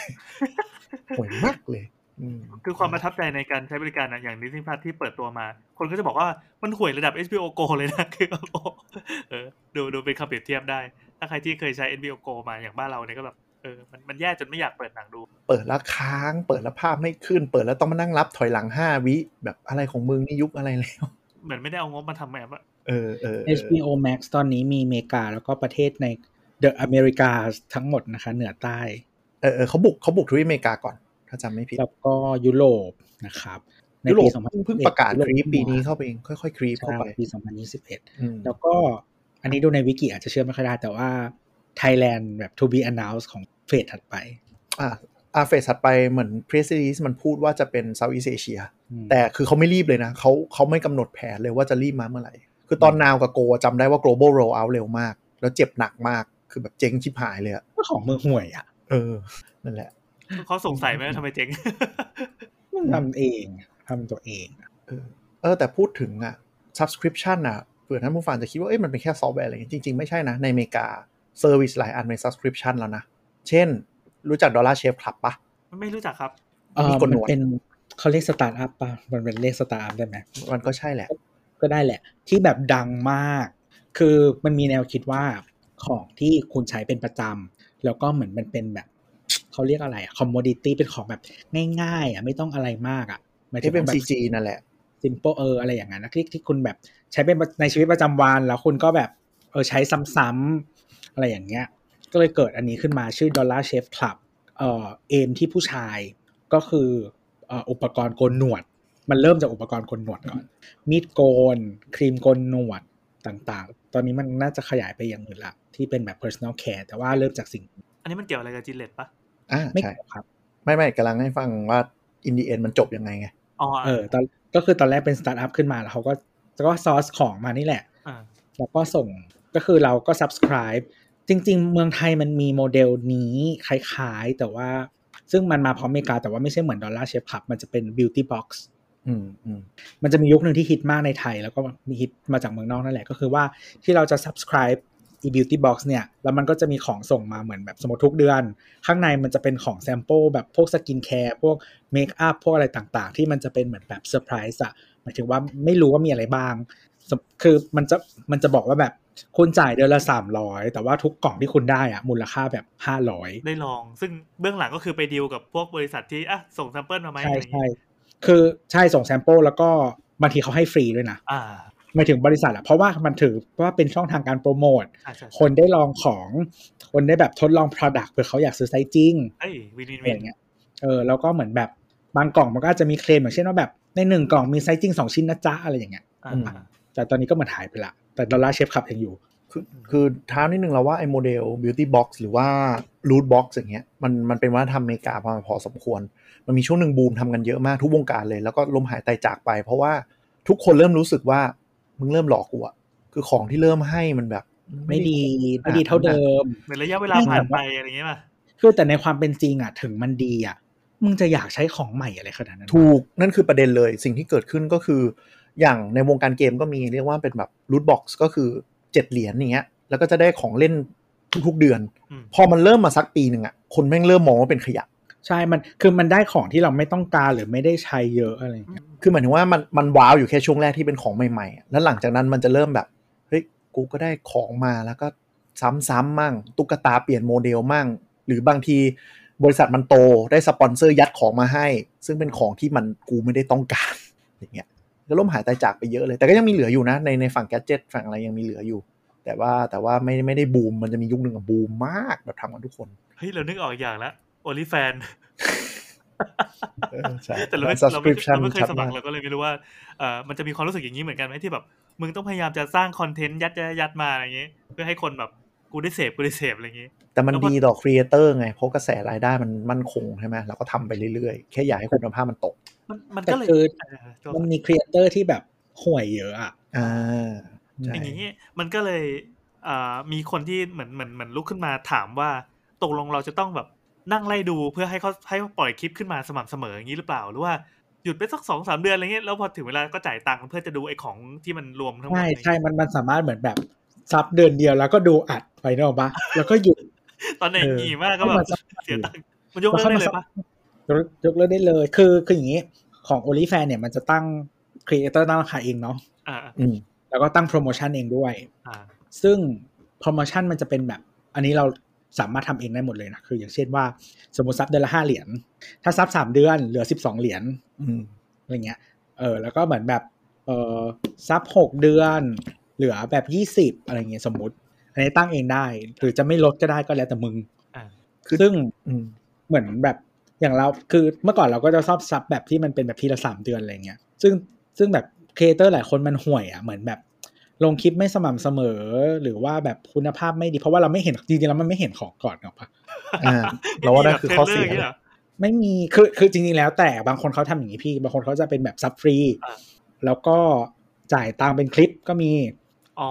ห่วยมากเลยอืมคือความประทับใจในการใช้บริการนะอย่างดิสนีย์พัทที่เปิดตัวมา คนก็จะบอกว่ามันห่วยระดับ HBO Go เลยนะคือโอ้เออดูดูเป็นคำเปรียบเทียบได้ ถ้าใครที่เคยใช้ HBO Go มาอย่างบ้านเราเนี่ยก็แบบเออมันมันแย่จนไม่อยากเปิดหนังดู เปิดแล้วค้าง เปิดแล้วภาพไม่ขึ้น เปิดแล้วต้องมานั่งรับถอยหลังห้าวิ แบบอะไรของมึงนี่ยุคอะไรแล้ว เหมือนไม่ได้เอางบมาทำแอปอะเออเออเออ HBO Max ตอนนี้มีอเมริกาแล้วก็ประเทศใน The America ทั้งหมดนะคะ เหนือใต้เออเออเขาบุกเขาบุกทวีปอเมริกาก่อน ถ้าจำไม่ผิด แล้วก็ยุโรปนะครับในยุโรปีปเพิ่งเพิ่งประกาศยุโครีปปีนี้เข้าไปเองค่อยๆครีปใช่เข้าไปปี 2021อืมแล้วก็อันนี้ดูในวิกิอาจจะเชื่อไม่ค่อยได้แต่ว่า Thailand แบบ to be announced ของเฟสถัดไปอ่าอาเฟสถัดไปเหมือน press release มันพูดว่าจะเป็น Southeast Asia อืมแต่คือเขาไม่รีบเลยนะเขาเขาไม่กำหนดแผนเลยว่าจะรีบมาเมื่อไหร่ คือตอนนาวกับโกจำได้ว่า global roll out เร็วมาก แล้วเจ็บหนักมาก คือแบบเจ๊งชิบหายเลยอะก็ของเมืองห่วยอะเออ นั่นแหละเขาสงสัยไหมว่าทำไมเจ๊งมันทำเองทำตัวเองอะเออเออแต่พูดถึงอะ subscription อะเผื่อท่านผู้ฟังจะคิดว่าเอ้ยมันเป็นแค่ซอฟต์แวร์อะไรอย่างเงี้ยจริง ๆ ไม่ใช่นะ ในอเมริกา service หลายอันเป็น subscription แล้วนะ เช่น รู้จัก Dollar Shave Club ปะไม่รู้จักครับเออมีดโกนหนมันเป็นเขาเรียกสตาร์ทอัพป่ะมันเป็นเรียกสตาร์ทอัพได้ไหมมันก็ใช่แหละ ก็ได้แหละ ที่แบบดังมาก คือมันมีแนวคิดว่า ของที่คุณใช้เป็นประจำแล้วก็เหมือนมันเป็นแบบเขาเรียกอะไรอะ commodity เป็นของแบบง่ายๆอะไม่ต้องอะไรมากอะหมายถึงว่าแบบ FMCG นั่นแหละ simple เอออะไรอย่างนั้นนะที่ที่คุณแบบใช้เป็นในชีวิตประจำวันแล้วคุณก็แบบเออใช้ซ้ำๆอะไรอย่างเงี้ย ก็เลยเกิดอันนี้ขึ้นมาชื่อ Dollar Shave Club เอ่อเอมที่ผู้ชายก็คือเอ่ออุปกรณ์โกนหนวด มันเริ่มจากอุปกรณ์โกนหนวดก่อน มีดโกน ครีมโกนหนวดต่างๆ ตอนนี้มันน่าจะขยายไปอย่างอื่นละที่เป็นแบบ personal care แต่ว่าเริ่มจากสิ่ง อันนี้มันเกี่ยวอะไรกับจิเลตปะอ่าไม่ใช่เกี่ยวครับ ไม่ไม่กำลังให้ฟังว่าin the end มันจบยังไงอ๋อเออตอนก็คือตอนแรกเป็นสตาร์ทอัพขึ้นมาแล้วเขาก็ก็ source ของมานี่แหละอ่าแล้วก็ส่งก็คือเราก็ subscribe จริง ๆ เมืองไทยมันมีโมเดลนี้คล้ายๆ แต่ว่าซึ่งมันมาพร้อมอเมริกาแต่ว่าไม่ใช่เหมือน Dollar Shave Club มันจะเป็น beauty box อืมอืมมันจะมียุคหนึ่งที่ฮิตมากในไทย แล้วก็มีฮิตมาจากเมืองนอกนั่นแหละ ก็คือว่าที่เราจะ subscribe beauty box เนี่ย แล้วมันก็จะมีของส่งมาเหมือนแบบสมมติทุกเดือน ข้างในมันจะเป็นของ sample แบบพวกสกินแคร์พวกเมคอัพพวกอะไรต่างๆ ที่มันจะเป็นเหมือนแบบเซอร์ไพรส์อะหมายถึงว่าไม่รู้ว่ามีอะไรบ้างสมคือมันจะมันจะบอกว่าแบบคุณจ่ายเดือนละสามร้อยแต่ว่าทุกกล่องที่คุณได้อะมูลค่าแบบห้าร้อยได้ลอง ซึ่งเบื้องหลังก็คือไปดีลกับพวกบริษัทที่อะส่ง sample มาไหมใช่อะไรอย่างใช่ คือใช่ส่ง sample แล้วก็บางทีเขาให้ฟรีด้วยนะอ่าหมายถึงบริษัทอะเพราะว่ามันถือว่าเป็นช่องทางการโปรโมทใช่ใช่คนได้ลองของ คนได้แบบทดลอง Product เผื่อเขาอยากซื้อไซส์จริงเอ้ย win-win อะไรอย่างเงี้ยเออแล้วก็เหมือนแบบบางกล่องมันก็อาจจะมีเคลมอย่างเช่นว่าแบบในหนึ่งกล่องมีไซส์จริงสองชิ้นนะจ๊ะอะไรอย่างเงี้ยอ่าอืมอ่าแต่ตอนนี้ก็เหมือนหายไปละ แต่ Dollar Shave Club ยังอยู่ คือคือถามนิดนึงเราว่าไอ้โมเดล beauty box หรือว่า loot box อย่างเงี้ยมันมันเป็นวัฒนธรรมอเมริกาพอพอสมควร มันมีช่วงหนึ่งบูมทำกันเยอะมากทุกวงการเลย แล้วก็ล้มหายตายจากไป เพราะว่าทุกคนเริ่มรู้สึกว่ามึงเริ่มหลอกกูอะคือของที่เริ่มให้มันแบบ ไม่ดีไม่ดีเท่าเดิมเหมือนระยะเวลาผ่านไปอะไรอย่างเงี้ยป่ะคือแต่ในความเป็นจริงอะถึงมันดีอะมึงจะอยากใช้ของใหม่อะไรขนาดนั้นวะถูกนั่นคือประเด็นเลยสิ่งที่เกิดขึ้นก็คือ อย่างในวงการเกมก็มีเรียกว่าเป็นแบบ root box ก็คือเจ็ดเหรียญอย่างเงี้ย แล้วก็จะได้ของเล่นทุกๆเดือนอืมพอมันเริ่มมาสักปีหนึ่งอะคนแม่งเริ่มมองว่าเป็นขยะ ใช่มันคือมันได้ของที่เราไม่ต้องการหรือไม่ได้ใช้เยอะอะไรอย่างเงี้ยคือหมายถึงว่ามันมันว้าวอยู่แค่ช่วงแรกที่เป็นของใหม่ๆอะแล้วหลังจากนั้นมันจะเริ่มแบบเฮ้ยกูก็ได้ของมาแล้วก็ซ้ำๆมั่ง ตุ๊กตาเปลี่ยนโมเดลมั่ง หรือบางทีบริษัทมันโตได้สปอนเซอร์ยัดของมาให้ ซึ่งเป็นของที่มันกูไม่ได้ต้องการ อย่างเงี้ยก็ล่มหายตายจากไปเยอะเลย แต่ก็ยังมีเหลืออยู่นะ ในในฝั่ง gadget ฝั่งอะไรยังมีเหลืออยู่ แต่ว่าแต่ว่าไม่ไม่ได้บูมมันจะมียุคหนึ่งอะบูมมากแบบทำกันทุกคนเฮ้ยเรานึกออกอย่างละ OnlyFanเออใช่แต่เราไม่เราไม่ subscription เราไม่เคยชัดสมัคมารกเราก็เลยไม่รู้ว่าเออมันจะมีความรู้สึกอย่างนี้เหมือนกันไหมที่แบบ มึงต้องพยายามจะสร้างคอนเทนต์ยัดยัดยัดมาอะไรอย่างงี้เพื่อให้คนแบบกูได้เสพกูได้เสพอะไรอย่างงี้แต่มันแล้วพอดีต่อครีเอเตอร์ไง เพราะกระแสรายได้มันมั่นคงใช่ไหมเราก็ทำไปเรื่อยๆ แค่อยากให้คุณภาพมันตก มันมันแต่ก็เลยคือเออตัวมันมีครีเอเตอร์ที่แบบห่วยเยอะอะอ่าใช่อย่างนี้มันก็เลยอ่ามีคนที่เหมือนเหมือนเหมือนลุกขึ้นมาถามว่าตกลงเราจะต้องแบบ นั่งไล่ดูเพื่อให้เขาให้เขาปล่อยคลิปขึ้นมาสม่ำเสมออย่างนี้หรือเปล่าหรือว่าหยุดไปสักสองสามเดือนอะไรเงี้ยแล้วพอถึงเวลาก็จ่ายตังค์เพื่อจะดูไอ้ของที่มันรวมทั้งหมดใช่อะไรเงี้ยใช่มันมันสามารถเหมือนแบบ sub เดือนเดียวแล้วก็ดูอัดไปเนอะปะแล้วก็หยุด ตอนไหนเอองีมากก็แบบให้มันซับเสียตังค์มันยกเลิกได้เลยปะยกยกเลิกได้เลย คือคืออย่างนี้ของ o n l y f a n เนี่ยมันจะตั้งครีเอเตอร์ตั้งราคาเองเนาะอ่าอืมแล้วก็ตั้งโปรโมชั่นเองด้วยอ่าซึ่งโปรโมชั่นมันจะเป็นแบบ อันนี้เรา สามารถทำเองได้หมดเลยนะคือ อย่างเช่นว่า สมมติซับเดือนละห้าเหรียญถ้าซับสามเดือนเหลือสิบสองเหรียญอืมอะไรเงี้ยเออแล้วก็เหมือนแบบเออซับหกเดือน เหลือแบบยี่สิบอะไรเงี้ยสมมติ อันนี้ตั้งเองได้ หรือจะไม่ลดก็ได้ก็แล้วแต่มึงอ่าซึ่งอืมเหมือนแบบอย่างเราคือเมื่อก่อนเราก็จะชอบซับแบบที่มันเป็นแบบทีละสามเดือนอะไรเงี้ยซึ่งซึ่งแบบครีเอเตอร์หลายคนมันห่วยอะเหมือนแบบ ลงคลิปไม่สม่ำเสมอ หรือว่าแบบคุณภาพไม่ดี เพราะว่าเราไม่เห็นจริงๆแล้วมันไม่เห็นของก่อนหรอกปะอ่าเราว่านั่นคือข้อเสียมีแบบทรลลร์างงี้หรอไม่มีคือคือจริงๆแล้วแต่บางคนเขาทำอย่างนี้พี่ บางคนเขาจะเป็นแบบ sub ฟรีอ่าแล้วก็จ่ายตังค์เป็นคลิปก็มีอ๋อ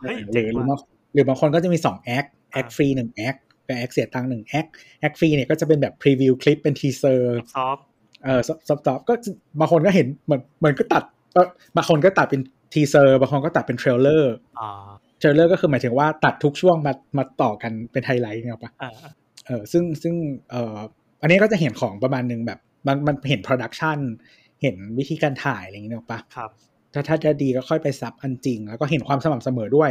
เฮ้ยหรืเจ๋องหรือว่ะบางหรือบางคนก็จะมีสอง acc acc อ่าฟรีหนึ่ง acc กับ acc เสียตังค์หนึ่ง acc acc ฟรีเนี่ยก็จะเป็นแบบ preview คลิปเป็น teaser softเออ sub sub sub ก็บางคนก็เห็นเหมือนเหมือนก็ตัดเอ่อบางคนก็ตัดเป็น teaser บางคนก็ตัดเป็น trailer อ่า trailer ก็คือหมายถึงว่าตัดทุกช่วงมามาต่อกันเป็นไฮไลท์เนี่ยหรอปะอ่าเออซึ่งซึ่งเอ่ออันนี้ก็จะเห็นของประมาณหนึ่งแบบ มันมันเห็น production เห็นวิธีการถ่ายอะไรอย่างเงี้ยหรอกปะครับถ้าถ้าจะดีก็ค่อยไป sub อันจริง แล้วก็เห็นความสม่ำเสมอด้วย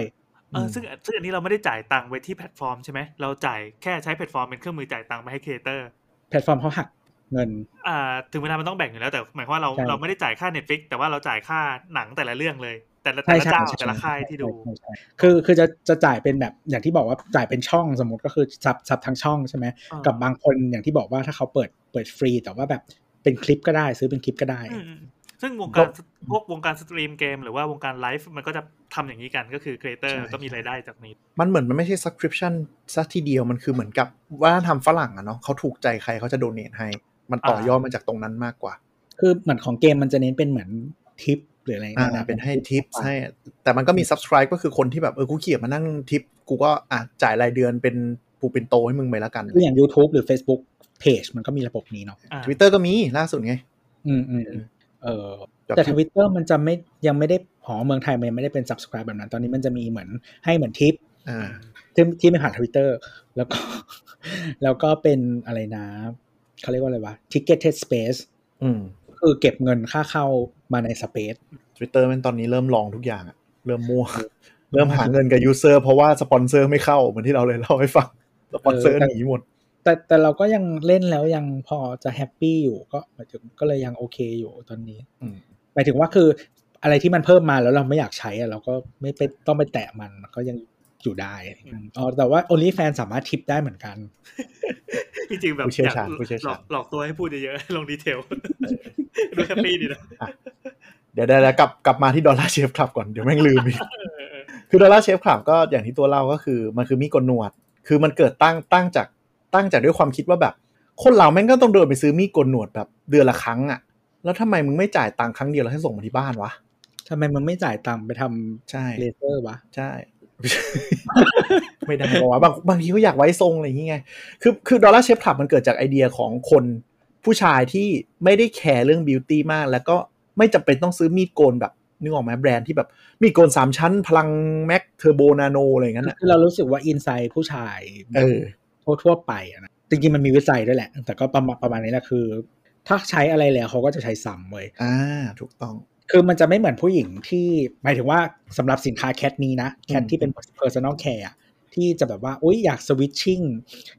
เออซึ่งซึ่งอันนี้เราไม่ได้จ่ายตังค์ไว้ที่แพลตฟอร์มใช่ไหมเราจ่ายแค่ใช้แพลตฟอร์มเป็นเครื่องมือจ่ายตังค์ไปให้ครีเอเตอร์แพลตฟอร์มเขาหัก เงิน อ่า ถึงเวลามันต้องแบ่งอยู่แล้วแต่หมายความว่าเราใช่เราไม่ได้จ่ายค่า Netflix แต่ว่าเราจ่ายค่าหนังแต่ละเรื่องเลย แต่ละใช่แต่ละใช่เจ้าใช่แต่ละค่ายที่ดูใช่ใช่คือคือจะจะจ่ายเป็นแบบอย่างที่บอกว่าจ่ายเป็นช่องสมมติก็คือ sub sub ทั้งช่องใช่ไหมอ่ากับบางคนอย่างที่บอกว่าถ้าเขาเปิดเปิดฟรี แต่ว่าแบบเป็นคลิปก็ได้ซื้อเป็นคลิปก็ได้อืมอืมซึ่งวงการพวกวงการสตรีมเกมหรือว่าวงการไลฟ์มันก็จะทำอย่างนี้กันก็คือครีเอเตอร์ใช่ก็มีรายได้จากนี้ มันเหมือนมันไม่ใช่ subscription สักทีเดียวมันคือเหมือนกับว่าทางฝรั่งอะเนาะเขาถูกใจใครเขาจะ donate ให้ มันต่อยอดมาจากตรงนั้นมากกว่า คือเหมือนของเกมมันจะเน้นเป็นเหมือนทิปหรืออะไรอ่านะเป็นให้ทิปให้แต่มันก็มี subscribe ก็คือคนที่แบบเออกูขี้เกียจมานั่งทิป กูก็อะจ่ายรายเดือนเป็นผูกปิ่นโตให้มึงไปแล้วกันคืออย่าง YouTube หรือ Facebook Page มันก็มีระบบนี้เนาะอ่าทวิตเตอร์ก็มีล่าสุดไง อืมอืมเออแบบแต่ทวิตเตอร์มันจะไม่ยังไม่ได้หรอกเมืองไทยมันยังไม่ได้เป็น subscribe แบบนั้น ตอนนี้มันจะมีเหมือนให้เหมือนทิปอ่าที่ที่ไม่ผ่านทวิตเตอร์แล้วก็ แล้วก็เป็นอะไรนะ เขาเรียกว่าอะไรวะ ticketed space อืมคือเก็บเงินค่าเข้ามาใน space ทวิตเตอร์มันตอนนี้เริ่มลองทุกอย่างอะเริ่มมั่ว เริ่มหาเงินกับ user เพราะว่าสปอนเซอร์ไม่เข้าเหมือนที่เราเลยเล่าให้ฟัง สปอนเซอร์เออแต่หนีหมด แต่แต่เราก็ยังเล่นแล้วยังพอจะ happy อยู่ก็หมายถึงก็เลยยังโอเคอยู่ตอนนี้อืมหมายถึงว่าคืออะไรที่มันเพิ่มมาแล้วเราไม่อยากใช้อะเราก็ไม่ไปต้องไปแตะมันก็ยัง อยู่ได้อ๋อแต่ว่า OnlyFans สามารถทิปได้เหมือนกัน จริงๆแบบผู้เชี่ยวอยากชาญผู้เชี่ยวหลชาอญกหลอกตัวให้พูดเยอะๆลงดีเทลดูแฮปปี้ดีนะเดี๋ยวได้แล้วกลับกลับมาที่ดอลลาร์เชฟคลับก่อนเดี๋ยวแม่งลืมอีกคือดอลลาร์เชฟคลับก็อย่างที่ตัวเล่าก็คือ มันคือมีดโกนหนวด คือมันเกิดตั้งตั้งจากตั้งจากด้วยความคิดว่าแบบ คนเราแม่งก็ต้องเดินไปซื้อมีดโกนหนวดแบบเดือนละครั้งอะ่ะ แล้วทำไมมึงไม่จ่ายตังค์ครั้งเดียวแล้วให้ส่งมาที่บ้านวะทำไมมันไม่จ่ายตังค์ไปทใช่ำเลเซอร์วะใช่ ไม่ได้หรอวะบางบางทีเขาอยากไว้ทรงอะไรอย่างเงี้ยคือคือ Dollar Shave Club มันเกิดจากไอเดียของคนผู้ชายที่ไม่ได้ care เรื่อง beauty มาก แล้วก็ไม่จำเป็นต้องซื้อมีดโกนแบบนึกออกไหมแบรนด์ที่แบบมีดโกนสามชั้น พลัง Mach Turbo นาโนอะไรอย่างนั้นอะคือเรารู้สึกว่า insight ผู้ชายเออทั่วทั่วๆไปอะนะจริงๆมันมีวิจัยด้วยแหละ แต่ก็ประมาณประมาณนี้แหละคือ ถ้าใช้อะไรแล้วเขาก็จะใช้ซ้ำเว้ยอ่า ถูกต้อง คือมันจะไม่เหมือนผู้หญิงที่หมายถึงว่าสำหรับสินค้าแคทนี้นะแคทที่เป็น personal care อะที่จะแบบว่าอุ้ยอยากสวิตชิ่ง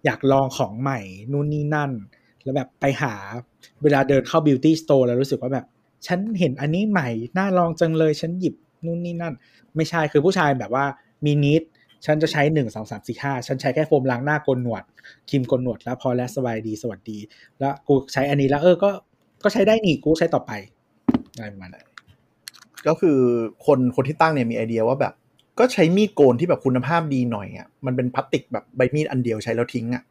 อยากลองของใหม่นู่นนี่นั่น แล้วแบบไปหาเวลาเดินเข้า beauty store แล้วรู้สึกว่าแบบ ฉันเห็นอันนี้ใหม่ น่าลองจังเลยฉันหยิบนู่นนี่นั่น ไม่ใช่คือผู้ชายแบบว่ามีนิดฉันจะใช้หนึ่งสองสามสี่ห้าฉันใช้แค่โฟมล้างหน้าโกนหนวดครีมโกนหนวดแล้วพอแล้วสบายดีสวัสดี แล้วกูใช้อันนี้แล้วเออก็ก็ใช้ได้นี่กูใช้ต่อไปอะไรประมาณนั้น ก็คือคนคนที่ตั้งเนี่ยมีไอเดียว่าแบบ ก็ใช้มีดโกนที่แบบคุณภาพดีหน่อยอะมันเป็นพลาสติกแบบใบมีดอันเดียวใช้แล้วทิ้งอะ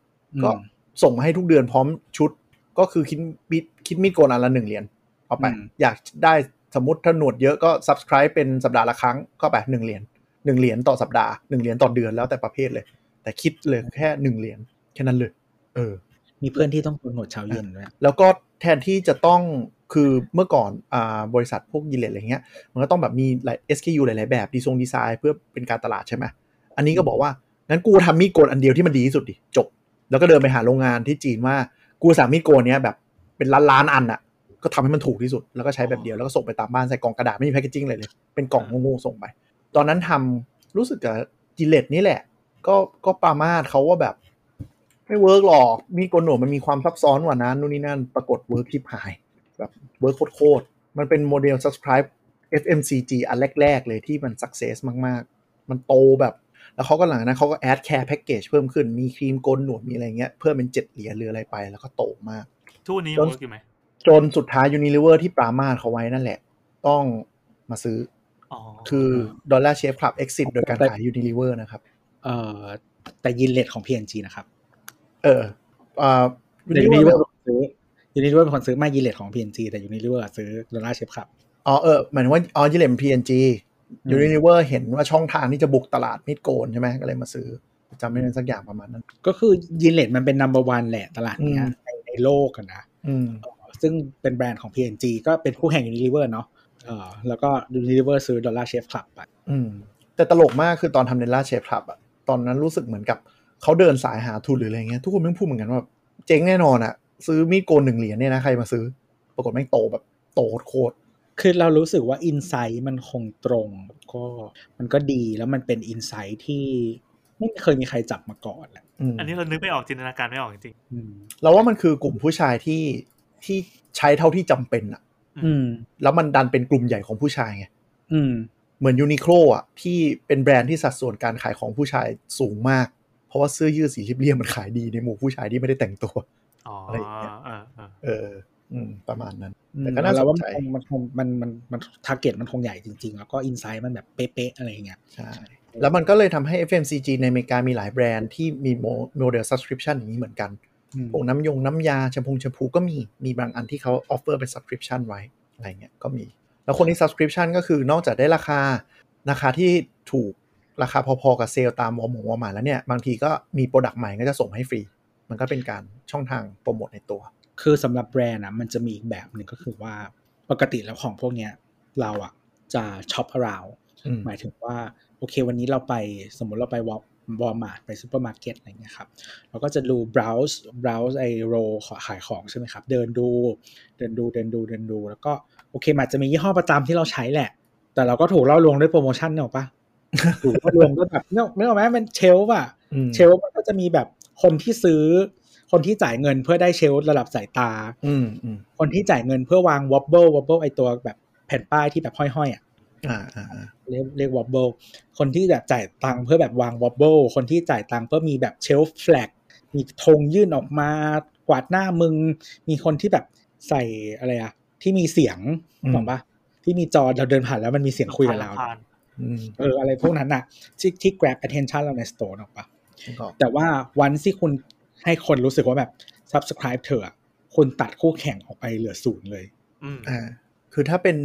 ก็อืมส่งมาให้ทุกเดือนพร้อมชุด ก็คือคิดมีดคิดมีดโกนอันละหนึ่งเหรียญเอาไปอืมอยากได้สมมติถ้าหนวดเยอะก็ subscribe เป็นสัปดาห์ละครั้งก็ไปหนึ่งเหรียญหนึ่งเหรียญต่อสัปดาห์หนึ่งเหรียญต่อเดือนแล้วแต่ประเภทเลย แต่คิดเลยแค่หนึ่งเหรียญแค่นั้นเลย เออ มีเพื่อนที่ต้องโกนหนวดเช้าเย็นด้วยแล้วก็แทนที่จะต้อง คือเมื่อก่อนอ่าบริษัทพวกยิเลตอะไรเงี้ย มันก็ต้องแบบมีหลาย SKU หลาย ๆ แบบดีทรงดีไซน์เพื่อเป็นการตลาดใช่ไหมอันนี้ก็บอกว่างั้นกูทำมีดโกนอันเดียวที่มันดีที่สุดดิจบ แล้วก็เดินไปหาโรงงานที่จีนว่ากูสั่งมีดโกนเนี้ยแบบเป็นล้านล้านอันอะก็ทำให้มันถูกที่สุดแล้วก็ใช้แบบเดียวแล้วก็ส่งไปตามบ้านใส่กล่องกระดาษไม่มี packaging เลยเลยเป็นกล่องโง่ๆส่งไป ตอนนั้นทำรู้สึกกับ Gillette นี่แหละ ก็ก็ปรามาสเขาว่าแบบ ไม่ work หรอกมีดโกนหนวดมันมีความซับซ้อนกว่านั้นนู่นนี่นั่นปรากฏ work ชิบหาย แบบ work โคตรๆมันเป็นโมเดล subscribe FMCG อันแรก ๆ เลยที่มัน success มาก ๆ มันโตแบบ แล้วเขาก็หลังจากนั้นเขาก็ add care package เพิ่มขึ้นมีครีมโกนหนวดมีอะไรเงี้ย เพิ่มเป็นเจ็ดเหรียญหรืออะไรไปแล้วก็โตมาก ทุกวันนี้จน work อยู่ไหมจนสุดท้าย Unilever ที่ปรามาสเขาไว้นั่นแหละ ต้องมาซื้ออ๋อคือ Dollar Shave Club exit โดยการขาย Unilever นะครับเอ่อแต่ Gillette ของ P&G นะครับ เอออ่าแต่ Unilever เป็น คนซื้อ Unilever เป็นคนซื้อไม่ Gillette ของ P&G แต่ Unilever ซื้อ Dollar Shave Clubอ๋อเออหมายถึงว่าอ๋อยิเลม PNG อืม Unilever เห็นว่าช่องทางที่จะบุกตลาดมิดโกนใช่ไหมก็เลยมาซื้อจำไม่ได้สักอย่างประมาณนั้น ก็คือยินเลทมันเป็น number one แหละตลาดเนี้ยอืมในในโลกกันนะอืมซึ่งเป็นแบรนด์ของ P&G ก็เป็นคู่แข่ง Unilever เนาะเออแล้วก็ Unilever ซื้อดอลลาร์เชฟคลับไปอืมแต่ตลกมากคือตอนทำเนล่าเชฟคลับอะตอนนั้นรู้สึกเหมือนกับเขาเดินสายหาทุนหรืออะไรเงี้ยทุกคนแม่งพูดเหมือนกันว่า เจ๊งแน่นอนอะ ซื้อมีดโกนหนึ่งเหรียญเนี่ยนะใครมาซื้อ ปรากฏแม่งโตแบบโตโคตรคือเรารู้สึกว่าอินไซต์มันคงตรงก็มันก็ดีแล้วมันเป็นอินไซต์ที่ไม่เคยมีใครจับมาก่อนแหละๆอืมอันนี้เรานึกไม่ออกจินตนาการไม่ออกจริงอืมเราว่ามันคือกลุ่มผู้ชายที่ที่ใช้เท่าที่จำเป็นอะอืม แล้วมันดันเป็นกลุ่มใหญ่ของผู้ชายไงอืม เหมือนยูนิโคลอะ ที่เป็นแบรนด์ที่สัดส่วนการขายของผู้ชายสูงมาก เพราะว่าเสื้อยืดสีเรียบๆมันขายดีในหมู่ผู้ชายที่ไม่ได้แต่งตัวๆ อ๋ออะไรอย่างเงี้ยเออเออเอออืมประมาณนั้นอืมแต่ก็น่าสนใจเราว่ามันคงมันคงมันมันมันtarget มันคงใหญ่จริง ๆ แล้วก็ insight มันแบบเป๊ะๆอะไรอย่างเงี้ยใช่แล้วมันก็เลยทำให้ FMCG ในอเมริกามีหลายแบรนด์ที่มีโมเดล subscription อย่างนี้เหมือนกันอืมพวกน้ำยงน้ำยาแชมพูแชมพูก็มีมีบางอันที่เขา offer เป็น subscription ไว้อะไรเงี้ยก็มี แล้วคนที่ subscription ก็คือนอกจากได้ราคาราคาที่ถูกราคาพอๆกับเซลล์ตามวอลมงวอลมาร์ทแล้วเนี่ย บางทีก็มี product ใหม่ก็จะส่งให้ฟรี มันก็เป็นการช่องทางโปรโมทในตัว คือสำหรับแบรนด์อะมันจะมีอีกแบบหนึ่งก็คือว่าปกติแล้วของพวกเนี้ยเราอะจะช็อป around อืมหมายถึงว่าโอเค วันนี้เราไปสมมุติเราไปวอลวอลมาร์ทไปซูเปอร์มาร์เก็ตอะไรเงี้ยครับเราก็จะดู browse browse aisle ขายของใช่ไหมครับ เดินดู เดินดูเดินดูเดินดู แล้วก็โอเคมันอาจจะมียี่ห้อประจำที่เราใช้แหละ แต่เราก็ถูกล่อลวงด้วยโปรโมชั่นนึกออกปะถูกล่อลวงด้วยแบบไม่ไม่เอาไหมมัน shelf อะอืมเชลฟ์มันก็จะมีแบบ คนที่ซื้อ คนที่จ่ายเงินเพื่อได้เชลฟ์ระดับสายตาอืมอืมคนที่จ่ายเงินเพื่อวาง wobble wobble ไอตัวแบบแผ่นป้ายที่แบบห้อยๆอะอ่าอ่าอ่าเรียกเรียก wobble คนที่แบบจ่ายตังค์เพื่อแบบวาง wobble คนที่จ่ายตังค์เพื่อมีแบบเชลฟ์แฟลกมีธงยื่นออกมากวาดหน้ามึง มีคนที่แบบใส่อะไรอะที่มีเสียงบอกปะที่มีจอเราเดินผ่านแล้วมันมีเสียงคุยกับเราผ่านอืมเอออะไรพวกนั้นน่ะที่ที่ grab attention เราใน store ออกปะก็ แต่ว่าวันที่คุณให้คนรู้สึกว่าแบบ subscribe เธออะคุณตัดคู่แข่งออกไปเหลือศูนย์เลยอืมอ่าคือถ้าเป็น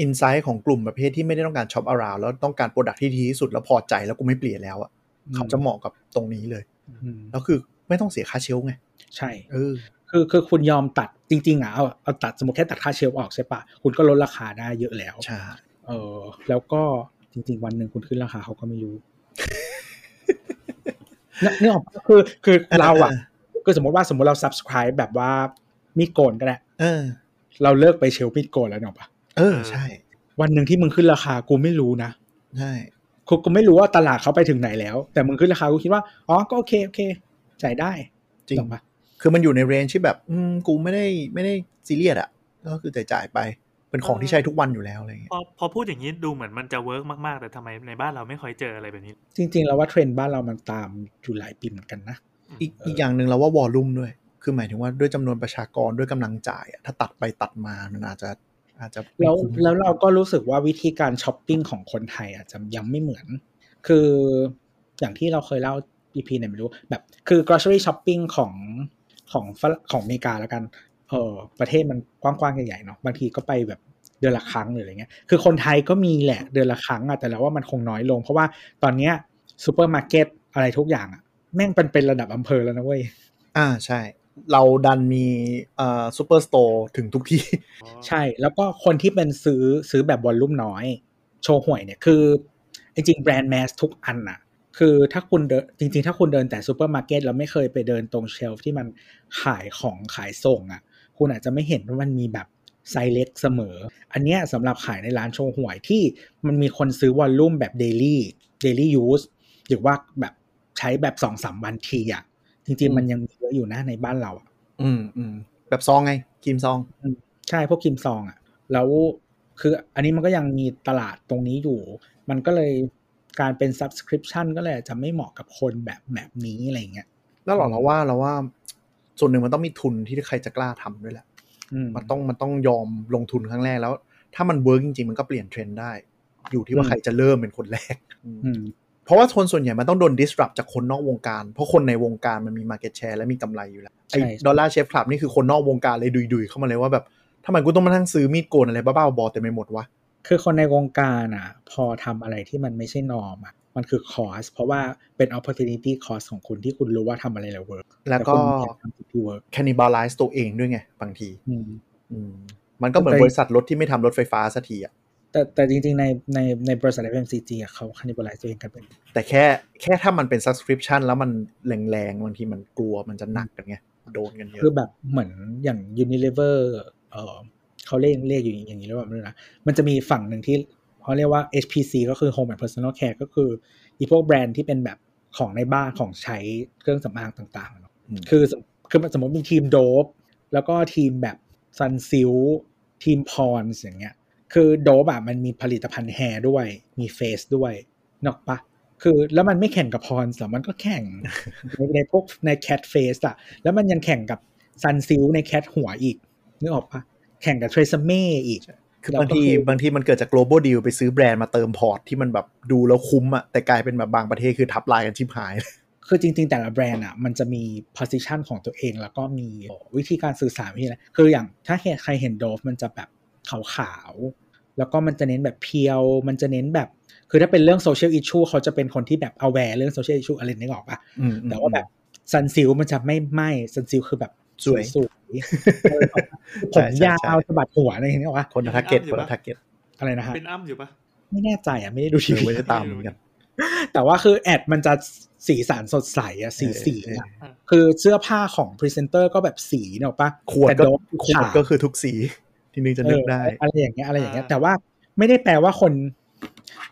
insight ของกลุ่มประเภทที่ไม่ได้ต้องการ shop around แล้วต้องการ product ที่ดีที่สุดแล้วพอใจแล้วกูไม่เปลี่ยนแล้วอะอืมเขาจะเหมาะกับตรงนี้เลยอืมแล้วคือไม่ต้องเสียค่า shelf ไง ใช่เออคือคือคุณยอมตัดจริง ๆอะเอาเอาตัดสมมติแค่ตัดค่า shelf ออกใช่ปะคุณก็ลดราคาได้เยอะแล้วใช่เออแล้วก็จริง ๆ วันหนึ่งคุณขึ้นราคาเขาก็ไม่รู้ เนี่ยนี่ออกปะคือคือเราอะคือสมมติว่าสมมติเรา subscribe แบบว่ามีดโกนก็ได้เออเราเลิกไปเชลฟ์มีดโกนแล้วเนาะปะเออใช่ วันหนึ่งที่มึงขึ้นราคากูไม่รู้นะใช่กูกูไม่รู้ว่าตลาดเขาไปถึงไหนแล้ว แต่มึงขึ้นราคากูคิดว่าอ๋อก็โอเคโอเคจ่ายได้ จริงถูกปะคือมันอยู่ในเรนจ์ที่แบบ อืมกูไม่ได้ไม่ได้ซีเรียสอะก็คือจ่ายจ่ายๆไป เป็นของที่ใช้ทุกวันอยู่แล้วอะไรเงี้ยพอพอพูดอย่างนี้ดูเหมือนมันจะ work มากๆ แต่ทำไมในบ้านเราไม่ค่อยเจออะไรแบบนี้ จริง ๆ แล้วว่าเทรนด์บ้านเรามันตามอยู่หลายปีเหมือนกันนะอีกอีกอย่างหนึ่งเราว่า volume ด้วย คือหมายถึงว่าด้วยจำนวนประชากรด้วยกำลังจ่ายอะถ้าตัดไปตัดมามันอาจจะอาจจะไม่แล้วคุ้มแล้วเราก็รู้สึกว่าวิธีการช้อปปิ้งของคนไทยอาจจะยังไม่เหมือน คืออย่างที่เราเคยเล่า EP ไหนไม่รู้แบบคือ grocery shopping ของของฝรั่งของอเมริกาแล้วกัน เออประเทศมันกว้างๆใหญ่ๆเนาะบางทีก็ไปแบบเดือนละครั้งหรืออะไรเงี้ย คือคนไทยก็มีแหละเดือนละครั้งอะแต่เราว่ามันคงน้อยลง เพราะว่าตอนเนี้ยซูเปอร์มาร์เก็ตอะไรทุกอย่างอะแม่งเป็นเป็นระดับอำเภอแล้วนะเว้ย อ่าใช่ เราดันมีเอ่อ superstore ถึงทุกที่ ใช่ แล้วก็คนที่เป็นซื้อซื้อแบบ volume น้อย โชห่วยเนี่ยคือจริงๆแบรนด์ mass ทุกอันน่ะคือถ้าคุณเดินจริง ๆ ถ้าคุณเดินแต่ซูเปอร์มาร์เก็ตแล้วไม่เคยไปเดินตรง shelf ที่มันขายของขายส่งอะ คุณอาจจะไม่เห็นว่ามันมีแบบไซส์เล็กเสมอ อันเนี้ยสำหรับขายในร้านโชห่วยที่มันมีคนซื้อ volume แบบ daily daily use หรือว่าแบบใช้แบบสองสามวันทีอะจริงๆมันยังมีเยอะอยู่นะในบ้านเราอะอืมอืมแบบซองไงครีมซองใช่พวกครีมซองอะ แล้วคืออันนี้มันก็ยังมีตลาดตรงนี้อยู่ มันก็เลยการเป็น subscription ก็เลยอาจจะไม่เหมาะกับคนแบบแบบนี้อะไรเงี้ยแล้วหรอเราว่าเราว่า ส่วนหนึ่งมันต้องมีทุนที่ใครจะกล้าทำด้วยแหละอืมมันต้องมันต้องยอมลงทุนครั้งแรกแล้ว ถ้ามัน work จริงๆ มันก็เปลี่ยนเทรนด์ได้ อยู่ที่ว่าอืมใครจะเริ่มเป็นคนแรกอืมเพราะว่าคนส่วนใหญ่มันต้องโดน disrupt จากคนนอกวงการ เพราะคนในวงการมันมี market share และมีกำไรอยู่แล้วใช่ไอ้ Dollar Shave Club นี่คือคนนอกวงการเลยดุยๆ เข้ามาเลยว่าแบบทำไมกูต้องมานั่งซื้อมีดโกนอะไรบ้าๆบอๆเต็มไปหมดวะคือคนในวงการอะ พอทำอะไรที่มันไม่ใช่ norm อะ มันคือ cost เพราะว่าเป็น opportunity cost ของคุณที่คุณรู้ว่าทำอะไรแล้ว work แล้วก็ทำสิ่งที่ work cannibalize ตัวเองด้วยไง บางทีอืมอืมมันก็เหมือนแต่บริษัทรถที่ไม่ทำรถไฟฟ้าสักทีอะแต่แต่จริงๆ ในในในบริษัท FMCG อะเขา cannibalize ตัวเองกันเป็น แต่แค่แค่ถ้ามันเป็น subscription แล้วมันแรงๆบางทีมันกลัวมันจะหนักกันไงโดนกันเยคืออะแบบเหมือนอย่าง Unilever เออเขาเรียกเรียกอยู่อย่างนี้หรือเปล่าไม่รู้นะมันจะมีฝั่งหนึ่งที่ เขาเรียกว่า HPC ก็คือ Home and Personal Care ก็คืออีพวกแบรนด์ที่เป็นแบบของในบ้านของใช้เครื่องสำอางต่างๆเนอะอืมคือสมคือสมมติมีทีม Dove แล้วก็ทีมแบบ Sunsilk ทีม Pond's อย่างเงี้ย คือ Dove อะมันมีผลิตภัณฑ์ hair ด้วย มี face ด้วยนึกออกปะคือแล้วมันไม่แข่งกับ Pond's หรอมันก็แข่งในในพวกใน cat face อะแล้วมันยังแข่งกับ Sunsilk ใน cat หัวอีกนึกออกปะแข่งกับ TRESemmé อีก คือบางทีบางทีมันเกิดจาก global deal ไปซื้อแบรนด์มาเติม port ที่มันแบบดูแล้วคุ้มอะแต่กลายเป็นแบบบางประเทศคือทับลายกันชิบหาย คือจริง ๆ แต่ละแบรนด์อะมันจะมี position ของตัวเอง แล้วก็มีวิธีการสื่อสารวิธีอะไรคืออย่างถ้าใครเห็น Dove มันจะแบบขาวๆแล้วก็มันจะเน้นแบบ pure มันจะเน้นแบบคือถ้าเป็นเรื่อง social issue เขาจะเป็นคนที่แบบ aware เรื่อง social issue อะไรนึกออกปะอืมแต่ว่าแบบซันซิลมันจะไม่ไม่ซันซิลคือแบบ สวยสวยเออผใช่มใช่ยาใช่วสะบัดหัวอะไรอย่างเงี้ยวะคนละทาร์เก็ตอยู่คนละปะทาร์เก็ตอะไรนะฮะเป็นอ้ำอยู่ปะไม่แน่ใจอะไม่ได้ดูทีเออวีไม่ได้ตามเหมือนกันแต่ว่าคือแอดมันจะสีสันสดใสอะสีเออสีเอออะคือเสื้อผ้าของพรีเซนเตอร์ก็แบบสีเนอะปะขวดแต่ก็โดฟขวดก็คือทุกสีที่นึงจะนึกได้เอออะไรอย่างเงี้ยอะไรอย่างเงี้ย แต่ว่าไม่ได้แปลว่าคน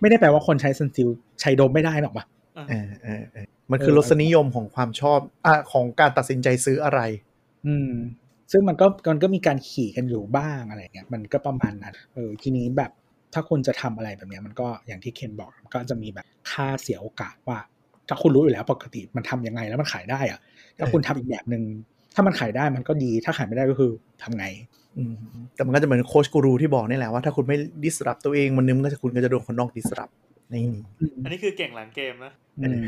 ไม่ได้แปลว่าคนใช้ซันซิลใช้โดมไม่ได้หรอกปะอะเออเออเออมันคือรสนิยมของความชอบอะของการตัดสินใจซื้ออะไร อืม ซึ่งมันก็มันก็มีการขี่กันอยู่บ้างอะไรเงี้ย มันก็ประมาณนั้นเออทีนี้แบบถ้าคุณจะทำอะไรแบบเนี้ยมันก็อย่างที่เคนบอกก็จะมีแบบค่าเสียโอกาสว่า ถ้าคุณรู้อยู่แล้วปกติมันทำยังไงแล้วมันขายได้อะถ้าคุณทำอีกแบบหนึ่งถ้ามันขายได้มันก็ดี ถ้าขายไม่ได้ก็คือทำไงแต่มันก็จะเหมือนโค้ชกูรูที่บอกนี่แหละว่าถ้าคุณไม่ดิสรับตัวเองมันนึงก็จะคุณก็จะโดนคนนอกดิสรับ นี่อันนี้คือเก่งหลังเกมนะอืม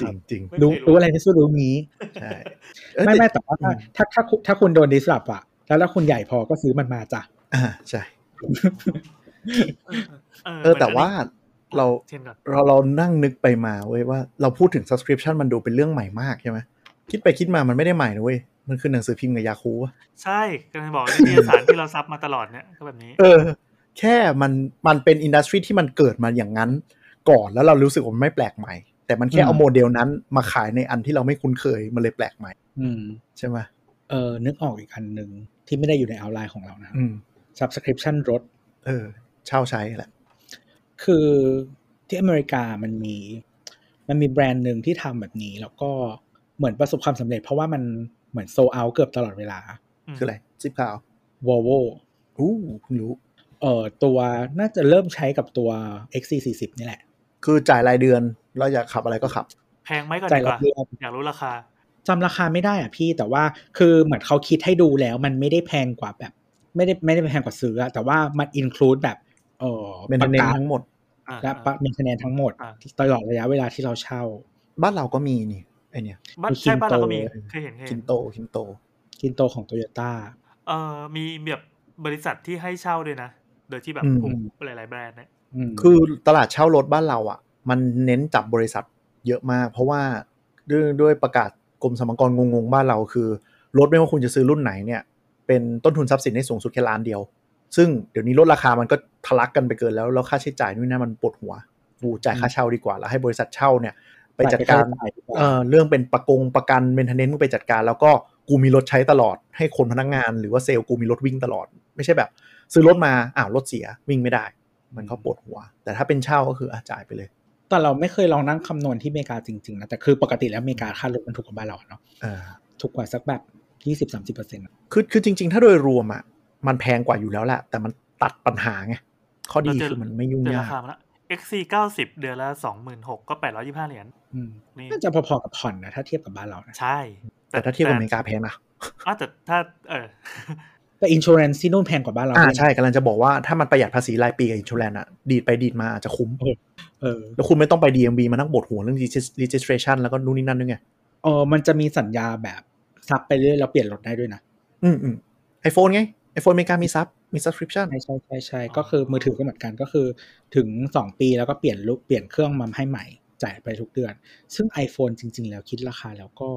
จริงจริงไม่รู้เคยรู้รู้อะไรที่สุดรู้งี้ใช่เอ้ยไม่ไม่แต่แต่ว่าถ้าถ้าถ้าคุณถ้าคุณโดนดิสลอฟอะแล้วถ้าคุณใหญ่พอก็ซื้อมันมาจ้ะอ่าใช่เออเออแต่ว่าเราเช่นก่อนเราเรานั่งนึกไปมาเว้ยว่าเราพูดถึง subscription มันดูเป็นเรื่องใหม่มากใช่ไหมคิดไปคิดมามันไม่ได้ใหม่นะเว้ยมันคือหนังสือพิมพ์กับยาคูลท์อะใช่กำลังบอกนิตยสารที่เรา sub มาตลอดเนี่ยก็แบบนี้ เออ แค่มันมันเป็น industry ที่มันเกิดมาอย่างนั้น ก่อนแล้วเรารู้สึกว่ามันไม่แปลกใหม่ แต่มันแค่อืมเอาโมเดลนั้นมาขายในอันที่เราไม่คุ้นเคยมันเลยแปลกใหม่ อืมใช่ไหมเออนึกออกอีกอันหนึ่งที่ไม่ได้อยู่ใน outline ของเรานะอืม subscription รถ เออ เช่าใช้แหละ คือที่อเมริกามันมี มันมีแบรนด์หนึ่งที่ทำแบบนี้ แล้วก็เหมือนประสบความสำเร็จ เพราะว่ามันเหมือนโซเอาเกือบตลอดเวลา คืออะไรซิปขาว Volvo อู้เพิ่งรู้ เอ่อตัวน่าจะเริ่มใช้กับตัว XC40 นี่แหละ คือจ่ายรายเดือนแล้วอยากขับอะไรก็ขับ แพงไหมก่อนใจดีกละว่าเดือนอยากรู้ราคาจำราคาไม่ได้อะพี่แต่ว่าคือเหมือนเขาคิดให้ดูแล้ว มันไม่ได้แพงกว่าแบบ ไม่ได้ไม่ได้แพงกว่าซื้ออะแต่ว่ามันอินคลูดแบบเออเป็นประเน้นกันทั้งหมดอ่าและปะมีคะแนนทั้งหมดอ่าตลอดระยะเวลาที่เราเช่า บ้านเราก็มีนี่ไอเนี่ยบ้านมีใช่บ้านเราก็ Kinto มีเคยเห็นเคยคิเห็นนโตคินโตกินโตของโตโยต้าเอ่อมีแบบบริษัทที่ให้เช่าด้วยนะ โดยที่แบบอืมกลุ่มหลายๆแบรนด์เนี่ย คือตลาดเช่ารถบ้านเราอะ มันเน้นจับบริษัทเยอะมาก เพราะว่าด้วยด้วยประกาศกรมสรรพากรงงๆบ้านเราคือ รถไม่ว่าคุณจะซื้อรุ่นไหนเนี่ย เป็นต้นทุนทรัพย์สินได้สูงสุดแค่ล้านเดียว ซึ่งเดี๋ยวนี้ลดราคามันก็ทะลักกันไปเกินแล้ว แล้วค่าใช้จ่ายนู่นนั่นมันปวดหัวกูจ่ายค่าเช่าดีกว่า แล้วให้บริษัทเช่าเนี่ย ไปจัดการจ่ายไปค่าใช้จ่ายดีกว่าเอ่อเรื่องเป็นประกงประกันเมนเทนเนนต์มึงไปจัดการ แล้วก็กูมีรถใช้ตลอด ให้คนพนักงาน หรือว่าเซลล์กูมีรถวิ่งตลอด ไม่ใช่แบบ ซื้อรถมาอ้าวรถเสียวิ่งไม่ได้ มันก็ปวดหัว แต่ถ้าเป็นเช่าก็คืออะจ่ายไปเลย แต่เราไม่เคยลองนั่งคำนวณที่อเมริกาจริงๆนะแต่คือปกติแล้วอเมริกาค่ารถมันถูกกว่าบ้านเราเนาะเออถูกกว่าสักแบบยี่สิบสามสิบเปอร์เซ็นต์คือคือจริง ๆ ถ้าโดยรวมอะมันแพงกว่าอยู่แล้วแหละแต่มันตัดปัญหาไงข้อดีเราเจอคือมันไม่ยุ่งเดือนยารากคามาละ XC เก้าสิบเดือนละสองหมื่นหกก็แปดร้อยี่ห้าเหรียญอืมนี่น่าจะพอๆกับผ่อนนะถ้าเทียบกับบ้านเรานะใช่ แต่ถ้าเทียบกับอเมริกาแพงนะอะแต่ถ้าเออ แต่ insurance ที่นู่นแพงกว่าบ้านเราอ่าด้วยนะใช่กำลังจะบอกว่าถ้ามันประหยัดภาษีรายปีกับ insurance อะดีดไปดีดมาอาจจะคุ้มเออแล้วคุณไม่ต้องไป DMV มานั่งปวดหัวเรื่อง regis- registration แล้วก็นู่นนี่นั่นด้วยไงเออมันจะมีสัญญาแบบซับไปเรื่อยแล้วเปลี่ยนรถได้ด้วยนะ อืมอืมไอโฟนไงไอโฟนอเมริกามีซับมี subscription ใช่ใช่ใช่ใช่ก็คือมือถือก็เหมือนกันก็คือถึงสองปีแล้วก็เปลี่ยนรูปเปลี่ยนเครื่องมาให้ใหม่จ่ายไปทุกเดือน ซึ่ง iPhone จริง ๆ แล้วคิดราคาแล้วก็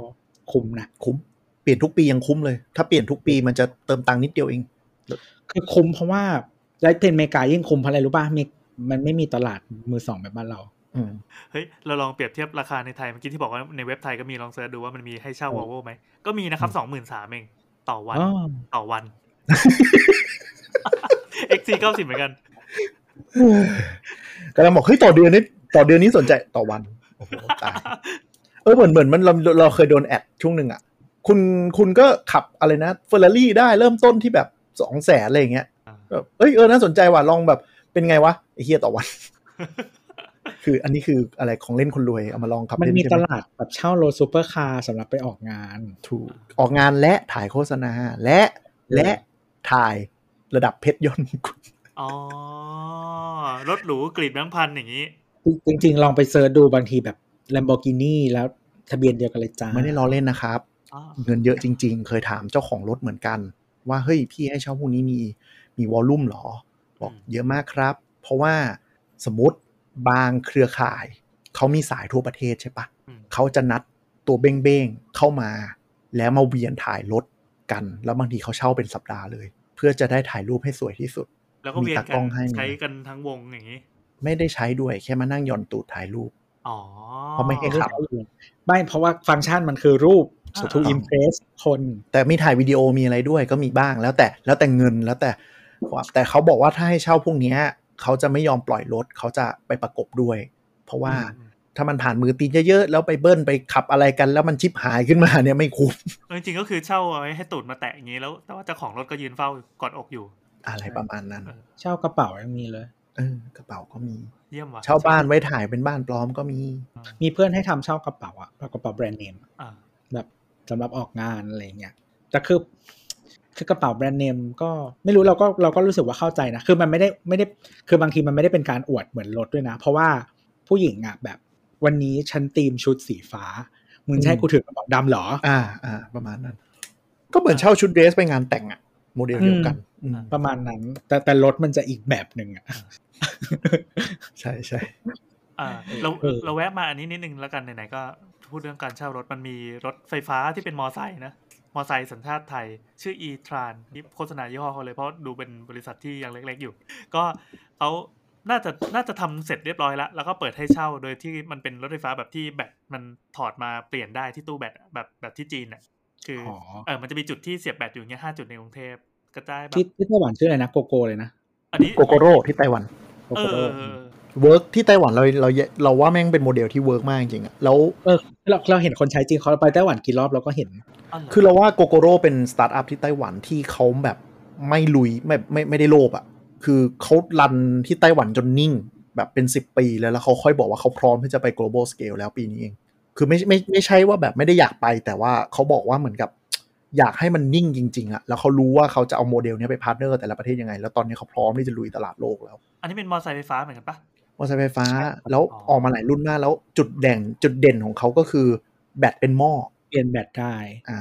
คุ้มนะคุ้ม เปลี่ยนทุกปียังคุ้มเลย ถ้าเปลี่ยนทุกปีมันจะเติมตังค์นิดเดียวเอง คือคุ้มเพราะว่าได้เป็นอเมริกายิ่งคุ้มเพราะอะไรรู้ป่ะมีมันไม่มีตลาดมือสองแบบบ้านเราอืมเฮ้ย เราลองเปรียบเทียบราคาในไทยเมื่อกี้ที่บอกว่าในเว็บไทยก็มีลองเสิร์ชดูว่ามันมีให้เช่าโอ้วอลโวไหม ก็มีนะครับสองหมื่นสามเอง ต่อวันอ๋อต่อวัน XC เก้าสิบเหมือนกันกำลังบอกเฮ้ยต่อเดือนนี้ต่อเดือนนี้สนใจต่อวันโอ้โหตายเออเหมือนเหมือนมันเราเราเคยโดนแอดช่วงหนึ่งอะ คุณคุณก็ขับอะไรนะเฟอร์รารี่ได้เริ่มต้นที่แบบสองแสนอะไรอย่างเงี้ยอ่าแบบเอ้ยเออน่าสนใจว่ะลองแบบเป็นไงวะไอ้เฮียต่อวัน คืออันนี้คืออะไรของเล่นคนรวย เอามาลองขับมันเล่นมีใช่ตไหลาดแบบเช่าโรถซูเปอร์คาร์สำหรับไปออกงาน ถูกออกงานและถ่ายโฆษณาและและถ่ายระดับเพชรยนต์อ๋อรถหรูกรีดแบงค์พันอย่างนี้ จริง ๆ ลองไปเซิร์ชดูบางทีแบบ Lamborghini แล้วทะเบียนเดียวกันเลยจ้าไม่ได้ล้อเล่นนะครับอ๋อ เงินเยอะจริง ๆ เคยถามเจ้าของรถเหมือนกัน ว่าเฮ้ยพี่ให้เช่าพวกนี้มีมีวอลลุ่มหรอ บอกเยอะมากครับ เพราะว่าสมมติบางเครือข่าย เขามีสายทั่วประเทศใช่ปะอืมเขาจะนัดตัวเบ้งๆเข้ามา แล้วมาเวียนถ่ายรถกัน แล้วบางทีเขาเช่าเป็นสัปดาห์เลย เพื่อจะได้ถ่ายรูปให้สวยที่สุด แล้วก็เวียนมีตากกัล้อนงให้ใช้กันทั้งวงอย่างนี้ ไม่ได้ใช้ด้วยแค่มานั่งหย่อนตูดถ่ายรูปอ๋อเพราะไม่ให้ไม่ขับใช่เลยไม่เพราะว่าฟังก์ชันมันคือรูปอ่า to impress คน แต่มีถ่ายวิดีโอมีอะไรด้วยก็มีบ้างแล้วแต่แล้วแต่เงินแล้วแต่ความแต่เขาบอกว่าถ้าให้เช่าพวกเนี้ยเขาจะไม่ยอมปล่อยรถเขาจะไปประกบด้วย เพราะว่าอืมถ้ามันผ่านมือตีนเยอะๆ แล้วไปเบิ้ลไปขับอะไรกัน แล้วมันชิปหายขึ้นมาเนี่ยไม่คุ้มเออจริงๆก็คือเช่าเอาไว้ให้ตูดมาแตะอย่างนี้แล้ว แต่ว่าเจ้าของรถก็ยืนเฝ้ากอดอกอยู่ อะไรประมาณนั้นเออเช่ากระเป๋ายังมีเลยเออกระเป๋าก็มีเยี่ยมว่ะเช่าบ้านไว้ถ่ายเป็นบ้านปลอมก็มี มีเพื่อนให้ทำเช่ากระเป๋าอะกระเป๋าแบรนด์เนมอ่าแบบ สำหรับออกงานอะไรเงี้ยแต่คือคือกระเป๋าแบรนด์เนมก็ไม่รู้เราก็เราก็รู้สึกว่าเข้าใจนะ คือมันไม่ได้ไม่ได้คือบางทีมันไม่ได้เป็นการอวดเหมือนรถด้วยนะ เพราะว่าผู้หญิงอะแบบวันนี้ฉันตีมชุดสีฟ้า มึงจะให้กูถือกระเป๋าดำเหรอ อ่าอ่าประมาณนั้น ก็เหมือนเช่าชุดเดรสไปงานแต่งอะโมเดลเดียวกันอืมประมาณนั้น แต่แต่รถมันจะอีกแบบหนึ่งอะใช่ใช่อ่าเราเออเราแวะมาอันนี้นิดนึงแล้วกันไหนๆก็ พูดเรื่องการเช่ารถมันมีรถไฟฟ้าที่เป็นมอไซค์นะ มอไซค์สัญชาติไทย ชื่อ e-tran นี่โฆษณายี่ห้อเขาเลยเพราะดูเป็นบริษัทที่ยังเล็ก ๆ อยู่ ก็เขาน่าจะน่าจะทำเสร็จเรียบร้อยแล้ว แล้วก็เปิดให้เช่าโดยที่มันเป็นรถไฟฟ้าแบบที่แบตมันถอดมาเปลี่ยนได้ที่ตู้แบตอะแบบแบบที่จีนอะคือออเออมันจะมีจุดที่เสียบแบตอยู่อย่างเงี้ยห้าจุดในกรุงเทพกระจายแบบที่ที่ไต้หวันชื่ออะไรนะโกโก้เลยนะ อันนี้ Gogoro ที่ไต้หวัน Gogoro เออ work ที่ไต้หวันเราเราเราว่าแม่งเป็นโมเดลที่ work มากจริงๆอะแล้วเออเราเราเห็นคนใช้จริงเขาไปไต้หวันกี่รอบเราก็เห็นอ๋อเหรอคือเราว่า Gogoro เป็นสตาร์ทอัพที่ไต้หวันที่เขาแบบไม่ลุยไม่ไม่ไม่ได้โลภอะ่ะคือเขา run ที่ไต้หวันจนนิ่ง แบบเป็น10ปีแล้วแล้วเขาค่อยบอกว่าเขาพร้อมที่จะไป global scale แล้วปีนี้เอง คือไม่ไม่ไม่ใช่ว่าแบบไม่ได้อยากไป แต่ว่าเขาบอกว่าเหมือนกับอยากให้มันนิ่งจริงๆอะ่ะแล้วเขารู้ว่าเขาจะเอาโมเดลเนี้ยไป partner แต่ละประเทศยังไง แล้วตอนนี้เขาพร้อมที่จะลุยตลาดโลกแล้ว อันนี้เป็นมอไซค์ไฟฟ้าเหมือนกันปะ มอเตอร์ไซค์ไฟฟ้าใช่แล้วอ๋อออกมาหลายรุ่นมาก แล้วจุดเด่นจุดเด่นของเขาก็คือ แบตเป็นหม้อเปลี่ยนแบตได้อ่า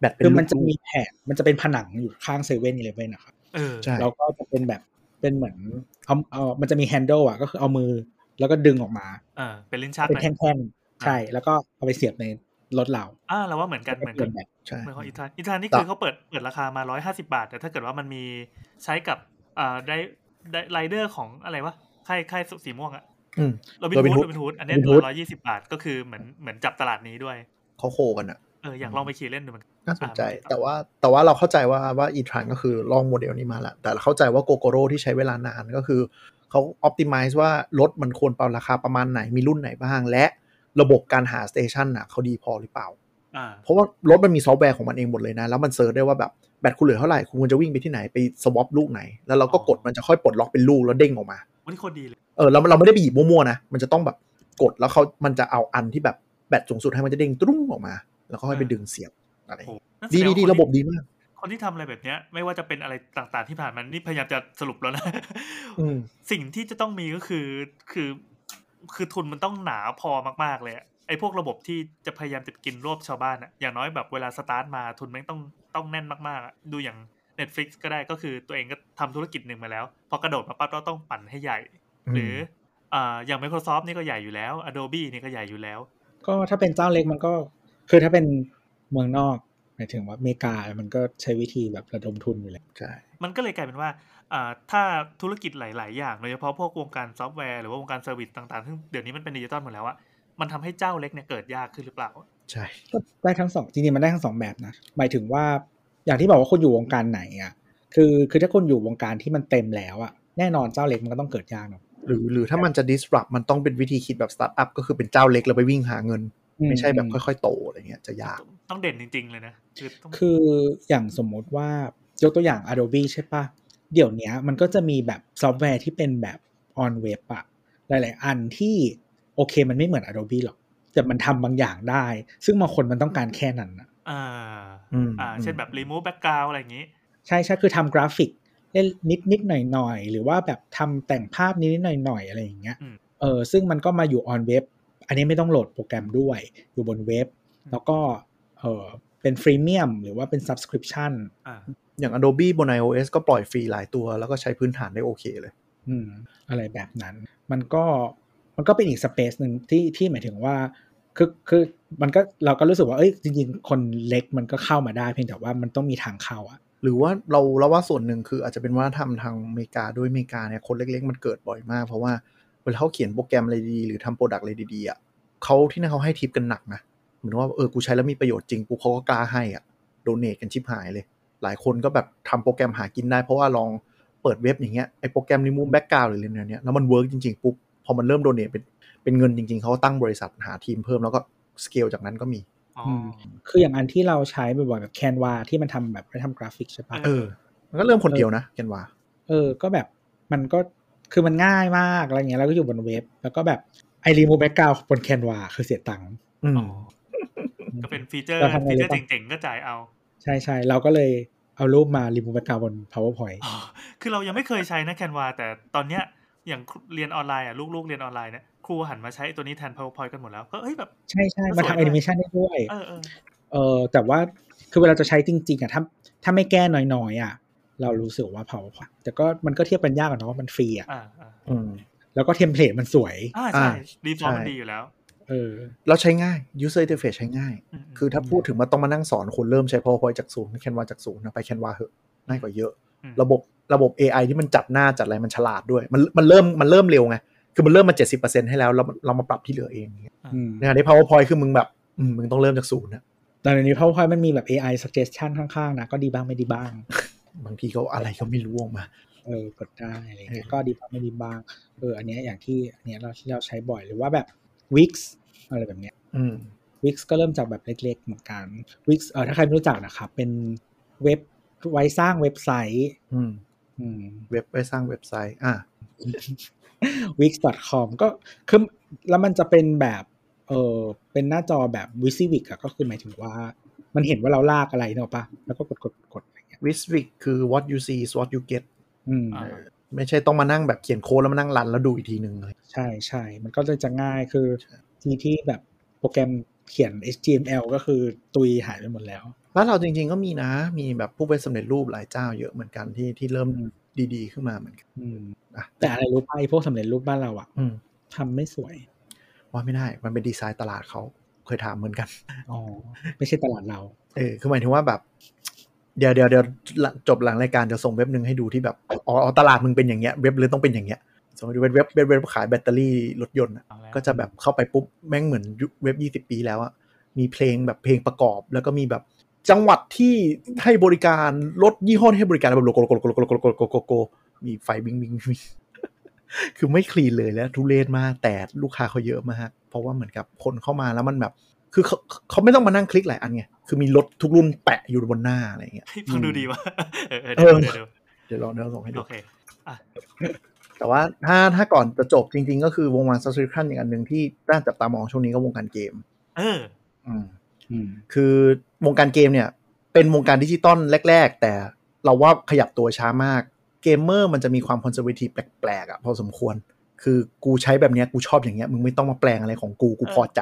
แบตเป็นคือมันจะลูกมีแผงมันจะเป็นผนังอยู่ข้างเซเว่นอีเลฟเว่นนะครับเออใช่แล้วก็จะเป็นแบบเป็นเหมือนเอาเอามันจะมี handle อะก็คือเอามือแล้วก็ดึงออกมาเออเป็นลิ้นชักเป็นไหมแท่งๆใช่ แล้วก็เอาไปเสียบในรถเราอ่าเราว่าเหมือนกันเหมือนกันปลี่ยนแบตใช่เหมือนของ ETRAN ETRAN นี่แต่คือเขาเปิดเปิดราคามาร้อยห้าสิบาท แต่ถ้าเกิดว่ามันมีใช้กับอ่าได้ได้ไรเดอร์ของอะไรวะ ค่ายค่ายสีม่วงอะอืมโรบิน Robin ฮูด Hood โรบินฮูดอันเนี้ Robin Hood ร้อยยี่สิบาท ก็คือเหมือนเหมือนจับตลาดนี้ด้วยเขา co กันอะเอออยากลองไปขี่เล่นดูเหมือนกันน่าสนใจอ่าแต่ว่าแต่ว่าเราเข้าใจว่าว่า ETRAN ก็คือลองโมเดลนี้มาแล้วแต่เราเข้าใจว่า Gogoro ที่ใช้เวลานานก็คือเขา optimize ว่ารถมันควรเป็นราคาประมาณไหนมีรุ่นไหนบ้าง และระบบการหา station อะเขาดีพอหรือเปล่าอ่าเพราะว่ารถมันมีซอฟต์แวร์ของมันเองหมดเลยนะ แล้วมัน search ได้ว่าแบบแบตคุณเหลือเท่าไหร่คุณควรจะวิ่งไปที่ไหนไป swap ลูกไหน แล้วเราก็กดมันจะค่อยปลดล็อกเป็นลูกแล้วเด้งออกมา วันนี้โคตรดีเลย เออเราเราไม่ได้ไปหยิบมั่วๆนะ มันจะต้องแบบกดแล้วเขามันจะเอาอันที่แบบแบตสูงสุดให้มันจะเด้งตุ้งออกมา แล้วก็ค่อยไปดึงเสียบอะไรโอ้นั่นแสดีงดีว่าดีคนระบบดีมาก คนที่ทำอะไรแบบเนี้ย ไม่ว่าจะเป็นอะไรต่างๆที่ผ่านมานี่พยายามจะสรุปแล้วนะอืมสิ่งที่จะต้องมีก็คือคือ คือทุนมันต้องหนาพอมากๆเลยอะไอ้พวกระบบที่จะพยายามจะกินรวบชาวบ้านอะอย่างน้อยแบบเวลาสตาร์ทมาทุนไม่งต้องต้องแน่นมากๆอะดูอย่าง Netflix ก็ได้ก็คือตัวเองก็ทำธุรกิจหนึ่งมาแล้ว พอกระโดดมาปั๊บเราต้องปั่นให้ใหญ่ หรืออ่าอย่าง Microsoft นี่ก็ใหญ่อยู่แล้ว Adobe นี่ก็ใหญ่อยู่แล้ว ก็ถ้าเป็นเจ้าเล็กมันก็ คือถ้าเป็นเมืองนอกหมายถึงว่าอเมริกามันก็ใช้วิธีแบบระดมทุนอยู่แล้วใช่มันก็เลยกลายเป็นว่าอ่าถ้าธุรกิจหลาย ๆ อย่างโดยเฉพาะพวกวงการซอฟต์แวร์หรือว่าวงการ service ต่าง ๆ ซึ่งเดี๋ยวนี้มันเป็นดิจิตอลหมดแล้วอะมันทำให้เจ้าเล็กเนี่ยเกิดยากขึ้นหรือเปล่า ใช่ก็ได้ทั้งสองจริงๆมันได้ทั้งสองแบบนะหมายถึงว่า อย่างที่บอกว่าคุณอยู่วงการไหนอะคือคือถ้าคุณอยู่วงการที่มันเต็มแล้วอะแน่นอนเจ้าเล็กมันก็ต้องเกิดยากเนาะหรือหรือถ้ามันจะ disrupt มันต้องเป็นวิธีคิดแบบ startup ก็คือเป็นเจ้าเล็กแล้วไปวิ่งหาเงิน ไม่ใช่แบบค่อยๆ โตอะไรเงี้ยจะยากต้องเด่นจริง ๆ เลยนะคือต้องคือออย่างสมมุติว่ายกตัวอย่าง Adobe ใช่ปะเดี๋ยวเนี้ยมันก็จะมีแบบซอฟต์แวร์ที่เป็นแบบ on web อะหลาย ๆ อันที่โอเคมันไม่เหมือน Adobe หรอก แต่มันทำบางอย่างได้ ซึ่งบางคนมันต้องการแค่นั้นอะ อ่าอืมอ่า เช่นแบบ remove background อะไรอย่างนี้ ใช่ใช่คือทำกราฟิกเล่นนิดนิดหน่อยหน่อยๆหรือว่าแบบทำแต่งภาพนิดนิดหน่อยหน่อยๆอะไรอย่างเงี้ยอืมเออซึ่งมันก็มาอยู่ on web อันนี้ไม่ต้องโหลดโปรแกรมด้วย อยู่บนเว็บ แล้วก็เออเป็นฟรีเมียมหรือว่าเป็น subscription อ่าอย่าง Adobe บน iOS ก็ปล่อยฟรีหลายตัว แล้วก็ใช้พื้นฐานได้โอเคเลย อืม อะไรแบบนั้น มันก็มันก็เป็นอีกสเปซหนึ่งที่ที่หมายถึงว่าคือคือ มันก็เราก็รู้สึกว่าเอ้ยจริง ๆ คนเล็กมันก็เข้ามาได้เพียงแต่ว่ามันต้องมีทางเข้าอะหรือว่าเราเราว่าส่วนหนึ่งคืออาจจะเป็นวัฒนธรรมทางอเมริกาด้วยอเมริกาเนี่ยคนเล็ก ๆ มันเกิดบ่อยมาก เพราะว่าเวลาเขาเขียนโปรแกรมอะไรดีหรือทำ product อะไรดีๆอะเขาที่นั่นเขาให้ทิปกันหนักนะเหมือนว่าเออกูใช้แล้วมีประโยชน์จริงปุ๊บเขาก็กล้าให้อะ donate กันชิบหายเลย หลายคนก็แบบทำโปรแกรมหากินได้ เพราะว่าลองเปิดเว็บอย่างเงี้ยไอโปรแกรม remove background หรืออะไรเนี้ยแล้วมัน work จริงๆปุ๊บพอมันเริ่ม donate เป็นเป็นเงินจริง ๆเขาตั้งบริษัทหาทีมเพิ่มแล้วก็ สเกลจากนั้นก็มีอ๋ออืมคืออย่างอันที่เราใช้บ่อยๆแบบ Canva ที่มันทำแบบไปทำกราฟิกใช่ปะเออ มันก็เริ่มคนเดียวนะ Canva ว่าเออ ก็แบบมันก็คือมันง่ายมากอะไรเงี้ยแล้วก็อยู่บนเว็บ แล้วก็แบบไอรีโมแบ็กกราวบนแคนวาคือเสียตังค์อืมอ๋อก็เป็น feature เราทำไงฟีเจอรู้ร์ปะ feature เจ๋งๆ ก็จ่ายเอา ใช่ใช่เราก็เลยเอารูปมารีโมแบ็กกราวบน powerpoint อ๋อคือเรายังไม่เคยใช้นะ Canva แต่ตอนเนี้ยอย่างเรียนออนไลน์อะลูกๆเรียนออนไลน์เนี่ย ครูหันมาใช้ตัวนี้แทน powerpoint กันหมดแล้ว ก็เอ้ยแบบ ใช่ใช่ก็มาสวยด้วยทำแอนิเมชันได้ด้วยเออเออเออแต่ว่าคือเวลาจะใช้จริงๆอะถ้าถ้าไม่แก้น้อยๆอะ เรารู้สึกว่า powerpoint แต่ก็มันก็เทียบกันยากอะเนาะมันฟรีอะอ่าอ่าอืมแล้วก็เทมเพลตมันสวยอ่าใช่อ่าดีฟอร์มใช่มันดีอยู่แล้วเออแล้วใช้ง่าย user interface ใช้ง่ายมคือถ้าพูดถึงว่าต้องมานั่งสอนคนเริ่มใช้ powerpoint จากศูนย์แคนวาจากศูนย์นะไปแคนวาเหอะง่ายกว่าเยอะอืมระบบระบบ AI ที่มันจัดหน้าจัดอะไรมันฉลาดด้วย มันมันเริ่มมันเริ่มเร็วไง คือมันเริ่มมา70%ให้แล้วเราเรามาปรับที่เหลือเองอืมในขณะที่ powerpoint คือมึงแบบอืมมึงต้องเริ่มจากศูนย์นะแต่เดี๋ยวนี้ powerpoint มันมีแบบ AI suggestion ข้างๆนะก็ดีบ้างไม่ดีบ้าง บางทีเขาอะไรก็ไม่รู้ออกมาเออกดได้อะไรเงี้ยเออก็ดีบ้างไม่ดีบ้างเอออันเนี้ยอย่างที่อันเนี้ยเราที่เราใช้บ่อยหรือว่าแบบ Wix อะไรแบบเนี้ยอืม Wix ก็เริ่มจากแบบเล็กๆเหมือนกัน Wix เออถ้าใครไม่รู้จักนะครับเป็นเว็บไว้สร้างเว็บไซต์ อืมอืมเว็บไว้สร้างเว็บไซต์ อะ wix.com ก็คือแล้วมันจะเป็นแบบเออเป็นหน้าจอแบบ WYSIWYG อะก็คือหมายถึงว่า มันเห็นว่าเราลากอะไรเนอะปะแล้วก็กดกดกดอะไรเงี้ย w i s w i c คือ what you see is what you get อืมอ่าไม่ใช่ต้องมานั่งแบบเขียนโค้ดแล้วมานั่งรันแล้วดูอีกทีหนึ่งเลยใช่ใช่มันก็เลยจะง่ายคือทีที่แบบโปรแกรมเขียน HTML ก็คือตุยหายไปหมดแล้ว แล้วเราจริงๆก็มีนะ มีแบบผู้เป็นสำเร็จรูปหลายเจ้าเยอะเหมือนกันที่ที่เริ่มอืม ดีๆ ขึ้นมาเหมือนกันอืมอะแต่อะไรรู้ป่ะไอ้พวกสำเร็จรูปบ้านเราอะอืมทำไม่สวย ว่าไม่ได้ มันเป็นดีไซน์ตลาดเขาเคยถามเหมือนกันอ๋อไม่ใช่ตลาดเรา เออคือหมายถึงว่าแบบ เดี๋ยวเดี๋ยวเดี๋ยวจบหลังรายการจะส่งเว็บหนึ่งให้ดูที่แบบอ๋ออ๋อตลาดมึงเป็นอย่างเงี้ยเว็บเลยต้องเป็นอย่างเงี้ยสมมติเว็บเว็บเว็บเว็บขายแบตเตอรี่รถยนต์อะเอาแล้วก็จะแบบเข้าไปปุ๊บแม่งเหมือนยุคเว็บยี่สิบปีแล้วอะมีเพลงแบบเพลงประกอบ แล้วก็มีแบบ จังหวัดที่ให้บริการรถยี่ห้อที่ให้บริการแบบโลโกโลโกโกโกโกโกโกมีไฟวิงวิงวิงคือไม่ clean เลยแล้วทุเรศมากแต่ลูกค้าเขาเยอะมาก เพราะว่าเหมือนกับคนเข้ามาแล้วมันแบบ คือเขาเขาไม่ต้องมานั่งคลิกหลายอันไงคือมีรถทุกรุ่นแปะอยู่บนหน้าอะไรอย่างเงี้ยฟังดูดีว่ะเดี๋ยวเดี๋ยวลองเดี๋ยวส่งให้ดูโอเคแต่ว่าถ้าถ้าก่อนจะจบจริง ๆ ก็คือวงการ subscription อย่างอันหนึ่งที่น่าจับตามองช่วงนี้ก็วงการเกม เออ อืมอืมคือ วงการเกมเนี่ย เป็นวงการดิจิตอลแรก ๆ แต่เราว่าขยับตัวช้ามากเกมเมอร์มันจะมีความ conservative แปลกๆอะพอสมควร คือกูใช้แบบเนี้ยกูชอบอย่างเงี้ยมึงไม่ต้องมาแปลงอะไรของกูกูพอใจ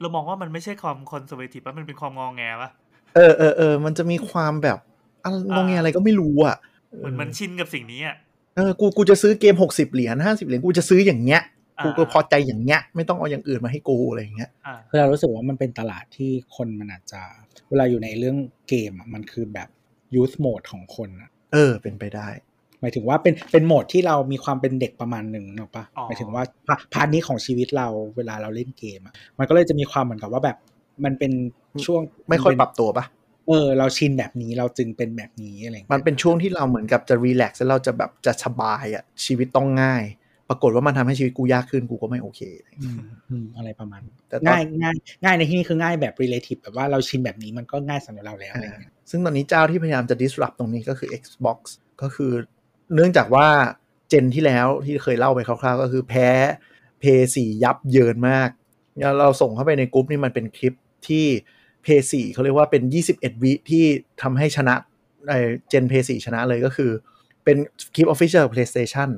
เรามองว่ามันไม่ใช่ความ conservative ป่ะมันเป็นความงอแงป่ะเออเออเออมันจะมีความแบบอะงอแงอะไรก็ไม่รู้อะเหมือนมันชินกับสิ่งนี้อะเออกูกูจะซื้อเกมหกสิบเหรียญห้าสิบเหรียญกูจะซื้ออย่างเงี้ยอ่ากูก็พอใจอย่างเงี้ยไม่ต้องเอาอย่างอื่นมาให้กูอะไรอย่างเงี้ยอ่าคือเรารู้สึกว่ามันเป็นตลาดที่คนมันอาจจะ เวลาอยู่ในเรื่องเกมอะมันคือแบบ youth mode ของคนอะเออ เป็นไปได้ หมายถึงว่าเป็นเป็นโหมดที่เรามีความเป็นเด็กประมาณหนึ่งเนอะปะอ๋อหมายถึงว่าพา part นี้ของชีวิตเราเวลาเราเล่นเกมอะมันก็เลยจะมีความเหมือนกับว่าแบบมันเป็นช่วงไม่ค่อยปรับตัวปะเออเราชินแบบนี้เราจึงเป็นแบบนี้อะไรอย่างมัเงี้นยเป็นช่วงที่เราเหมือนกับจะ relax แล้วเราจะแบบจะสบายอะชีวิตต้องง่าย ปรากฏว่ามันทำให้ชีวิตกูยากขึ้นกูก็ไม่โอเคอืมอืมอะไรประมาณนั้นแต่ตอนง่ายง่ายง่ายในที่นี้คือง่ายแบบ relative แบบว่าเราชินแบบนี้มันก็ง่ายสำหรับเราแล้วอะไรอย่างเงี้ยซึ่งตอนนี้เจ้าที่พยายามจะ disrupt ตรงนี้ก็คือ Xbox ก็คือ เนื่องจากว่าเจนที่แล้วที่เคยเล่าไปคร่าวๆ ก็คือแพ้ p 4ยับเยินมากแล้วเราส่งเข้าไปในกลุ่มนี่มันเป็นคลิปที่ p 4เขาเรียกว่าเป็น 21 วิที่ทำให้ชนะไอ้เจน p 4ชนะเลยก็คือ เป็นคลิป Official PlayStation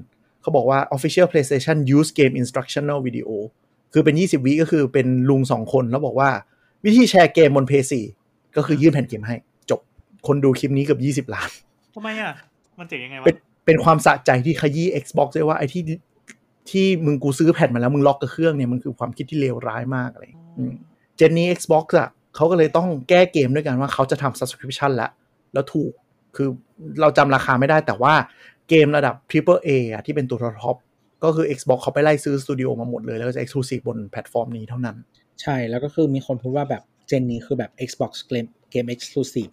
เขาบอกว่า Official PlayStation use game instructional video คือเป็น 20 วิก็คือเป็นลุงสองคนแล้วบอกว่า วิธีแชร์เกมบน p 4ก็คือยื่นแผ่นเกมให้ จบคนดูคลิปนี้เกือบ20 ล้านทำไมอะ มันเจ๋งยังไงวะเป็นเป็นความสะใจที่ขยี้ Xbox ด้วยว่าไอ้ที่ที่มึงกูซื้อแผ่นมาแล้วมึงล็อกกับเครื่องเนี่ยมันคือความคิดที่เลวร้ายมากอะไรอย่างเงี้ยอืมเจนนี้ Xbox อะเขาก็เลยต้องแก้เกมด้วยกันว่าเขาจะทำ subscription ละแล้วถูกคือเราจำราคาไม่ได้แต่ว่า เกมระดับ Triple A อะที่เป็นตัวท็อปก็คือ Xbox เขาไปไล่ซื้อสตูดิโอมาหมดเลย แล้วก็จะ exclusive บนแพลตฟอร์มนี้เท่านั้น ใช่แล้วก็คือมีคนพูดว่าแบบเจนนี้คือแบบ Xbox เกมเกม exclusive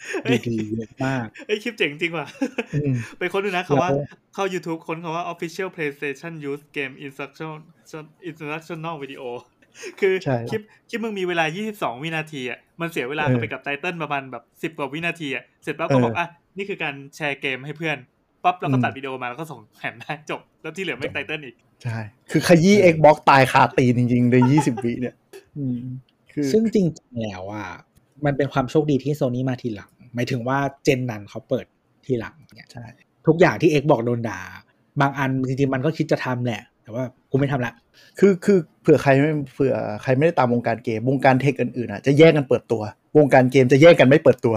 ดีๆเยอะมากเอ้ยคลิปเจ๋งจริงว่ะอืมไปค้นดูนะคำว่าแล้วเข้า YouTube ค้นคำว่า official PlayStation use game instruction instructional video คือใช่คลิปคลิปมึงมีเวลา 22 วินาทีอะมันเสียเวลาเออไปกับไตเติ้ลประมาณแบบ 10 กว่าวินาทีอะเสร็จปั๊บก็บอกเอออ่อะนี่คือการแชร์เกมให้เพื่อน ปั๊บแล้วก็อืมตัดวิดีโอมาแล้วก็ส่งแผ่นได้จบ แล้วที่เหลือไม่ไตเติ้ลอีก ใช่ คือขยี้ Xbox ตายคาตีนจริงๆเลย20วิเนี่ยอืมคือซึ่งจริงๆแล้วอะมันเป็นความโชคดีที่โซนี่มาทีหลัง หมายถึงว่าเจนนั้นเขาเปิดทีหลังเนี่ยใช่ทุกอย่างที่ X บอกโดนด่า บางอันจริงๆมันก็คิดจะทำแหละ แต่ว่ากูไม่ทำละ คือคือเผื่อใครไม่เผื่อใครไม่ได้ตามวงการเกม วงการเทคอื่นๆอะจะแย่งกันเปิดตัว วงการเกมจะแย่งกันไม่เปิดตัว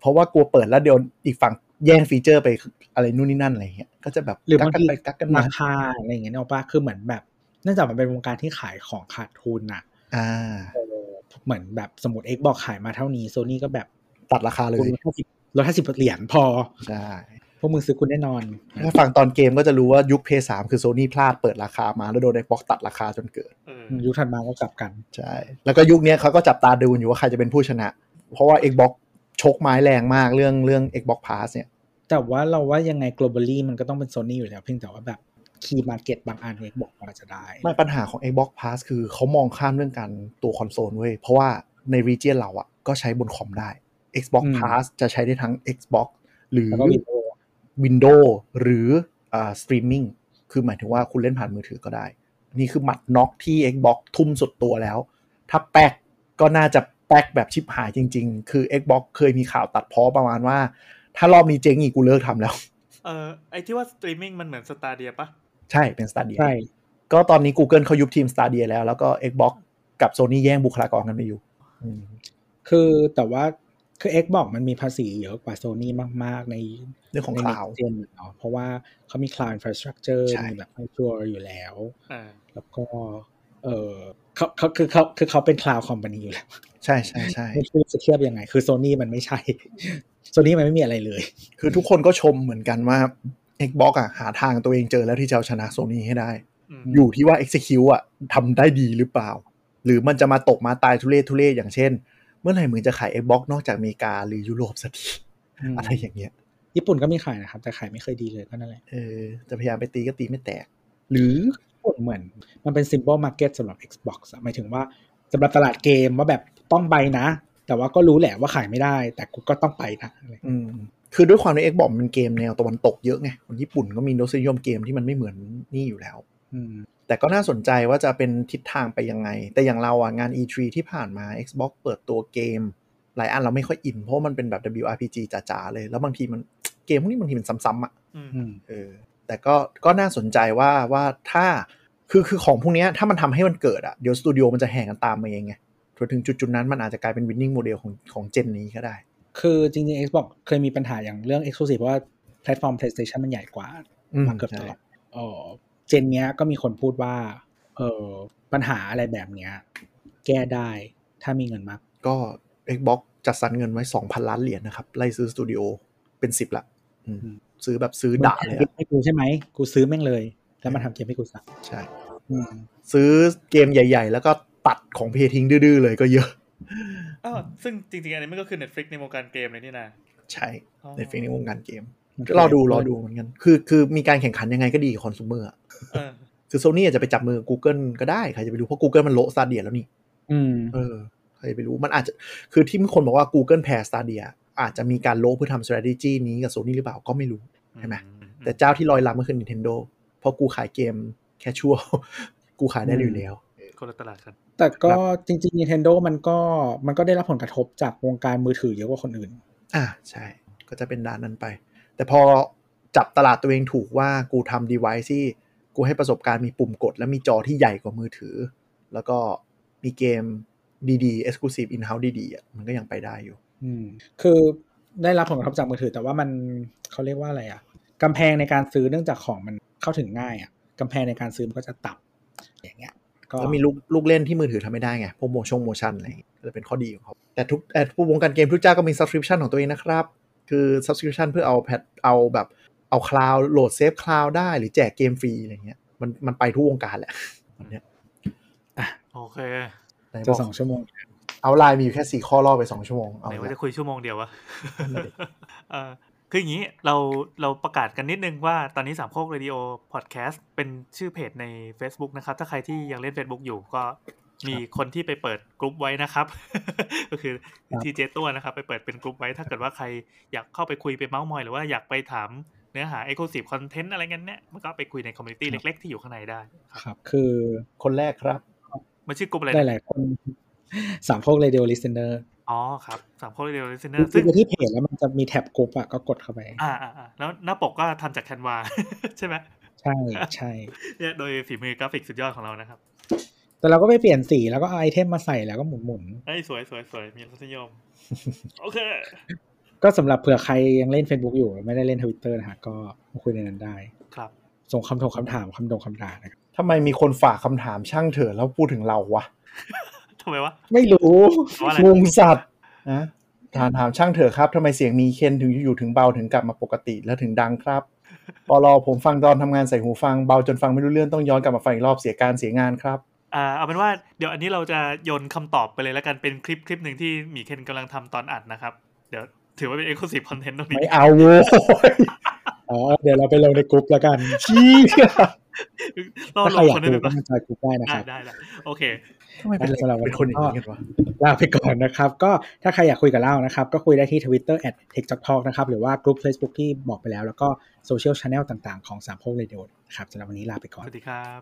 เพราะว่ากลัวเปิดแล้วเดี๋ยวอีกฝั่งแย่งฟีเจอร์ไปอะไรนู่นนี่นั่นอะไรอย่างเงี้ย ก็จะแบบหรือกักบางกันทีไปกักกันมาราคาอะไรอย่างเงี้ยเนกอะปะคือเหมือนแบบเนื่องจากมันเป็นวงการที่ขายของขาดทุนอะ อ่าเออเหมือนแบบสมมติ X บอกขายมาเท่านี้โซนี่ก็แบบตัดราคาเลกูยลดห้าสิบลดห้าสิบเหรียญพอใช่พวกมึงซื้อคุณแน่นอน ถ้าฟังตอนเกมก็จะรู้ว่ายุค p 3คือโซนี่พลาดเปิดราคามา แล้วโดน Xbox ตัดราคาจนเกิดเออยุคถัดมาก็กลับกัน ใช่ แล้วก็ยุคเนี้ยเขาก็จับตาดูอยู่ว่าใครจะเป็นผู้ชนะ เพราะว่า Xbox ชกไม้แรงมากเรื่องเรื่อง Xbox Pass เนี่ย แต่ว่าเราว่ายังไง globally มันก็ต้องเป็นโซนี่อยู่แล้ว เพียงแต่ว่าแบบ key market บางอัน X บอกว่าจะได้ไม่ปัญหาของ Xbox Pass คือเขามองข้ามเรื่องการตัวคอนโซลเว้ย เพราะว่าใน region เราอะก็ใช้บนคอมได้ Xbox อืม Pass จะใช้ได้ทั้ง Xbox หรือแล้วก็ Windows Windows หรืออ่า streaming คือหมายถึงว่าคุณเล่นผ่านมือถือก็ได้ นี่คือหมัดน็อกที่ Xbox ทุ่มสุดตัวแล้ว ถ้าแป๊กก็น่าจะ แป๊กแบบชิบหายจริง ๆ คือ Xbox เคยมีข่าวตัดพ้อประมาณว่า ถ้ารอบนี้เจ๊งอีกกูเลิกทำแล้ว เออไอที่ว่าสตรีมมิ่งมันเหมือน Stadia ปะใช่เป็น Stadia ใช่ก็ตอนนี้ Google เขายุบทีม Stadia แล้ว แล้วก็ Xbox กับ Sony แย่งบุคลากรกันไปอยู่อืมคือแต่ว่าคือ X บอกมันมีภาษีเยอะกว่าโซนี่มาก ๆ ในเรื่องของใน cloud next gen เนาะเพราะว่าเขามี cloud infrastructure ใช่มีแบบให้ชัวร์อยู่แล้วเออแล้วก็ เออเขาเขาคือเขาคือเขาเป็น cloud company อยู่แล้ว ใช่ใช่ใช่ไม่รู้จะเทียบยังไง คือโซนี่มันไม่ใช่โซนี่มันไม่มีอะไรเลย คือทุกคนก็ชมเหมือนกันว่า Xbox อะหาทางตัวเองเจอแล้วที่จะเอาชนะ Sony ให้ได้อืมอยู่ที่ว่า execute อะทำได้ดีหรือเปล่า หรือมันจะมาตกมาตายทุเรศทุเรศอย่างเช่น เมื่อไหร่มึงจะขาย Xbox นอกจากอเมริกาหรือยุโรปสักทีอืมอะไรอย่างเงี้ยญี่ปุ่นก็มีขายนะครับ แต่ขายไม่เคยดีเลยก็นั่นแหละเออจะพยายามไปตีก็ตีไม่แตก หรือ เหมือน มันเป็น simple market สำหรับ Xbox อะหมายถึงว่าสำหรับตลาดเกมว่าแบบต้องไปนะ แต่ว่าก็รู้แหละว่าขายไม่ได้ แต่กูก็ต้องไปนะอะไรอืมคือด้วยความที่ Xbox มันเกมแนวตะวันตกเยอะไงคนญี่ปุ่นก็มีรสนิยมเกมที่มันไม่เหมือนนี่อยู่แล้ว อืมแต่ก็น่าสนใจว่าจะเป็นทิศทางไปยังไง แต่อย่างเราอะงาน E3 ที่ผ่านมา Xbox เปิดตัวเกม หลายอันเราไม่ค่อยอินเพราะมันเป็นแบบ WRPG จ๋าๆเลย แล้วบางทีมันเกมพวกนี้บางทีมันซ้ำๆอะอืมอืมเออ แต่ก็ก็น่าสนใจว่าว่าถ้าคือคือของพวกเนี้ยถ้ามันทำให้มันเกิดอะเดี๋ยวสตูดิโอมันจะแห่กันตามมาเองไงจนถึงจุดจุดๆนั้นมันอาจจะกลายเป็น winning model ของของ gen นี้ก็ได้ คือจริงๆ Xbox เคยมีปัญหาอย่างเรื่อง Exclusive เพราะว่าแพลตฟอร์ม PlayStation มันใหญ่กว่าอืมมาเกือบตลอดใช่เออ gen เนี้ยก็มีคนพูดว่าเออปัญหาอะไรแบบเนี้ย แก้ได้ถ้ามีเงินมาก ก็ Xbox จัดสรรเงินไว้ 2,000 ล้านเหรียญนะครับ ไล่ซื้อสตูดิโอเป็นสิบละอืมอืม ซื้อแบบซื้อด่าเลยมึงอะแถมให้กูใช่ไหมกูซื้อแม่งเลย แล้วมาทำเกมให้กูสักใช่อืมซื้อเกมใหญ่ ๆ แล้วก็ตัดของเพย์ทิ้งดื้อๆเลยก็เยอะอ้าวซึ่งจริงๆ อันนี้มันก็คือ Netflix ในวงการเกมเลยนี่นะใช่อ๋อในฟิงในวงการเกมมันก็รอดูรอดูเหมือนกัน คือคือมีการแข่งขันยังไงก็ดีกับคอน sumer อะเออคือโซนี่อาจจะไปจับมือ Google ก็ได้ใครจะไปรู้ เพราะ Google มันโละ Stadia แล้วนี่อืมเออใครจะไปรู้มันอาจจะคือที่มีคนบอกว่า Google แพ้ Stadia อาจจะมีการโละเพื่อทำ strategy นี้กับ Sony หรือเปล่าก็ไม่รู้ใช่ไหมอืแต่เจ้าที่ลอยลำก็คือ Nintendo เพราะกูขายเกมแค่ชั่วกูขายได้อยู่แล้วคนละตลาดกัน แต่ก็จริงๆ Nintendo มันก็มันก็ได้รับผลกระทบจากวงการมือถือเยอะกว่าคนอื่น อ่าใช่ ก็จะเป็นด้านนั้นไป แต่พอจับตลาดตัวเองถูกว่ากูทำ device ที่กูให้ประสบการณ์มีปุ่มกด และมีจอที่ใหญ่กว่ามือถือ แล้วก็มีเกมดีๆ exclusive in-house ดีๆอะมันก็ยังไปได้อยู่ อืม คือได้รับผลกระทบจากมือถือ แต่ว่ามันเขาเรียกว่าอะไรอะกำแพงในการซื้อเนื่องจากของมันเข้าถึงง่ายอะกำแพงในการซื้อมันก็จะต่ำอย่างเงี้ยก็แล้วมีลูกลูกเล่นที่มือถือทำไม่ได้ไงพวก motion motion อะไรอย่างเงี้ยก็จะเป็นข้อดีของเขาแต่ทุกแต่ผู้วงการเกมทุกเจ้าก็มี subscription ของตัวเองนะครับ คือ subscription เพื่อเอา patch เอาแบบเอา cloud โหลด save cloud ได้หรือแจกเกมฟรีอะไรเงี้ยมันมันไปทุกวงการแหละวันเนี้ยโอเคไหนบอกจะสองชั่วโมง outline มีอยู่แค่สี่ข้อล่อไปสองชั่วโมงเอาไหนละว่าจะคุยชั่วโมงเดียววะนั่นน่ะดิเออคืออย่างนี้เราเราประกาศกันนิดนึงว่าตอนนี้สามโคกเรดิโอพอดแคสต์เป็นชื่อเพจใน Facebook นะครับ ถ้าใครที่ยังเล่น Facebook อยู่ก็มีคนที่ไปเปิดกลุ่มไว้นะครับ ก็คือครับทีเจตัวนะครับ ไปเปิดเป็นกลุ่มไว้ ถ้าเกิดว่าใครอยากเข้าไปคุยไปเมาส์มอย หรือว่าอยากไปถามเนื้อหา Exclusive Content อะไรกันเนี่ยมันก็ไปคุยใน community เล็ก ๆ ที่อยู่ข้างในได้ครับครับคือคนแรกครับมันชื่อกลุ่มอะไรหนะลายๆคน สามโคกเรดิโอ listenerอ๋อครับสามโคกเรดิโอ listener คือซึ่งไปที่เพจแล้วมันจะมี tab group อะก็กดเข้าไป อ่าอ่าอ่าแล้วหน้าปกก็ทำจาก Canva ใช่ไหมใช่ใช่เนี่ยโดยฝีมือกราฟิกสุดยอดของเรานะครับ แต่เราก็ไปเปลี่ยนสีแล้วก็เอา item มาใส่แล้วก็หมุนหมุนเอ้ยสวยสวยสวยมีรสนิยมโอเคๆก็สำหรับเผื่อใครยังเล่น Facebook อยู่ ไม่ได้เล่นทวิตเตอร์นะฮะก็มาคุยในนั้นได้ ครับ ส่งคำถงคำถามคำดงคำด่านะครับทำไมมีคนฝากคำถามช่างเถอะแล้วพูดถึงเราวะ ทำไมวะ ไม่รู้เพราะอะไรงงสัตว์นะถามถามช่างเถอะครับทำไมเสียงมีเคนถึงอยู่ๆถึงเบาถึงกลับมาปกติแล้วถึงดังครับปอลอผมฟังตอนทำงานใส่หูฟังเบาจนฟังไม่รู้เรื่องต้องย้อนกลับมาฟังอีกรอบเสียการเสียงานครับอ่าเอาเป็นว่าเดี๋ยวอันนี้เราจะโยนคำตอบไปเลยแล้วกันเป็นคลิปคลิปหนึ่งที่หมีเคนกำลังทำตอนอัดนะครับ เดี๋ยวถือว่าเป็น Exclusive Content ตรงนี้ไม่เอาโว้ยอ๋อเดี๋ยวเราไปลงในกลุ่มแล้วกันชี้ล่อถ้าลใครงอยาคกนได้ดูไหมก็มาจอยกลุ่มได้นะคได้รับได้ได้โอเค ทำไมเป็นสำหรับวันนี้เป็นคนอย่างนี้กันวะลาไปก่อนนะครับ ก็ถ้าใครอยากคุยกับเรานะครับ ก็คุยได้ที่ Twitter at t e c h t a l k นะครับ หรือว่ากลุ่ม Facebook ที่บอกไปแล้ว แล้วก็โซเชียลช n แนลต่างๆ ของสามโคกเรดิโอนะครับสำหรับวันนี้ลาไปก่สอนวัสดีครับ